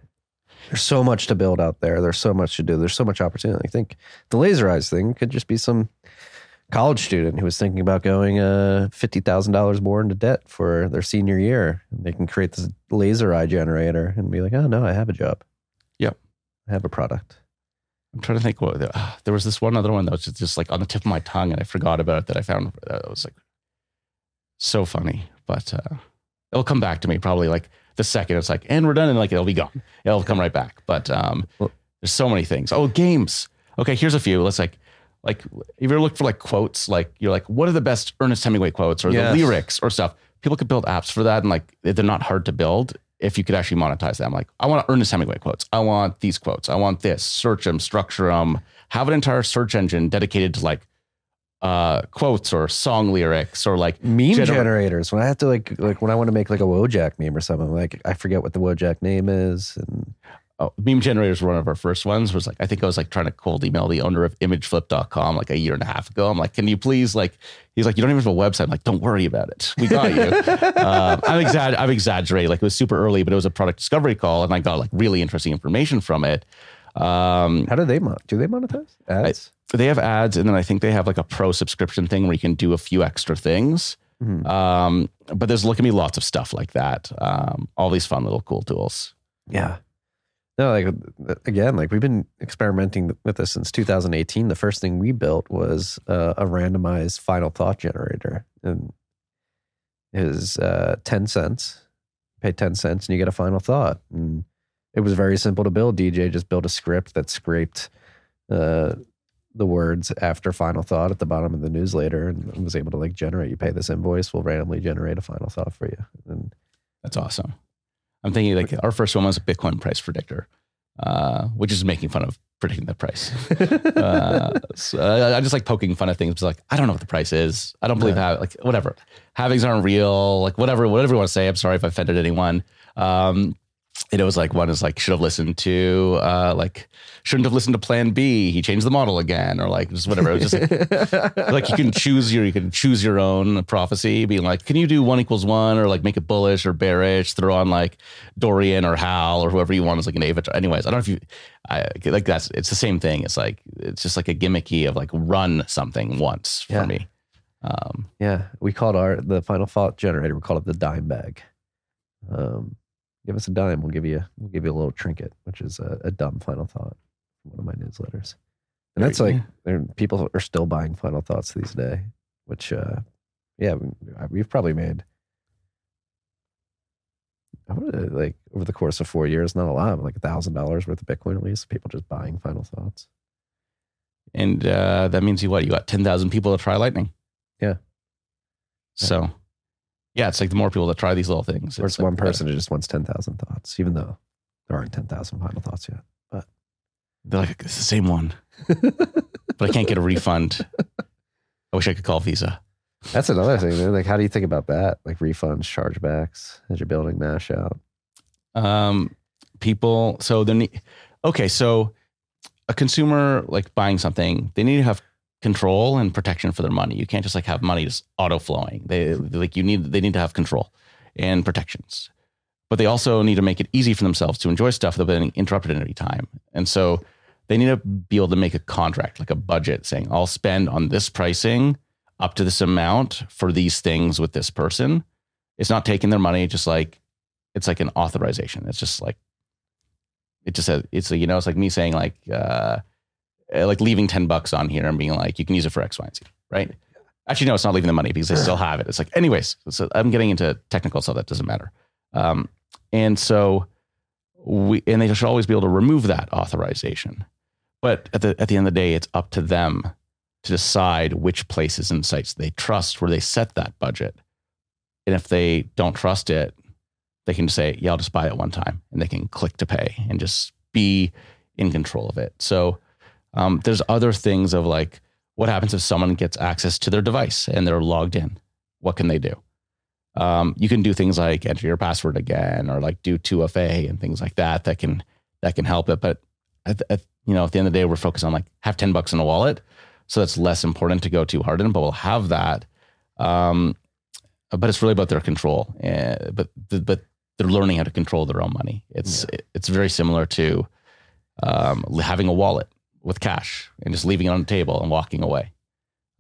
S1: there's so much to build out there. There's so much to do. There's so much opportunity. I think the laser eyes thing could just be some college student who was thinking about going uh, fifty thousand dollars more into debt for their senior year. And they can create this laser eye generator and be like, "Oh no, I have a job.
S7: Yep.
S1: I have a product."
S7: I'm trying to think what uh, there was this one other one that was just, just like on the tip of my tongue and I forgot about it that I found that was like so funny, but uh, it'll come back to me probably like the second it's like, and we're done and like it'll be gone. It'll come right back. But um, there's so many things. Oh, games. Okay, here's a few. Let's like, like if you ever look for like quotes, like you're like, what are the best Ernest Hemingway quotes or
S1: Yes.
S7: the lyrics or stuff? People could build apps for that and like they're not hard to build if you could actually monetize them. Like, I want to Ernest Hemingway quotes. I want these quotes. I want this. Search them, structure them, have an entire search engine dedicated to like uh quotes or song lyrics or like
S1: meme
S7: gener-
S1: generators. When I have to like like when I want to make like a Wojak meme or something, like I forget what the Wojak name is, and
S7: oh, meme generators were one of our first ones. Was like i think i was like trying to cold email the owner of imgflip.com like a year and a half ago. I'm like can you please like he's like you don't even have a website. I'm like don't worry about it. We got you. Um, i'm exag- i'm exaggerating. Like it was super early but it was a product discovery call and i got like really interesting information from it. Um,
S1: how do they mon- do they monetize? Ads?
S7: they have ads and then i think they have like a pro subscription thing where you can do a few extra things.
S1: Mhm.
S7: um, but there's looking to be lots of stuff like that. Um, all these fun little cool tools.
S1: Yeah. No, like again, like we've been experimenting with this since 2018. The first thing we built was uh, a randomized final thought generator, and it was uh, 10 cents. Pay 10 cents, and you get a final thought. And it was very simple to build. DJ just built a script that scraped uh, the words after final thought at the bottom of the newsletter, and was able to like generate. You pay this invoice, we'll randomly generate a final thought for you. And
S7: That's awesome. I'm thinking like our first one was a Bitcoin price predictor, uh, which is making fun of predicting the price. uh, so I, I just like poking fun at things. It's like I don't know what the price is. I don't believe how like whatever halvings aren't real. Like whatever whatever you want to say. I'm sorry if I offended anyone. Um, it was like one is like should have listened to uh, like shouldn't have listened to Plan B. He changed the model again, or like just whatever. It was just like you can choose your you can choose your own prophecy being like can you do one equals one or like make it bullish or bearish throw on like dorian or hal or whoever you want as like an avatar anyways i don't know if you I, like that's it's the same thing it's like it's just like a gimmicky of like run something once for
S1: Yeah.
S7: me um
S1: Yeah, we called our the final thought generator. We called it the dime bag. Um, give us a dime, we'll give you we'll give you a little trinket, which is a, a dumb final thought. From one of my newsletters, and that's like
S7: yeah.
S1: people are still buying final thoughts these days. Which, uh, yeah, we- we've probably made. I would like over the course of four years, not a lot, but like a thousand dollars worth of Bitcoin at least. People just buying final thoughts.
S7: and uh that means you what you got 10,000 people to try lightning
S1: Yeah.
S7: so yeah it's like the more people that try these little things
S1: Or it's
S7: like
S1: one person who just wants ten thousand thoughts, even though there aren't ten thousand final thoughts yet.
S7: But they're like it's the same one but i can't get a refund i wish i could call visa
S1: That's another thing. Man. Like, how do you think about that? Like refunds, chargebacks as you're building Mash out.
S7: um, people. So they need. Okay, so a consumer like buying something, they need to have control and protection for their money. You can't just like have money just auto flowing. They like you need they need to have control and protections. But they also need to make it easy for themselves to enjoy stuff without being interrupted at any time. And so they need to be able to make a contract, like a budget saying, I'll spend on this pricing up to this amount for these things with this person. It's not taking their money, just like it's like an authorization. It's just like it just says it's you know, it's like me saying like uh like leaving 10 bucks on here and being like, you can use it for X, Y, and Z, right? Actually, no, it's not leaving the money because they still have it. It's like, anyways, so I'm getting into technical stuff that doesn't matter. Um, and so we, and they should always be able to remove that authorization. But at the, at the end of the day, it's up to them to decide which places and sites they trust where they set that budget. And if they don't trust it, they can just say, yeah, I'll just buy it one time and they can click to pay and just be in control of it. So um, there's other things of like, what happens if someone gets access to their device and they're logged in? What can they do? Um, you can do things like enter your password again or like do 2FA and things like that that can that can help it. But at, at, you know, at the end of the day, we're focused on like have 10 bucks in a wallet. So that's less important to go too hard in, but we'll have that. Um, but it's really about their control. Uh, but but they're learning how to control their own money. It's yeah. it's very similar to um, having a wallet with cash and just leaving it on the table and walking away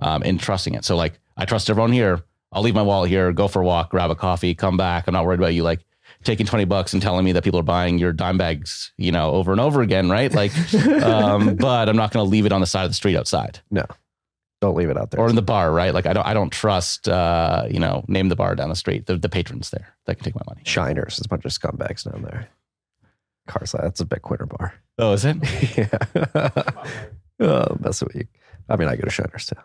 S7: um, and trusting it. So like I trust everyone here. I'll leave my wallet here, go for a walk, grab a coffee, come back. I'm not worried about you like taking 20 bucks and telling me that people are buying your dime bags, you know, over and over again, right? Like, um, but I'm not going to leave it on the side of the street outside.
S1: No, don't leave it out there.
S7: Or in the bar, right? Like I don't, I don't trust, uh, you know, name the bar down the street, the, the patrons there that can take my money.
S1: Shiners, there's a bunch of scumbags down there. Carside, that's a Bitcoiner bar.
S7: Oh, is it?
S1: yeah. oh, mess with you. I mean, I go to Shiners too.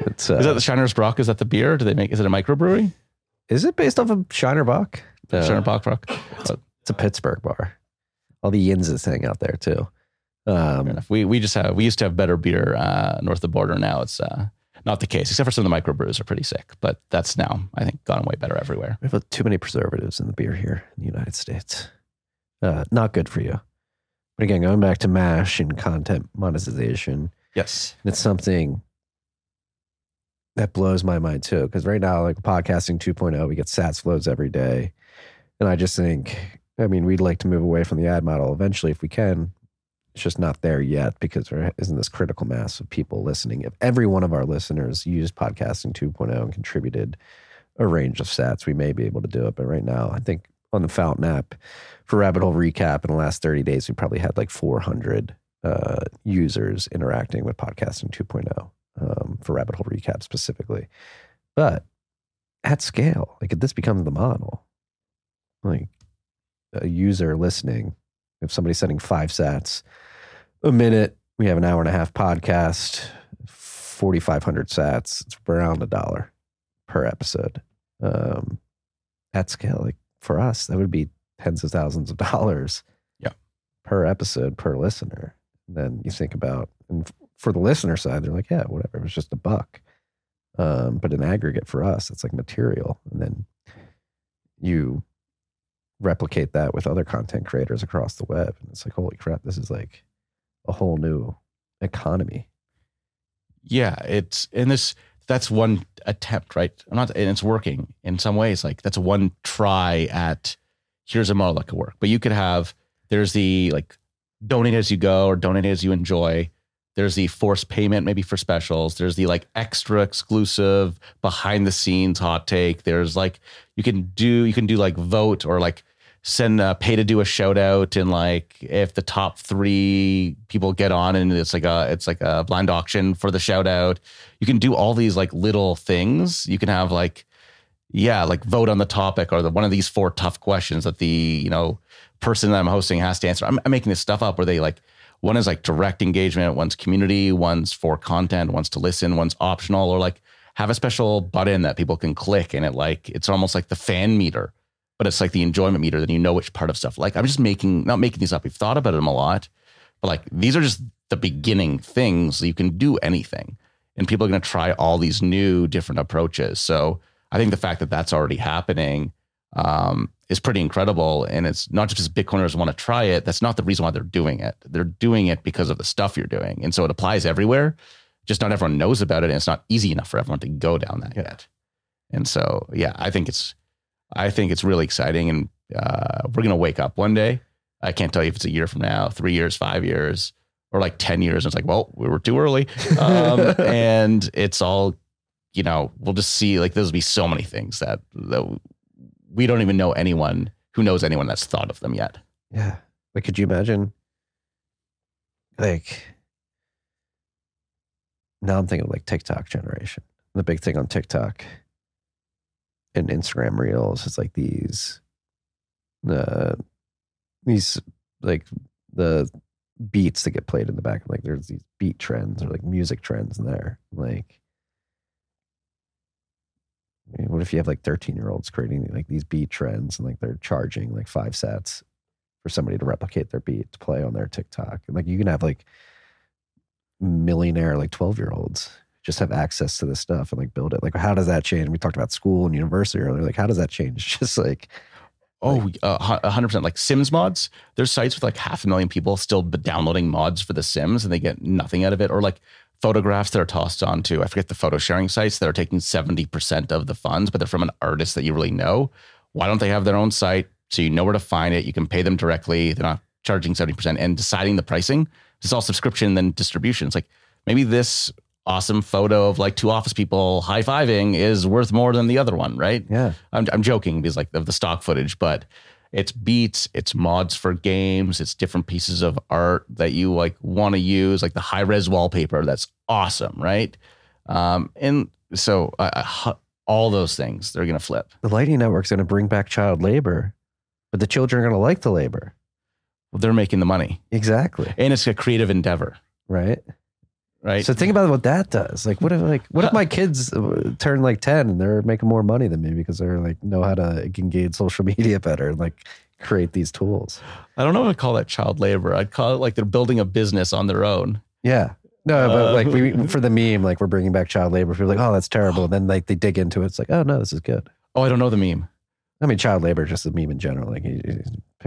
S7: It's, uh, is that the Shiner's Brock? Is that the beer? Do they make? Is it a microbrewery?
S1: Is it based off of Shiner Bock?
S7: Uh, Shiner Bock Brock.
S1: It's, it's, a Pittsburgh bar. All the Yinzes hang out there too.
S7: Um, we we just have we used to have better beer uh, north of the border. Now it's uh, not the case, except for some of the microbrews are pretty sick. But that's now I think gotten way better everywhere.
S1: We have too many preservatives in the beer here in the United States. Uh, not good for you. But again, going back to Mash and content monetization.
S7: Yes.
S1: It's something that blows my mind too. Because right now, like podcasting 2.0, we get sats flows every day. And I just think, I mean, we'd like to move away from the ad model eventually if we can. It's just not there yet because there isn't this critical mass of people listening. If every one of our listeners used podcasting 2.0 and contributed a range of sats, we may be able to do it. But right now, I think on the Fountain app for Rabbit Hole Recap in the last 30 days, we probably had like 400 uh, users interacting with Podcasting 2.0 um, for Rabbit Hole Recap specifically. But at scale, like if this becomes the model, like a user listening, if somebody's sending five sats a minute, we have an hour and a half podcast, 4,500 sats, it's around a dollar per episode. Um, at scale, like for us, that would be tens of thousands of dollars
S7: yeah.
S1: per episode per listener. And then you think about, and for the listener side, they're like, yeah, whatever, it was just a buck. Um, but in aggregate for us, it's like material. And then you replicate that with other content creators across the web. And it's like, holy crap, this is like a whole new economy.
S7: Yeah, it's and this that's one attempt, right? I'm not, and it's working in some ways. Like that's one try at here's a model that could work. But you could have there's the like donate as you go or donate as you enjoy. There's the forced payment maybe for specials. There's the like extra exclusive behind the scenes hot take. There's like you can do you can do like vote or like send uh, pay to do a shout out and like if the top three people get on and it's like a it's like a blind auction for the shout out you can do all these like little things you can have like yeah like vote on the topic or the one of these four tough questions that the you know person that i'm hosting has to answer i'm, I'm making this stuff up where they like one is like direct engagement one's community one's for content one's to listen one's optional or like have a special button that people can click and it like it's almost like the fan meter but it's like the enjoyment meter. Then you know which part of stuff. Like I'm just making, not making these up. We've thought about them a lot, but like these are just the beginning things. You can do anything, and people are going to try all these new different approaches. So I think the fact that that's already happening um, is pretty incredible. And it's not just because Bitcoiners want to try it. That's not the reason why they're doing it. They're doing it because of the stuff you're doing, and so it applies everywhere. Just not everyone knows about it, and it's not easy enough for everyone to go down that yeah. yet. And so, yeah, I think it's I think it's really exciting, and uh, we're gonna wake up one day. I can't tell you if it's a year from now, three years, five years, or like ten years. And it's like, well, we were too early, um, and it's all, you know, we'll just see. Like there'll be so many things that that we don't even know anyone who knows anyone that's thought of them yet.
S1: Yeah, like could you imagine? Like now, I'm thinking of like TikTok generation the big thing on TikTok and Instagram Reels is like these, uh, these like the beats that get played in the back. Like there's these beat trends or like music trends in there. Like, I mean, what if you have like 13 year olds creating like these beat trends and like they're charging like five sats for somebody to replicate their beat to play on their TikTok? And like you can have like millionaire like 12 year olds just have access to this stuff and like build it. Like, how does that change? We talked about school and university earlier. Like, how does that change? Just like,
S7: Oh, uh, a hundred percent. Like Sims mods, there's sites with like half a million people still downloading mods for the Sims, and they get nothing out of it. Or like photographs that are tossed onto, I forget the photo sharing sites that are taking seventy percent of the funds, but they're from an artist that you really know. Why don't they have their own site so you know where to find it? You can pay them directly. They're not charging seventy percent and deciding the pricing. It's all subscription then distribution. It's like maybe this awesome photo of like two office people high fiving is worth more than the other one, right?
S1: yeah,
S7: I'm, I'm joking because like of the stock footage, but it's beats, it's mods for games, it's different pieces of art that you like want to use, like the high res wallpaper. That's awesome, right? Um, and so uh, all those things they're gonna flip.
S1: the Lightning Network's going to bring back child labor, but the children are going to like the labor.
S7: They're making the money,
S1: Exactly.
S7: and it's a creative endeavor,
S1: Right.
S7: Right?
S1: So think about what that does. Like, what if like what if my kids uh, turn like ten and they're making more money than me because they're like know how to engage social media better and like create these tools?
S7: I don't know if I'd call that child labor. I'd call it like they're building a business on their own.
S1: Yeah. No, but
S7: Uh,
S1: like we for the meme, like we're bringing back child labor. People are like, oh, that's terrible. And then like they dig into it. It's like, oh no, this is good.
S7: Oh, I don't know the meme.
S1: I mean, child labor just a meme in general. Like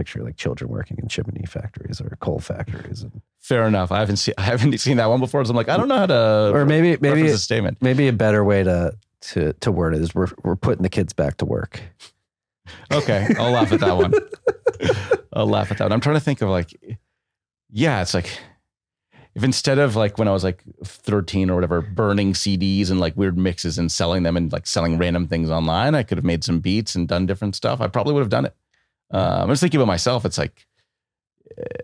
S1: picture like children working in chimney factories or coal factories, and
S7: Fair enough. I haven't seen I haven't seen that one before. So I'm like, I don't know how to
S1: or maybe maybe
S7: a statement.
S1: maybe a better way to to to word it is we're we're putting the kids back to work.
S7: Okay, I'll laugh at that one. I'll laugh at that one. I'm trying to think of like, yeah, it's like if instead of like when I was like 13 or whatever, burning CDs and like weird mixes and selling them and like selling random things online, I could have made some beats and done different stuff. I probably would have done it. Um, I'm just thinking about myself. It's like, eh,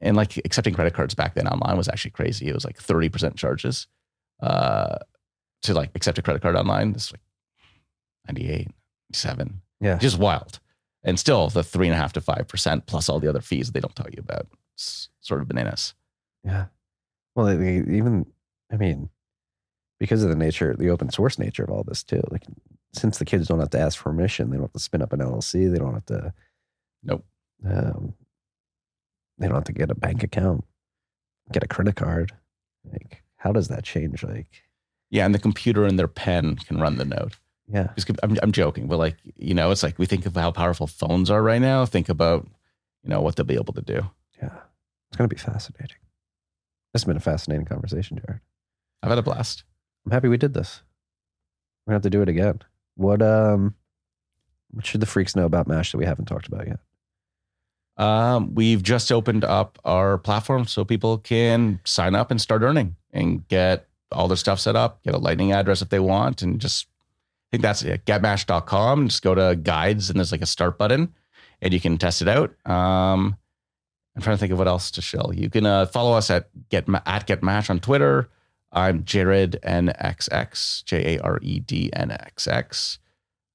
S7: and like accepting credit cards back then online was actually crazy. It was like 30% charges uh, to like accept a credit card online. It's like 98, 7
S1: Yeah,
S7: just wild. And still the three and a half to five percent plus all the other fees they don't tell you about. It's sort of bananas.
S1: yeah. Well, they, they even I mean, because of the nature, the open source nature of all this too. Like, since the kids don't have to ask for permission, they don't have to spin up an LLC. They don't have to.
S7: Nope.
S1: Um, they don't have to get a bank account, get a credit card. Like, how does that change? Like,
S7: Yeah, and the computer and their pen can run the node.
S1: yeah,
S7: I'm, I'm joking, but like you know, it's like we think of how powerful phones are right now. Think about you know what they'll be able to do.
S1: yeah. It's going to be fascinating. This has been a fascinating conversation, Jared.
S7: I've had a blast.
S1: I'm happy we did this. We're gonna have to do it again. What um, what should the freaks know about Mash that we haven't talked about yet?
S7: Um, we've just opened up our platform so people can sign up and start earning and get all their stuff set up, get a lightning address if they want, and just I think that's it. Getmash.com. Just go to guides and there's like a start button and you can test it out. Um, I'm trying to think of what else to show. You can uh, follow us at get at getmash on Twitter. I'm Jared NXX, J A R E D N X X.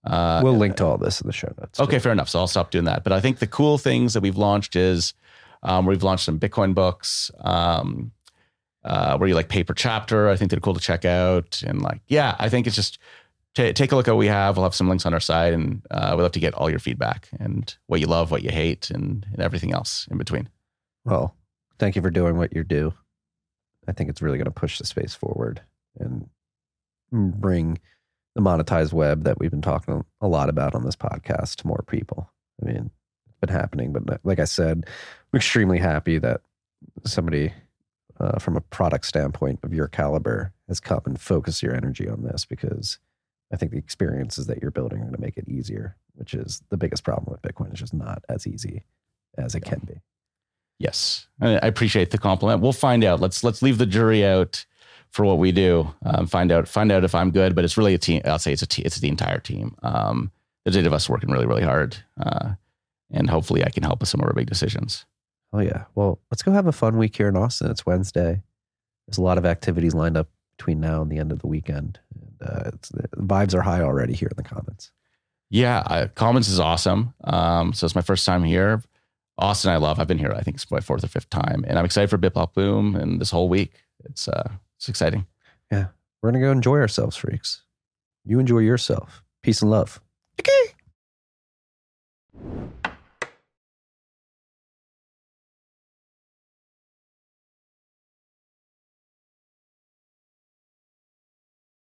S7: Uh,
S1: we'll link to all this in the show notes.
S7: Okay, fair enough. So I'll stop doing that. But I think the cool things that we've launched is um, we've launched some Bitcoin books um, uh, where you like paper chapter. I think they're cool to check out. And like, yeah, I think it's just ta take a look at what we have. We'll have some links on our side and uh, we'd love to get all your feedback and what you love, what you hate, and, and everything else in between.
S1: Well, thank you for doing what you do. I think it's really going to push the space forward and bring the monetized web that we've been talking a lot about on this podcast to more people. I mean, it's been happening, but like I said, I'm extremely happy that somebody uh, from a product standpoint of your caliber has come and focused your energy on this because I think the experiences that you're building are going to make it easier, which is the biggest problem with Bitcoin. It's just not as easy as it can be.
S7: Yes, I I appreciate the compliment. We'll find out. Let's let's leave the jury out for what we do. Um, find out find out if I'm good, but it's really a team. I'll say it's a team. It's the entire team. Um, there's eight of us working really really hard, uh, and hopefully I can help with some of our big decisions.
S1: Oh yeah. Well, let's go have a fun week here in Austin. It's Wednesday. There's a lot of activities lined up between now and the end of the weekend. Uh, the vibes are high already here in the Commons.
S7: Yeah, uh, Commons is awesome. Um, so it's my first time here. Austin, I love. I've been here, I think it's my fourth or fifth time, and I'm excited for Bip Bop Boom and this whole week. It's uh, it's exciting. Yeah.
S1: We're going to go enjoy ourselves, freaks. You enjoy yourself. Peace and love. Okay.